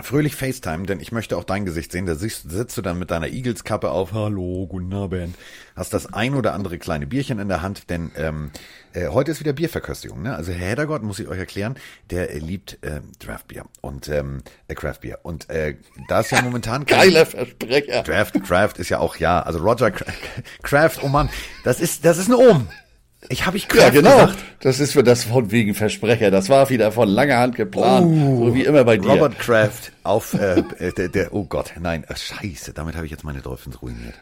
fröhlich FaceTime, denn ich möchte auch dein Gesicht sehen. Da sitzt, sitzt du dann mit deiner Eagles-Kappe auf. Hallo, guten Abend. Hast das ein oder andere kleine Bierchen in der Hand, denn ähm, äh, heute ist wieder Bierverköstigung. Ne? Also Herr Heddergott, muss ich euch erklären, der äh, liebt äh, Draftbier und ähm, äh, Craftbier. Und äh, da ist ja momentan... Geiler Versprecher. Draft, Craft ist ja auch, ja, also Roger Craft, oh Mann, das ist, das ist ein Ohm. Ich habe ich Kraft Ja, genau. Gesagt. Das ist für das von wegen Versprecher. Das war wieder von langer Hand geplant, oh, so wie immer bei dir. Robert Kraft auf äh, äh, der, der oh Gott, nein, äh, scheiße, damit habe ich jetzt meine Dolphins ruiniert.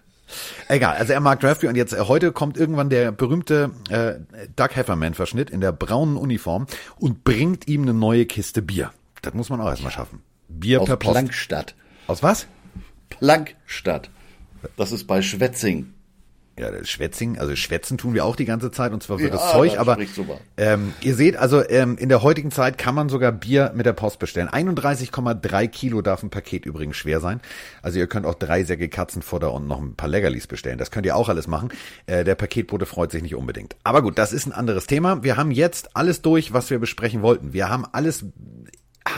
Egal, also er mag Draftbeer und jetzt äh, heute kommt irgendwann der berühmte äh, Doug Hefferman Verschnitt in der braunen Uniform und bringt ihm eine neue Kiste Bier. Das muss man auch erstmal schaffen. Bier Aus per Post. Plankstadt. Aus was? Plankstadt. Das ist bei Schwetzing ja, Schwätzing, also schwätzen tun wir auch die ganze Zeit und zwar für ja, das Zeug, aber ähm, ihr seht, also ähm, in der heutigen Zeit kann man sogar Bier mit der Post bestellen. 31,3 Kilo darf ein Paket übrigens schwer sein. Also ihr könnt auch drei Säcke Katzenfutter und noch ein paar Leckerlis bestellen. Das könnt ihr auch alles machen. Äh, der Paketbote freut sich nicht unbedingt. Aber gut, das ist ein anderes Thema. Wir haben jetzt alles durch, was wir besprechen wollten. Wir haben alles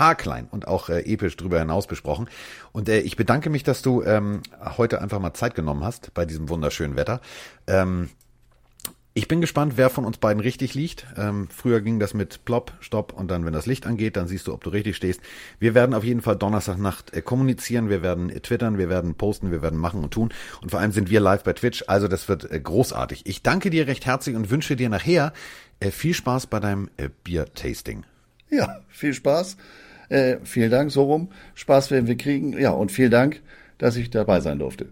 haarklein und auch äh, episch drüber hinaus besprochen. Und äh, ich bedanke mich, dass du ähm, heute einfach mal Zeit genommen hast bei diesem wunderschönen Wetter. Ähm, ich bin gespannt, wer von uns beiden richtig liegt. Ähm, früher ging das mit Plop, Stopp und dann, wenn das Licht angeht, dann siehst du, ob du richtig stehst. Wir werden auf jeden Fall Donnerstagnacht äh, kommunizieren, wir werden äh, twittern, wir werden posten, wir werden machen und tun. Und vor allem sind wir live bei Twitch, also das wird äh, großartig. Ich danke dir recht herzlich und wünsche dir nachher äh, viel Spaß bei deinem äh, Bier-Tasting. Ja, viel Spaß. Äh, vielen Dank, so rum. Spaß werden wir kriegen. Ja, und vielen Dank, dass ich dabei sein durfte.